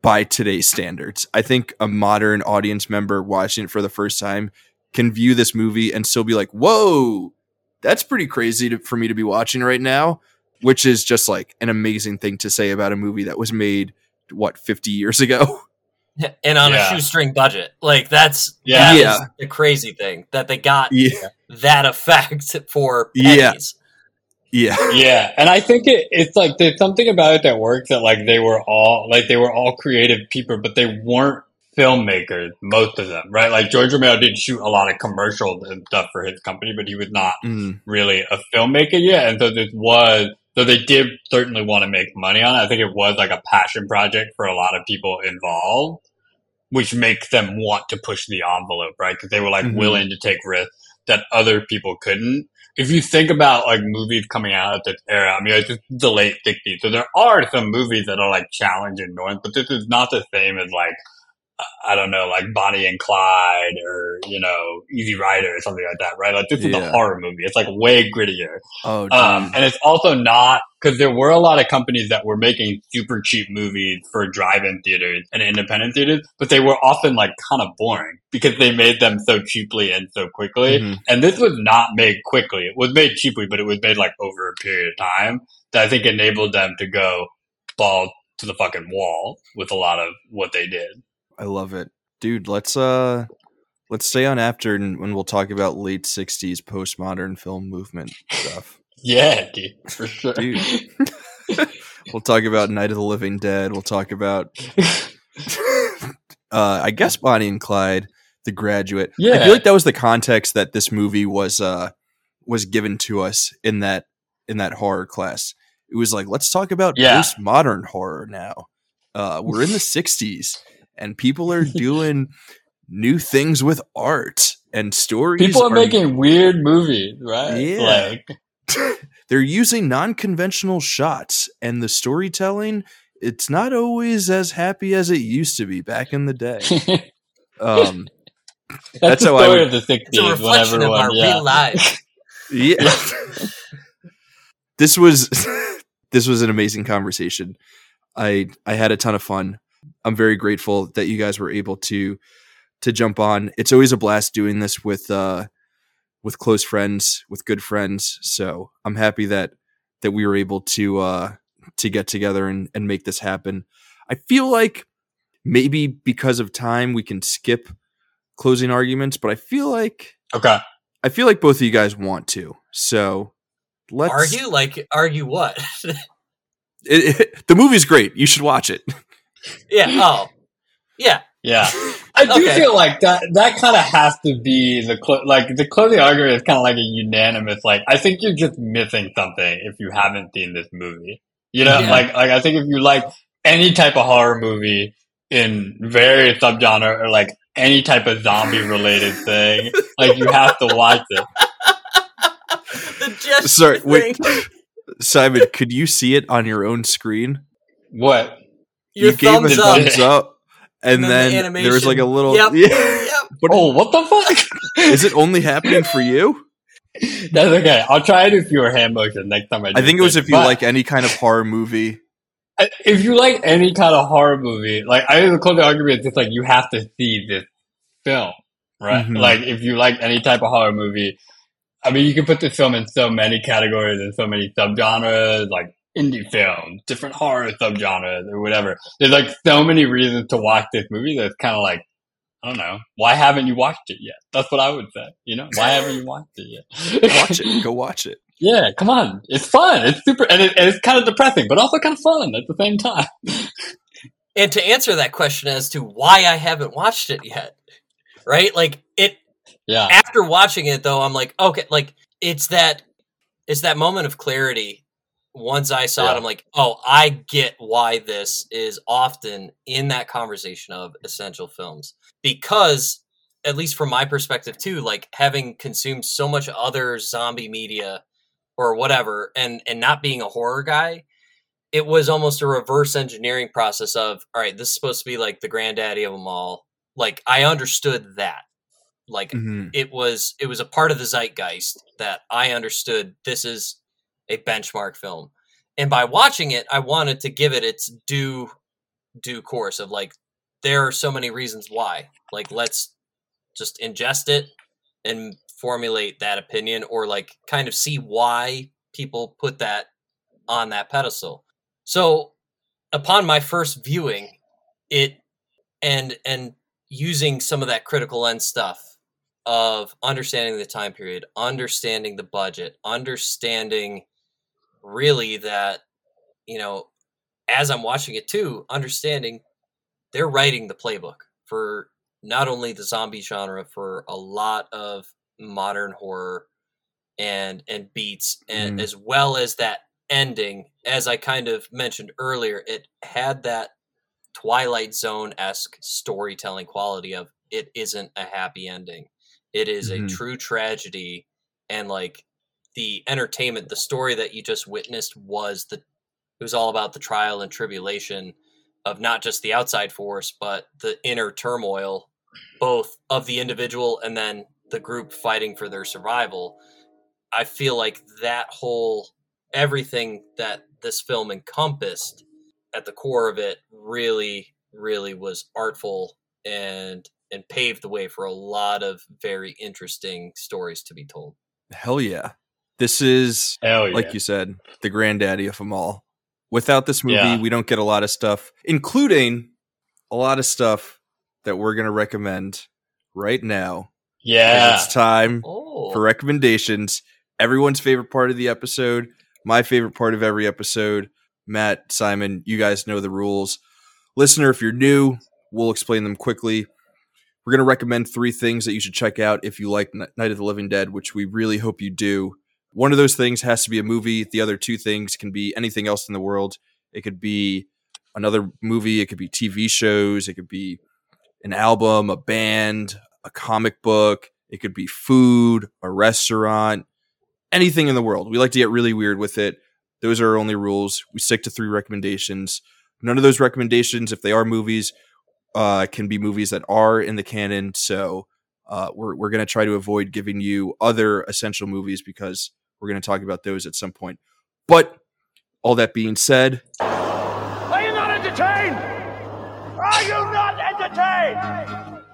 by today's standards. I think a modern audience member watching it for the first time can view this movie and still be like, "Whoa, that's pretty crazy to, for me to be watching right now," which is just like an amazing thing to say about a movie that was made what 50 years ago. *laughs* and on Yeah. a shoestring budget. Like that's Yeah. that is Yeah. the crazy thing that they got yeah. that effect for Yeah. pennies. Yeah. *laughs* yeah, and I think it, it's like there's something about it that works that like they were all like they were all creative people, but they weren't filmmakers, most of them, right? Like George Romero did shoot a lot of commercials and stuff for his company, but he was not Mm, really a filmmaker yet. And so this was, so they did certainly want to make money on it. I think it was like a passion project for a lot of people involved, which makes them want to push the envelope, right? Because they were like Mhm. willing to take risks that other people couldn't. If you think about like movies coming out at this era, I mean, it's the late 60s. So there are some movies that are like challenging norms, but this is not the same as like, I don't know, like Bonnie and Clyde or, you know, Easy Rider or something like that, right? Like this is Yeah. a horror movie. It's like way grittier. oh, Um, and it's also not because there were a lot of companies that were making super cheap movies for drive-in theaters and independent theaters, but they were often like kind of boring because they made them so cheaply and so quickly. Mhm. And this was not made quickly. It was made cheaply, but it was made like over a period of time that I think enabled them to go ball to the fucking wall with a lot of what they did. I love it, dude. Let's uh, let's stay on after and when we'll talk about late '60s postmodern film movement stuff. *laughs* Yeah, dude, for sure. Dude. *laughs* *laughs* We'll talk about Night of the Living Dead. We'll talk about, uh, I guess Bonnie and Clyde, The Graduate. Yeah, I feel like that was the context that this movie was uh was given to us in that in that horror class. It was like, let's talk about Yeah. postmodern horror now. Uh, we're in the '60s, and people are doing *laughs* new things with art and stories. People are making weird movies, right? Yeah. Like, *laughs* they're using non-conventional shots and the storytelling it's not always as happy as it used to be back in the day *laughs* um That's, That's the how I would- of the It's a sixties when reflection of everyone, our yeah. real lives. yeah this was this was an amazing conversation i i had a ton of fun i'm very grateful that you guys were able to to jump on. It's always a blast doing this with uh, with close friends, with good friends. So I'm happy that that we were able to uh, to get together and, and make this happen. I feel like maybe because of time we can skip closing arguments, but I feel like Okay. I feel like both of you guys want to. So let's argue like argue what? *laughs* It, it, the movie's great. You should watch it. *laughs* yeah. Oh. Yeah. Yeah. *laughs* I do Okay. feel like that that kind of has to be the cl- like the closing argument is kind of like a unanimous like I think you're just missing something if you haven't seen this movie. You know, Yeah. like like I think if you like any type of horror movie in various subgenre or like any type of zombie related thing, *laughs* like you have to watch it. the gesture Sorry, wait. Simon, could you see it on your own screen? What? Your you gave thumbs a up. thumbs up, and, And then then, the there was like a little. Yep. Yeah. Yep. *laughs* But Oh, what the fuck? is it only happening for you? *laughs* That's okay. I'll try it if you're hand motion next time I do I think it was this. if you But- like any kind of horror movie. If you like any kind of horror movie, like I think the closing argument is just like you have to see this film, right? Mhm. Like if you like any type of horror movie, I mean, you can put this film in so many categories and so many subgenres, like indie film, different horror subgenres or whatever. There's like so many reasons to watch this movie that's kind of like, I don't know, why haven't you watched it yet? That's what I would say. You know, why haven't you *laughs* watched it yet? Watch it. Go *laughs* watch it. Yeah, come on. It's fun. It's super, and, it, and it's kind of depressing, but also kind of fun at the same time. *laughs* And to answer that question as to why I haven't watched it yet, right? Like it Yeah. after watching it though, I'm like, okay, like it's that it's that moment of clarity. Once I saw Yeah. it, I'm like, oh, I get why this is often in that conversation of essential films. Because, at least from my perspective too, like having consumed so much other zombie media or whatever, and and not being a horror guy, it was almost a reverse engineering process of, all right, this is supposed to be like the granddaddy of them all. Like I understood that. Like Mhm. it was it was a part of the zeitgeist that I understood this is a benchmark film. And by watching it, I wanted to give it its due due course of like there are so many reasons why. Like let's just ingest it and formulate that opinion or like kind of see why people put that on that pedestal. So upon my first viewing, it and and using some of that critical lens stuff of understanding the time period, understanding the budget, understanding really that you know as I'm watching it too, understanding they're writing the playbook for not only the zombie genre for a lot of modern horror and and beats and Mhm. as well as that ending as I kind of mentioned earlier it had that twilight zone esque storytelling quality of it isn't a happy ending it is Mhm. a true tragedy and like the entertainment the story that you just witnessed was the it was all about the trial and tribulation of not just the outside force but the inner turmoil both of the individual and then the group fighting for their survival i feel like that whole everything that this film encompassed at the core of it really really was artful and and paved the way for a lot of very interesting stories to be told Hell yeah. This is yeah. like you said, the granddaddy of them all. Without this movie, Yeah. we don't get a lot of stuff, including a lot of stuff that we're going to recommend right now. yeah. It's time oh for recommendations. Everyone's favorite part of the episode, my favorite part of every episode. Matt, Simon, you guys know the rules. Listener, if you're new, we'll explain them quickly. We're going to recommend three things that you should check out if you like N- Night of the Living Dead, which we really hope you do. One of those things has to be a movie. The other two things can be anything else in the world. It could be another movie, it could be TV shows, it could be an album, a band, a comic book, it could be food, a restaurant, anything in the world. We like to get really weird with it. Those are our only rules. We stick to three recommendations. None of those recommendations, if they are movies, uh, can be movies that are in the canon. So uh, we're we're gonna try to avoid giving you other essential movies because we're gonna talk about those at some point. But all that being said, Are you not entertained? Are you not entertained?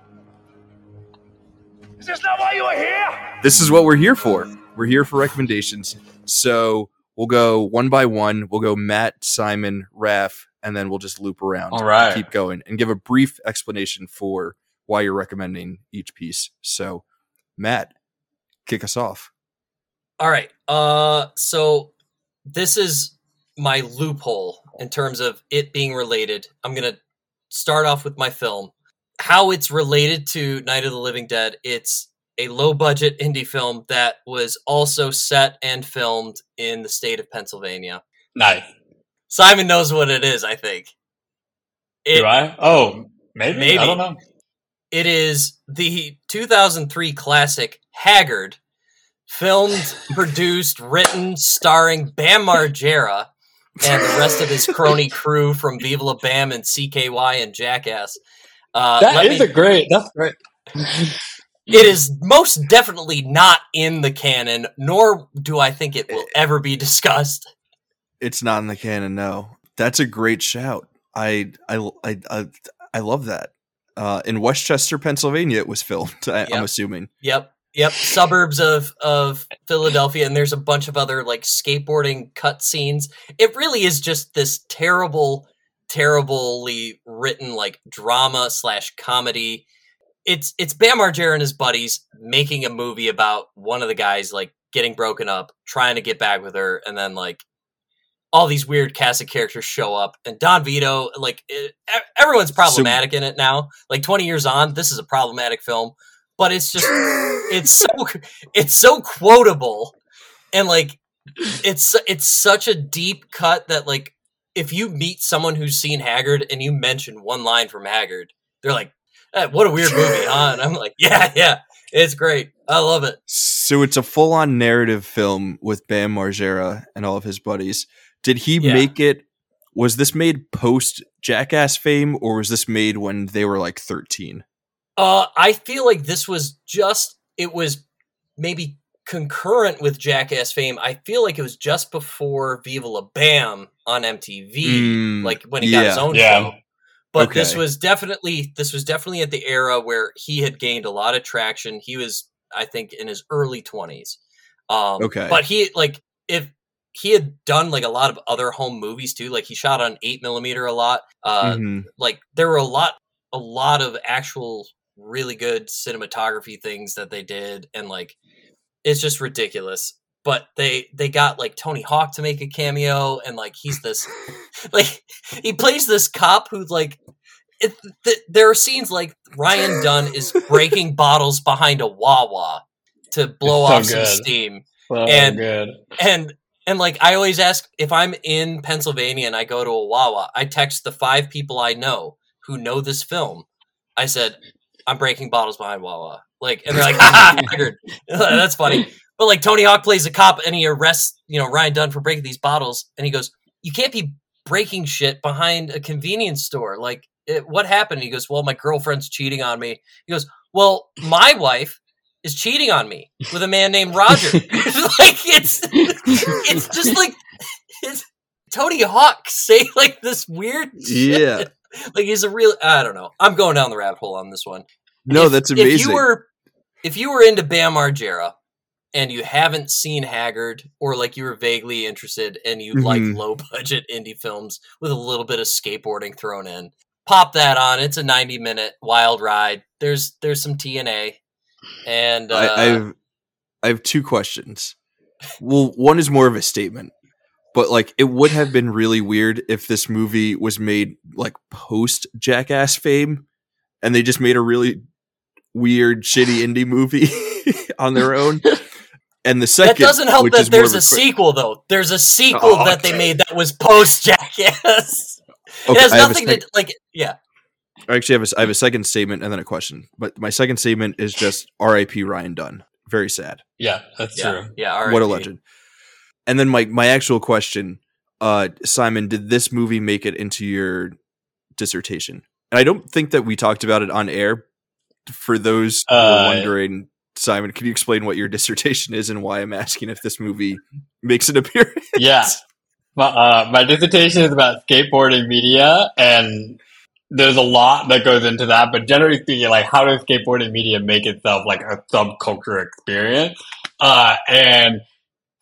Is this not why you are here? This is what we're here for. We're here for recommendations. So we'll go one by one. We'll go Matt, Simon, Raf, and then we'll just loop around. All right. Keep going and give a brief explanation for why you're recommending each piece. So, Matt, kick us off. All right. Uh, so this is my loophole in terms of it being related. I'm gonna start off with my film. How it's related to Night of the Living Dead. It's a low budget indie film that was also set and filmed in the state of Pennsylvania. Nice. Simon knows what it is, I think. It, Do I? Oh, maybe. Maybe. I don't know. It is the 2003 classic Haggard, filmed, produced, written, starring Bam Margera and the rest of his crony crew from Viva La Bam and CKY and Jackass. Uh, That let is me- a great. That's great. it is most definitely not in the canon, nor do I think it will ever be discussed. It's not in the canon, no. That's a great shout. I I I I, I love that. Uh, in West Chester, Pennsylvania, it was filmed. *laughs* I, I'm Yep. assuming. Yep. Yep. Suburbs of of Philadelphia, and there's a bunch of other like skateboarding cut scenes. It really is just this terrible, terribly written like drama slash comedy. It's it's Bam Margera and his buddies making a movie about one of the guys like getting broken up, trying to get back with her, and then like all these weird cast of characters show up, and Don Vito, like it, everyone's problematic in it now. Like 20 years on, this is a problematic film, but it's just it's so it's so quotable and like it's it's such a deep cut that like if you meet someone who's seen Haggard and you mention one line from Haggard, they're like, eh, "What a weird movie, huh?" And I'm like, "Yeah, yeah, it's great. I love it." So it's a full-on narrative film with Bam Margera and all of his buddies. Did he Yeah. make it? Was this made post Jackass fame, or was this made when they were like 13? Uh, I feel like this was just it was maybe concurrent with Jackass fame. I feel like it was just before Viva La Bam on MTV, Mm, like when he got his own Yeah. show. But this was definitely this was definitely at the era where he had gained a lot of traction. He was, I think, in his early twenties. Um, Okay. but he like if he had done like a lot of other home movies too. Like he shot on eight millimeter a lot. Uh, Mhm. like there were a lot a lot of actual really good cinematography things that they did and like it's just ridiculous but they they got like tony hawk to make a cameo and like he's this *laughs* *laughs* like he plays this cop who's like it, th- there are scenes like ryan dunn is *laughs* breaking bottles behind a wawa to blow so off some steam So And- good. and and like I always ask if I'm in Pennsylvania and I go to a Wawa, I text the five people I know who know this film. I said, I'm breaking bottles behind Wawa. Like and they're like, ha *laughs* ha, *laughs* That's funny. But like Tony Hawk plays a cop and he arrests, you know, Ryan Dunn for breaking these bottles, and he goes, You can't be breaking shit behind a convenience store. Like it, what happened? He goes, Well, my girlfriend's cheating on me. He goes, Well, my wife is cheating on me with a man named Roger. *laughs* like it's it's just like it's Tony Hawk say like this weird shit. Yeah. Like he's a real I don't know. I'm going down the rabbit hole on this one. No, If- that's If amazing. you were if you were into Bam Margera and you haven't seen Haggard or like you were vaguely interested and you like Mhm. low budget *laughs* indie films with a little bit of skateboarding thrown in, pop that on. It's a 90 minute wild ride. There's there's some TNA and uh, I, I've I have two questions. Well, one is more of a statement, but like it would have been really weird if this movie was made like post Jackass fame, and they just made a really weird, shitty indie movie *laughs* on their own. *laughs* And the second, that doesn't help which that is there's of a que- sequel though. There's a sequel Oh, that they made that was post Jackass. Okay, it has I nothing sec- to like. Yeah, I actually have a, I have a second statement and then a question. But my second statement is just R.I.P. Ryan Dunn. Very sad. Yeah, that's yeah, true. yeah. what a legend. And then my my actual question, uh, Simon, did this movie make it into your dissertation? And I don't think that we talked about it on air. For those who are Uh, wondering, Simon, can you explain what your dissertation is and why I'm asking if this movie makes an *laughs* appearance? Yeah. My, uh, my dissertation is about skateboarding media, and there's a lot that goes into that, but generally speaking, like how does skateboarding media make itself like a subculture experience? Uh, and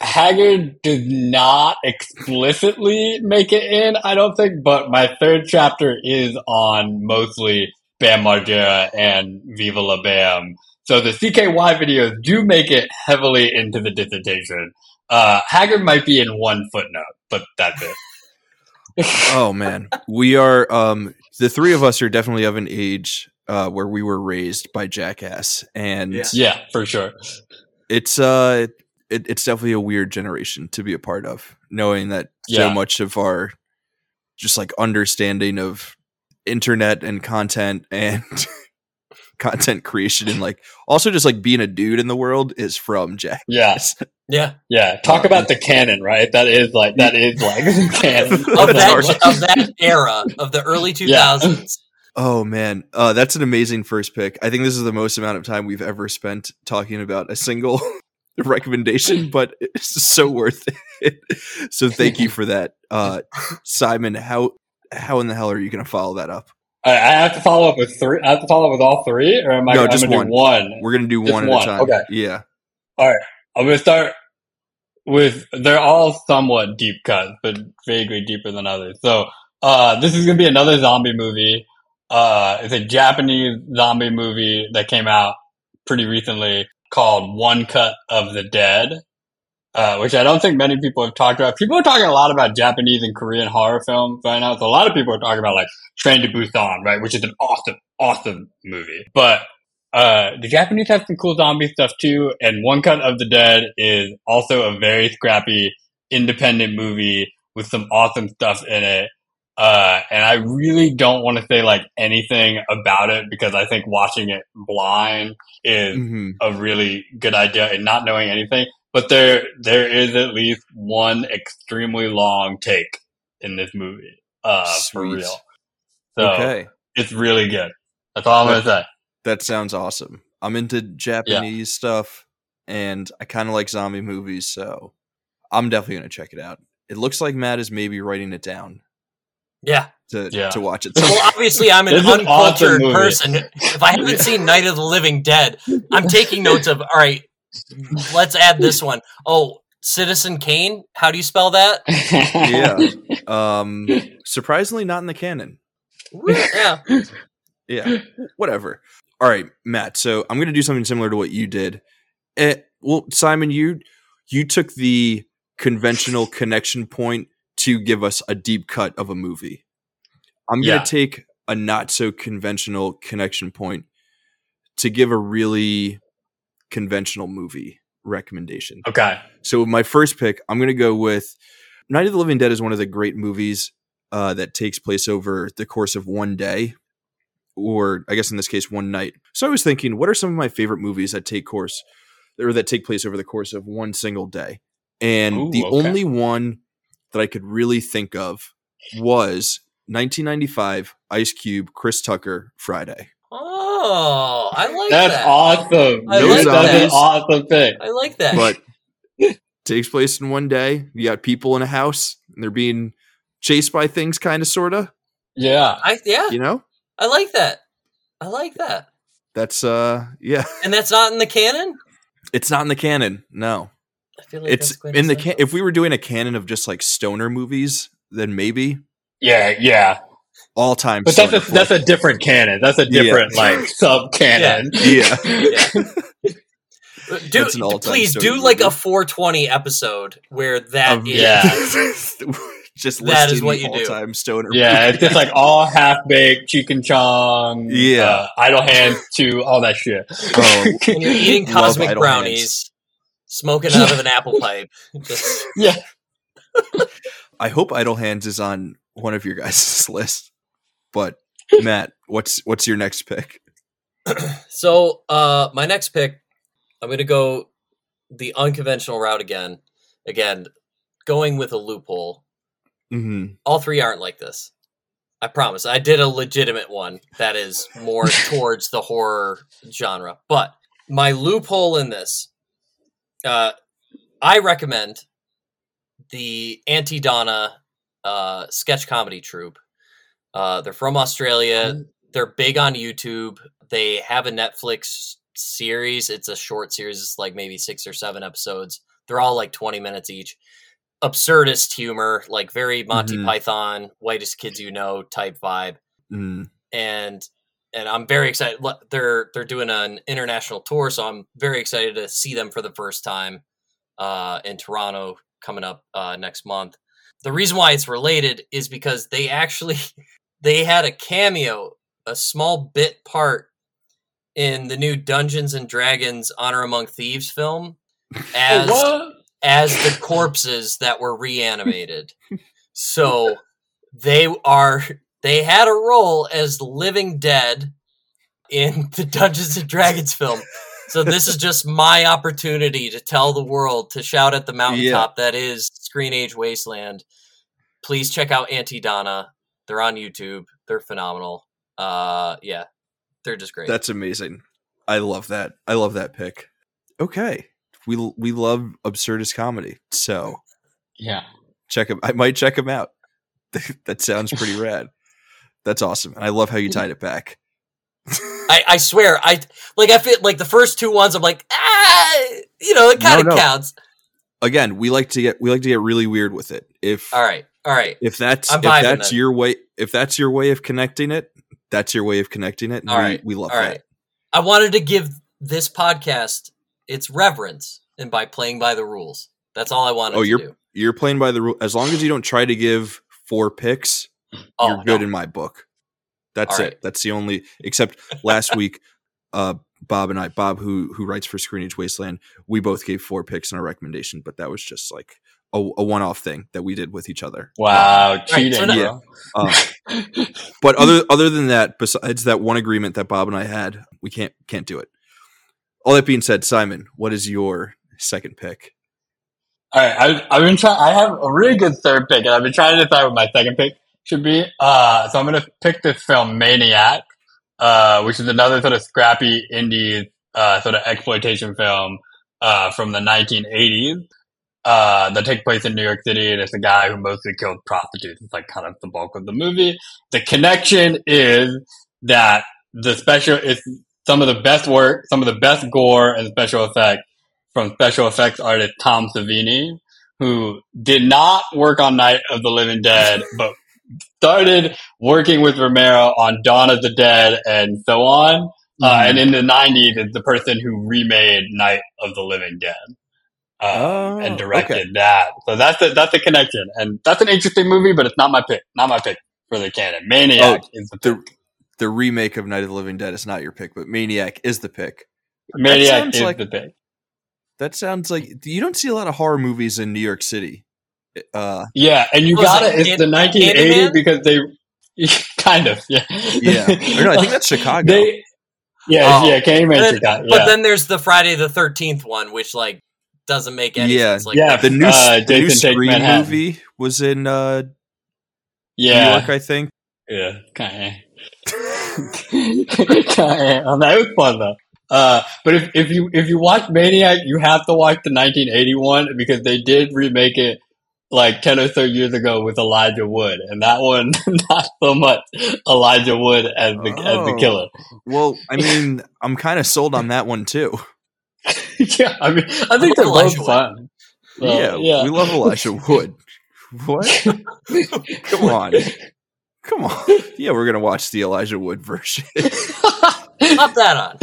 Haggard does not explicitly make it in, I don't think, but my third chapter is on mostly Bam Margera and Viva La Bam. So the CKY videos do make it heavily into the dissertation. Uh, Haggard might be in one footnote, but that's it. *laughs* oh man, we are um the three of us are definitely of an age uh where we were raised by Jackass, and Yeah. yeah, for sure. it's uh it, it's definitely a weird generation to be a part of, knowing that so much of our just like understanding of internet and content and *laughs* content creation and like also just like being a dude in the world is from Jack. Yeah, *laughs* Yeah, yeah. Talk about the canon, right? That is like that is like the *laughs* canon of that of that era of the early two thousands. Yeah. Oh man, uh, that's an amazing first pick. I think this is the most amount of time we've ever spent talking about a single *laughs* recommendation, but it's so worth it. so thank you for that, uh, Simon. How how in the hell are you going to follow that up? I, I have to follow up with three. I have to follow up with all three, or am I? No, I'm just gonna one. do one. We're going to do Just one at one, a time. okay. Yeah. All right. I'm gonna start with. They're all somewhat deep cuts, but vaguely deeper than others. So, uh, this is gonna be another zombie movie. Uh, it's a Japanese zombie movie that came out pretty recently called One Cut of the Dead. Uh, which I don't think many people have talked about. People are talking a lot about Japanese and Korean horror films right now. So a lot of people are talking about like Train to Busan, right? Which is an awesome, awesome movie. But uh, the Japanese have some cool zombie stuff too, and One Cut of the Dead is also a very scrappy independent movie with some awesome stuff in it. Uh, and I really don't want to say like anything about it because I think watching it blind is hmm a really good idea and not knowing anything. But there, there is at least one extremely long take in this movie, uh, for real. So okay, it's really good. That's all I'm gonna say. that sounds awesome. I'm into Japanese stuff, and I kind of like zombie movies, so I'm definitely going to check it out. It looks like Matt is maybe writing it down Yeah. to Yeah. to watch it. Well, obviously, I'm an It's an awesome uncultured person. If I haven't seen Night of the Living Dead, I'm taking notes of. All right, let's add this one. Oh, Citizen Kane. How do you spell that? yeah. *laughs* Um, surprisingly, not in the canon. Yeah. Yeah, whatever. All right, Matt. So I'm going to do something similar to what you did. Eh, well, Simon, you you took the conventional connection point to give us a deep cut of a movie. I'm going to take a not so conventional connection point to give a really conventional movie recommendation. okay. So my first pick, I'm going to go with Night of the Living Dead is one of the great movies uh, that takes place over the course of one day, or I guess in this case, one night. So I was thinking, what are some of my favorite movies that take course or that take place over the course of one single day? And Ooh, the okay. only one that I could really think of was 1995 Ice Cube Chris Tucker Friday. Oh, I like That's that. awesome. I dude. like That's that. an awesome pick. I like that. but *laughs* takes place in one day. You got people in a house and they're being chased by things, kind of, sort of. Yeah. I yeah, You know, I like that. I like that. that's uh, yeah. And that's not in the canon. It's not in the canon. No, I feel like it's in the can. If we were doing a canon of just like stoner movies, then maybe Yeah. Yeah. all time. But that's a that's a different canon. That's a Yeah. different like *laughs* sub canon. yeah. *laughs* do That's an please stoner do like a 420 episode where that Of- is Yeah. *laughs* just That is what you do. all-time stoner. Yeah, it's just like all half baked Cheech and Chong, Yeah. uh, idle hands to all that shit. Oh, and you're eating cosmic Idle brownies, smoking out of an apple *laughs* pipe. Just *laughs* yeah, *laughs* I hope Idle Hands is on one of your guys' list. But Matt, what's what's your next pick? *clears throat* so uh my next pick, I'm gonna go the unconventional route again. Again, going with a loophole. hmm All three aren't like this. I promise. I did a legitimate one that is more towards the horror genre. But my loophole in this, uh, I recommend the Aunty Donna uh, sketch comedy troupe. Uh, they're from Australia. They're big on YouTube. They have a Netflix series. It's a short series. It's like maybe six or seven episodes. They're all like 20 minutes each. Absurdist humor, like very Monty Mhm. Python, whitest kids you know type vibe. Mm. And and I'm very excited. They're they're doing an international tour, so I'm very excited to see them for the first time uh, in Toronto coming up uh, next month. The reason why it's related is because they actually *laughs* they had a cameo, a small bit part in the new Dungeons and Dragons Honor Among Thieves film *laughs* as what? as the corpses that were reanimated. So they are they had a role as living dead in *laughs* the Dungeons and Dragons film. So this is just my opportunity to tell the world to shout at the mountaintop that is ScreenAge Wasteland. Please check out Aunty Donna. They're on YouTube. They're phenomenal. Uh yeah. They're just great. That's amazing. I love that. I love that pick. Okay. We we love absurdist comedy. So Yeah. check him. I might check him out. *laughs* that sounds pretty *laughs* rad. That's awesome. And I love how you tied it back. *laughs* I, I swear, I like I feel like the first two ones I'm like, ah you know, it kind of No, no. counts. Again, we like to get we like to get really weird with it. If All right. All right. if that's I'm if that's then. your way if that's your way of connecting it, that's your way of connecting it. and All we, right. we love All that. right. I wanted to give this podcast its reverence and by playing by the rules. That's all I wanted Oh, to you're- do. You're playing by the rule as long as you don't try to give four picks, Oh, you're good no. in my book. That's All it. right. That's the only except last week uh Bob and I, Bob who who writes for Screenage Wasteland, we both gave four picks in our recommendation, but that was just like a, a one-off thing that we did with each other. Wow, cheating, so now- bro. Um, but other other than that, besides that one agreement that Bob and I had, we can't can't do it. All that being said, Simon, what is your second pick? All right, I, I've been trying. I have a really good third pick, and I've been trying to decide what my second pick should be. Uh, so I'm going to pick this film, Maniac, uh, which is another sort of scrappy indie uh, sort of exploitation film uh, from the 1980s uh, that takes place in New York City, and it's a guy who mostly kills prostitutes. It's like kind of the bulk of the movie. The connection is that the special is some of the best work, some of the best gore and special effects from special effects artist Tom Savini, who did not work on Night of the Living Dead, but started working with Romero on Dawn of the Dead and so on. Uh, and in the 90s, is the person who remade Night of the Living Dead. Um, Oh, and directed that. So that's a, that's a connection. And that's an interesting movie, but it's not my pick. Not my pick for the canon. Maniac is the pick. the the remake of Night of the Living Dead is not your pick, but Maniac is the pick. Maniac is like- the pick. That sounds like you don't see a lot of horror movies in New York City. Uh, Yeah, and you got it it. It's Can- the 1980 Candyman? because they *laughs* kind of yeah yeah, Or no, I think that's *laughs* Chicago. They, yeah, Oh. yeah, Candyman But then, Chicago. but then there's the Friday the 13th one, which like doesn't make any Yeah. sense. Like, Yeah, the new, Uh, the new Jason Scream Manhattan. movie was in uh, yeah. New yeah, York, I think. yeah, kind of. *laughs* that was fun though. Uh, but if, if you if you watch Maniac, you have to watch the 1981 because they did remake it like 10 or 30 years ago with Elijah Wood, and that one *laughs* not so much Elijah Wood as the as the Oh. killer. Well, I mean, I'm kind of sold on that one too. *laughs* yeah, I mean, I think I they're love both Wood. fun. So, yeah, yeah. we love Elijah Wood. What? *laughs* Come on, come on. Yeah, we're gonna watch the Elijah Wood version. pop that on.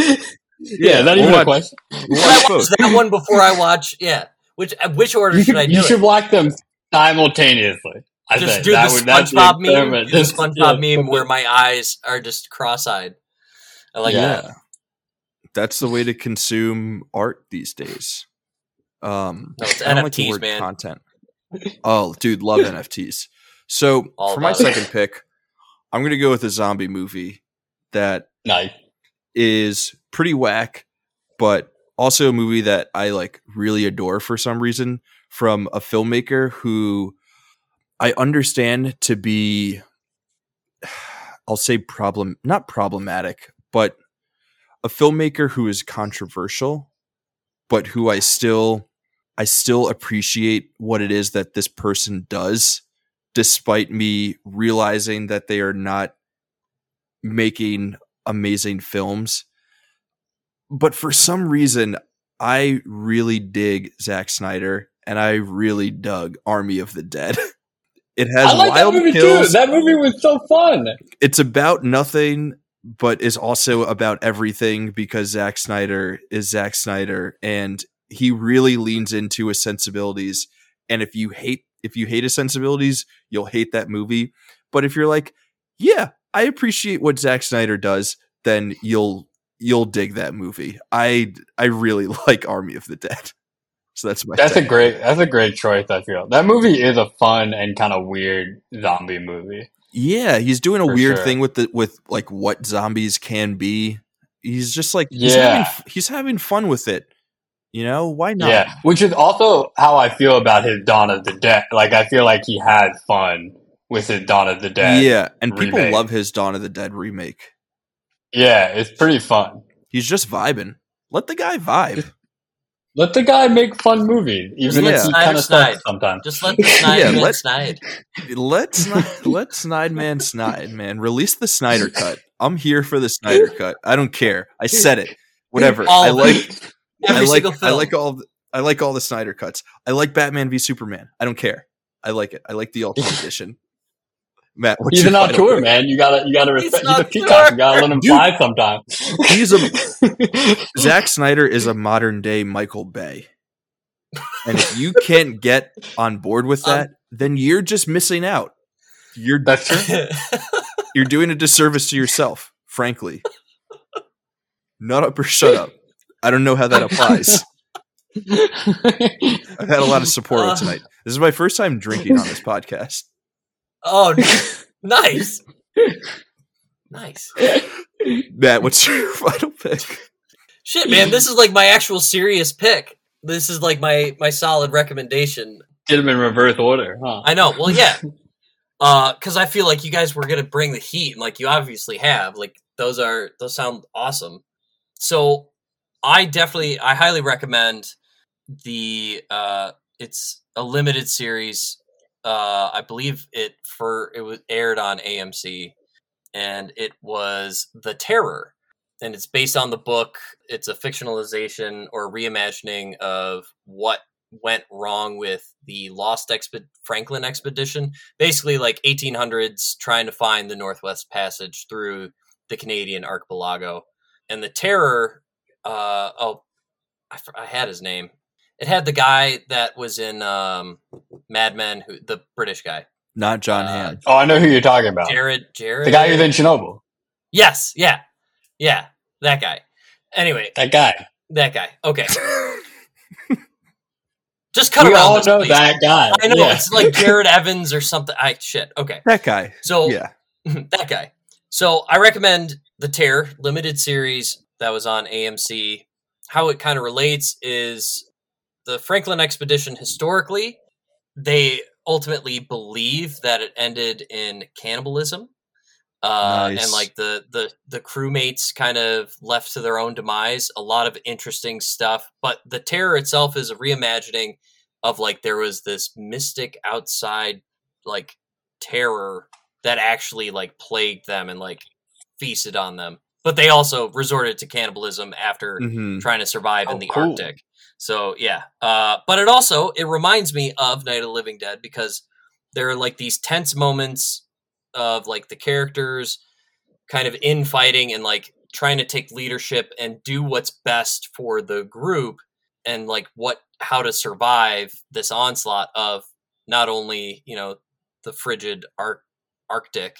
yeah, not we'll even a watch- question. we'll I watch watch that one before I watch? Yeah. Which which order should should, I do you it? should watch them simultaneously. I just think. do That the would- that's the SpongeBob meme. experiment. Do the SpongeBob yeah. meme where my eyes are just cross-eyed. I like Yeah. that. That's the way to consume art these days. Um, No, it's I don't like the NFTs, word man. content. Oh, dude, love *laughs* NFTs. So All for my it. second pick, I'm gonna go with a zombie movie that Nice. is pretty whack, but also a movie that I like really adore for some reason from a filmmaker who I understand to be *sighs* I'll say problem not problematic, but a filmmaker who is controversial, but who I still I still appreciate what it is that this person does despite me realizing that they are not making amazing films. But for some reason, I really dig Zack Snyder and I really dug Army of the Dead. *laughs* It has I like that wild movie kills. too. That movie was so fun. it's about nothing, but is also about everything because Zack Snyder is Zack Snyder and he really leans into his sensibilities. And if you hate if you hate his sensibilities, you'll hate that movie. But if you're like, yeah, I appreciate what Zack Snyder does, then you'll you'll dig that movie. I I really *laughs* like Army of the Dead. So that's my That's a great. That's a great choice. I feel that movie is a fun and kind of weird zombie movie. Yeah, he's doing a weird sure. thing with the with like what zombies can be. He's just like he's Yeah. having, he's having fun with it. You know, why not? Yeah, which is also how I feel about his Dawn of the Dead. Like I feel like he had fun with his Dawn of the Dead. Yeah, and people love his Dawn of the Dead remake. yeah, it's pretty fun. He's just vibing. Let the guy vibe. Let the guy make fun movies, even Yeah. if he kind of snide. sometimes. Just let the *laughs* snide Yeah, man let- snide. let Snide, let Snide man snide man release the Snyder cut. I'm here for the Snyder cut. I don't care. I said it. Whatever. All I of like it. I like single I like all the, I like all the Snyder cuts. I like Batman v Superman. I don't care. I like it. I like the Ultimate *laughs* Edition. Matt, what's He's an final auteur, pick? man. You gotta, you gotta He's respect. an He's, a auteur. peacock. You gotta let him Dude. fly sometimes. *laughs* He's a *laughs* Zack Snyder is a modern day Michael Bay. And if you can't get on board with that, then you're just missing out. You're That's true. *laughs* you're doing a disservice to yourself, frankly. Nut up or shut up. I don't know how that applies. I've had a lot of support Uh. tonight. This is my first time drinking on this podcast. Oh, *laughs* nice. Nice. Matt, what's your *laughs* final pick? Shit, man, this is like my actual serious pick. This is like my my solid recommendation. Get him in reverse order, huh? I know. Well, yeah. Uh, cuz I feel like you guys were going to bring the heat and like you obviously have. Like those are those sound awesome. So, I definitely I highly recommend the uh it's a limited series. Uh I believe it for it was aired on AMC and it was The Terror and it's based on the book. It's a fictionalization or reimagining of what went wrong with the Lost Expe- Franklin expedition. Basically, like 1800s, trying to find the Northwest Passage through the Canadian archipelago. And the Terror, uh, oh, I had his name. It had the guy that was in um, Mad Men, who the British guy, Not John Uh, Hamm. Oh, I know who you're talking about. Jared. Jared, The guy who's in Chernobyl. Yes, yeah, yeah, that guy. Anyway, That guy. that guy. Okay, *laughs* just cut we around. all this, know please. that guy. I know Yeah. it's like *laughs* Jared Evans or something. I shit. Okay, That guy. so Yeah. *laughs* that guy. So I recommend the Terror limited series that was on AMC. How it kind of relates is the Franklin expedition historically, they ultimately believe that it ended in cannibalism. Uh, Nice. and like the, the the crewmates kind of left to their own demise a lot of interesting stuff but the terror itself is a reimagining of like there was this mystic outside like terror that actually like plagued them and like feasted on them. But they also resorted to cannibalism after hmm trying to survive in Oh, the cool. Arctic. So yeah, uh, but it also it reminds me of Night of the Living Dead because there are like these tense moments of like the characters kind of infighting and like trying to take leadership and do what's best for the group and like what how to survive this onslaught of not only you know the frigid Arc- Arctic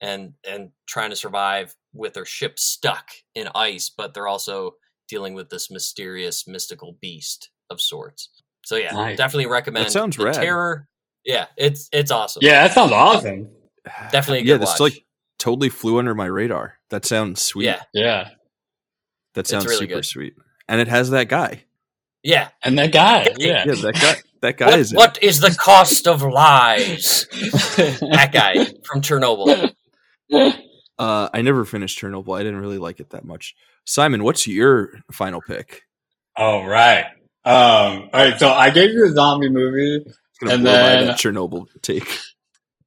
and and trying to survive with their ship stuck in ice, but they're also dealing with this mysterious mystical beast of sorts. So yeah, Nice. definitely recommend. That sounds the rad. Terror. Yeah, it's it's awesome. Yeah, that sounds awesome. *sighs* Definitely a yeah, this watch. like totally flew under my radar. That sounds sweet. yeah, Yeah. that sounds really super good. sweet. And it has that guy. yeah. And that guy. Yeah. Yeah, that guy. That guy What, is. in what is the cost of lies? *laughs* that guy from Chernobyl. *laughs* it. Uh, I never finished Chernobyl. I didn't really like it that much. Simon, what's your final pick? All right. Um, all right. So I gave you a zombie movie. Gonna And blow by then- that *laughs* Chernobyl take. *laughs*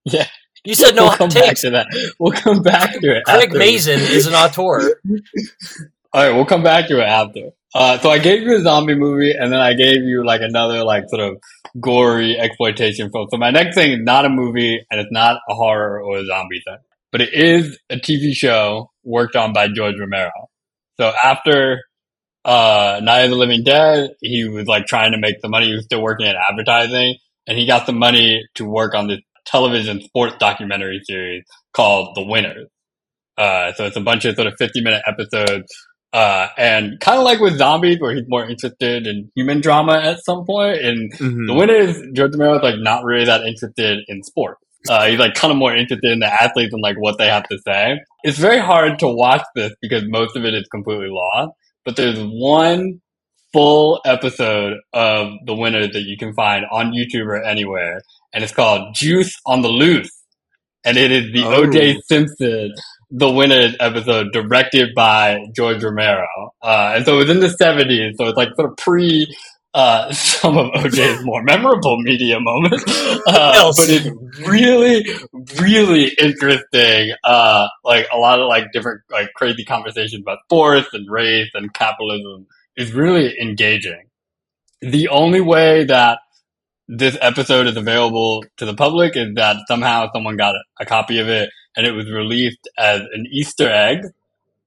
Yeah. You said no we'll hot come back takes. to that. We'll come back to it. Craig after. Mazin is an auteur. *laughs* All right, we'll come back to it after. Uh, so I gave you a zombie movie, and then I gave you like another like sort of gory exploitation film. So my next thing is not a movie, and it's not a horror or a zombie thing, but it is a TV show worked on by George Romero. So after uh, Night of the Living Dead, he was like trying to make the money. He was still working in advertising, and he got the money to work on this television sports documentary series called The Winners. Uh, so it's a bunch of sort of 50 minute episodes. Uh, and kind of like with zombies, where he's more interested in human drama at some point. And Mhm. the winner is George Romero is like not really that interested in sports. Uh, he's like kind of more interested in the athletes and like what they have to say. It's very hard to watch this because most of it is completely lost. But there's one full episode of the winner that you can find on YouTube or anywhere, and it's called Juice on the Loose. And it is the Oh. O.J. Simpson, the winner episode, directed by George Romero. Uh, and so it was in the 70s, so it's like sort of pre uh, *laughs* some of OJ's more memorable media moments. Uh, *laughs* but it's really, really interesting. Uh, like a lot of like different, like crazy conversations about sports and race and capitalism is really engaging. The only way that this episode is available to the public is that somehow someone got a, a copy of it and it was released as an Easter egg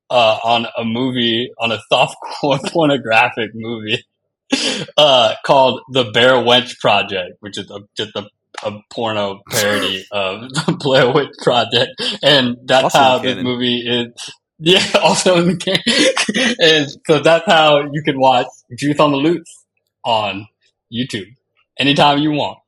uh, on a movie, on a softcore *laughs* pornographic movie *laughs* uh, called The Bare Wench Project, which is a, just a, a porno parody *laughs* of the Blair Witch Project. And that's Also how this movie is. *laughs* Yeah, also in the game. and so that's how you can watch Juice on the Loose on YouTube anytime you want.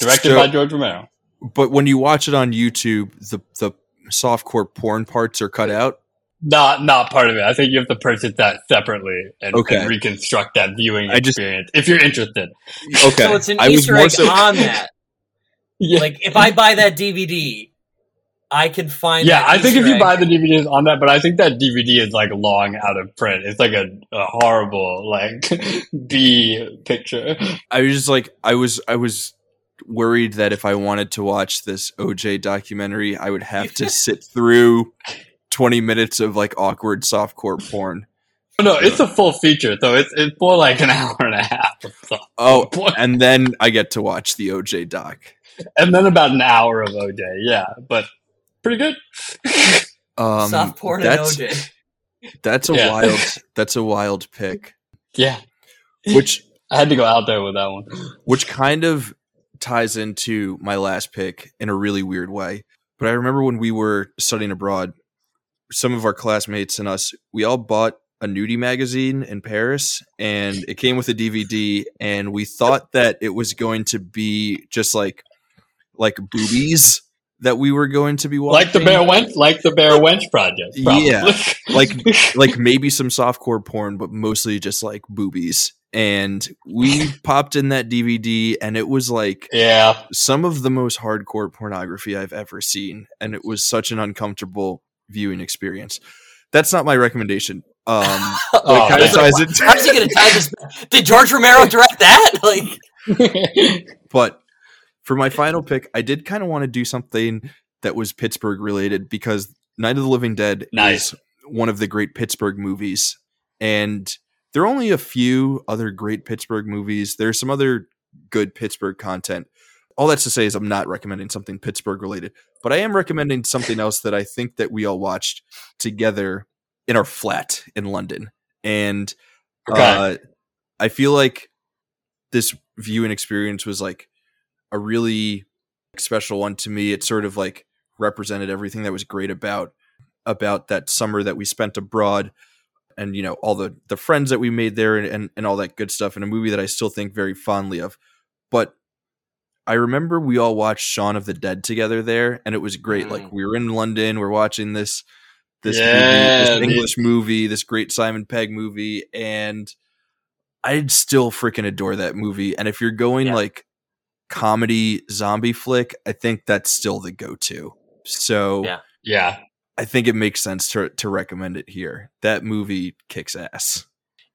Directed So- by George Romero. but when you watch it on YouTube, the the softcore porn parts are cut out. Not not part of it. I think you have to purchase that separately and, Okay. and reconstruct that viewing I just- experience if you're interested. *laughs* Okay, So it's an I Easter egg so- on that. *laughs* Yeah, Like if I buy that DVD, I can find. yeah. that I think if Easter you egg. buy the DVDs on that, but I think that DVD is like long out of print. It's like a, a horrible like *laughs* B picture. I was just like I was I was worried that if I wanted to watch this OJ documentary, I would have to sit through 20 minutes of like awkward softcore porn. No, it's a full feature, so it's it's more like an *laughs* hour and a half. Or so. Oh, and then I get to watch the OJ doc. and then about an hour of OJ. Yeah, but pretty good. *laughs* Um, soft porn and that's, OJ. That's a Yeah. wild *laughs* that's a wild pick. yeah, Which I had to go out there with that one. which kind of ties into my last pick in a really weird way. But I remember when we were studying abroad, some of our classmates and us, we all bought a nudie magazine in Paris and it came with a DVD and we thought that it was going to be just like like boobies that we were going to be watching. Like the Bare Wench, like the Bare Wench project. Probably. Yeah, *laughs* like like maybe some softcore porn, but mostly just like boobies. And we *laughs* popped in that DVD, and it was like yeah, some of the most hardcore pornography I've ever seen, and it was such an uncomfortable viewing experience. That's not my recommendation. Um, *laughs* but Oh, it kind of man. ties into. How's he going to tie this? Did George Romero direct that? *laughs* Like, But for my final pick, I did kind of want to do something that was Pittsburgh related because Night of the Living Dead Nice. is one of the great Pittsburgh movies. And there are only a few other great Pittsburgh movies. There's some other good Pittsburgh content. All that's to say is I'm not recommending something Pittsburgh related, but I am recommending something else that I think that we all watched together in our flat in London. And Okay. uh, I feel like this viewing experience was like a really special one to me. It sort of like represented everything that was great about about that summer that we spent abroad and you know all the the friends that we made there and, and, and all that good stuff and a movie that I still think very fondly of. But I remember we all watched Shaun of the Dead together there and it was great. Mm. Like we were in London, we're watching this this Yeah, movie, this English movie, this great Simon Pegg movie, and I'd still freaking adore that movie. And if you're going Yeah. like comedy zombie flick, I think that's still the go-to. So Yeah. yeah. I think it makes sense to to recommend it here. That movie kicks ass.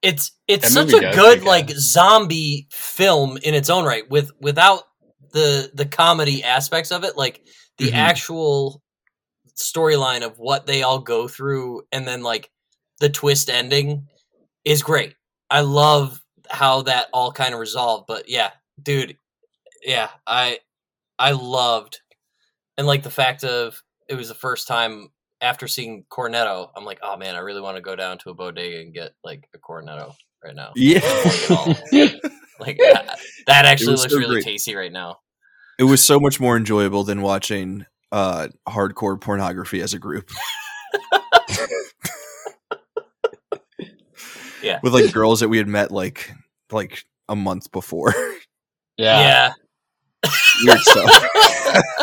it's it's That such a good like ass. zombie film in its own right with without the the comedy aspects of it, like the Mhm. actual storyline of what they all go through, and then like the twist ending is great. I love how that all kind of resolved. But yeah, dude, yeah, I I loved and like the fact of it was the first time after seeing Cornetto, I'm like, oh man, I really want to go down to a bodega and get like a Cornetto right now. Yeah. *laughs* Like that, that actually looks so really great. tasty right now. it was so much more enjoyable than watching uh hardcore pornography as a group. Yeah. With like girls that we had met like like a month before. Yeah. Yeah. Weird stuff. *laughs*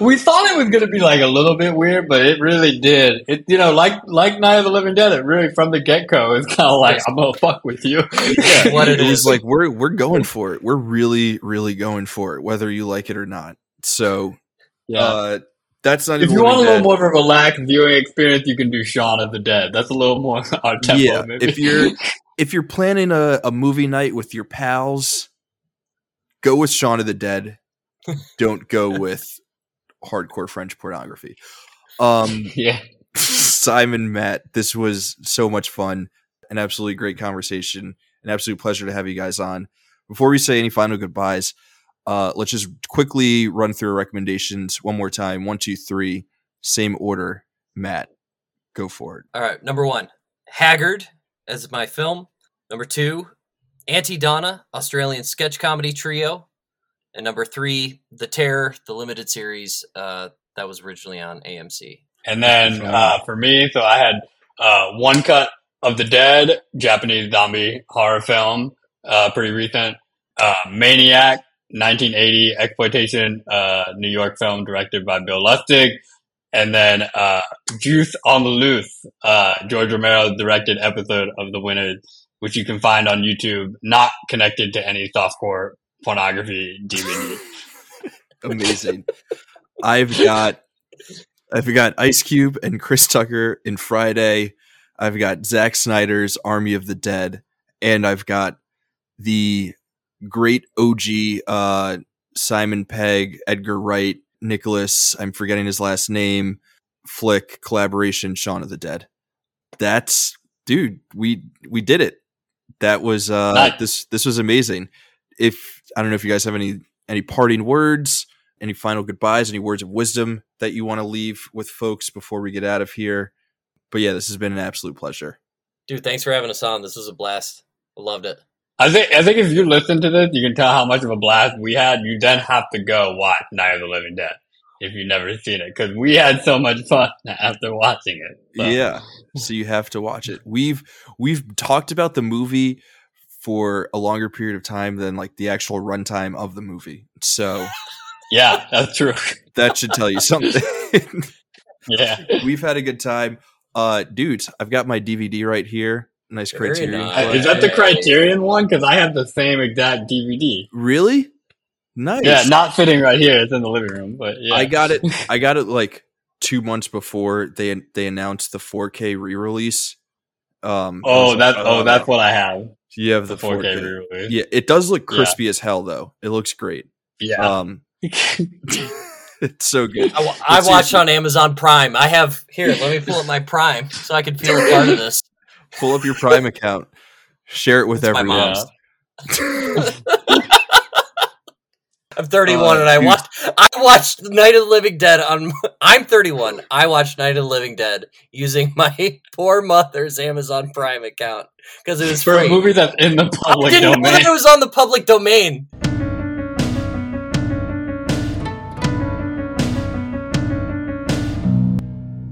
we thought it was going to be like a little bit weird, but it really did. It, you know, like like Night of the Living Dead, it really from the get go, it's kind of like I'm gonna fuck with you. Yeah, What it it *laughs* was is. like we're we're going for it. We're really really going for it, whether you like it or not. So yeah. uh, that's not. if even you want a little Dead. more of a relaxed viewing experience, you can do Shaun of the Dead. That's a little more *laughs* our tempo. Yeah, maybe. if you're- if you're planning a, a movie night with your pals, go with Shaun of the Dead. Don't go *laughs* with hardcore French pornography. *laughs* Um, yeah, Simon, Matt, this was so much fun. An absolutely great conversation. An absolute pleasure to have you guys on. Before we say any final goodbyes, uh, let's just quickly run through our recommendations one more time. One, two, three, same order. Matt, go for it. All right, number one, Haggard as my film. Number two, Aunty Donna, Australian sketch comedy trio. And number three, The Terror, the limited series uh, that was originally on AMC. and then uh, for me, so I had uh, one cut of the Dead, Japanese zombie horror film, uh, pretty recent. Uh, Maniac, 1980 exploitation, uh, New York film directed by Bill Lustig. And then, uh, Juice on the Loose, uh, George Romero directed episode of The Winners, which you can find on YouTube, not connected to any softcore pornography DVD. *laughs* Amazing. I've got I've got Ice Cube and Chris Tucker in Friday. I've got Zack Snyder's Army of the Dead, and I've got the great OG uh, Simon Pegg, Edgar Wright, Nicholas. I'm forgetting his last name. Flick collaboration, Shaun of the Dead. That's dude. We we did it. That was uh, Nice. this this was amazing. If I don't know if you guys have any any parting words, any final goodbyes, any words of wisdom that you want to leave with folks before we get out of here. But yeah, this has been an absolute pleasure. Dude, thanks for having us on. This was a blast. I loved it. I think I think if you listen to this, you can tell how much of a blast we had. You then have to go watch Night of the Living Dead if you've never seen it, because we had so much fun *laughs* after watching it. So, Yeah. So you have to watch it. We've we've talked about the movie for a longer period of time than like the actual runtime of the movie. So *laughs* yeah, that's true. *laughs* that should tell you something. *laughs* Yeah, We've had a good time. Uh dudes, I've got my DVD right here. Nice Very criterion. nice. Is that the Criterion one? Because I have the same exact DVD. Really? Nice. Yeah, not fitting right here. It's in the living room, but yeah, I got it. I got it like two months before they they announced the 4K re-release. Um, Oh, was like, that's oh, that's what I have. You have The the 4K 4K. re-release. Yeah, it does look Yeah. crispy as hell though. It looks great. Yeah. Um, *laughs* it's so good. I, wa- I Let's watched on Amazon Prime. I have here. Let me pull up my Prime so I can feel a part of this. Pull up your Prime account. Share it with It's my everyone. *laughs* I'm 31 Uh, and I dude. watched I watched Night of the Living Dead on *laughs* I'm 31. I watched Night of the Living Dead using *laughs* my poor mother's Amazon Prime account because it was For free. a movie that's in the I public didn't know domain. that it was on the public domain.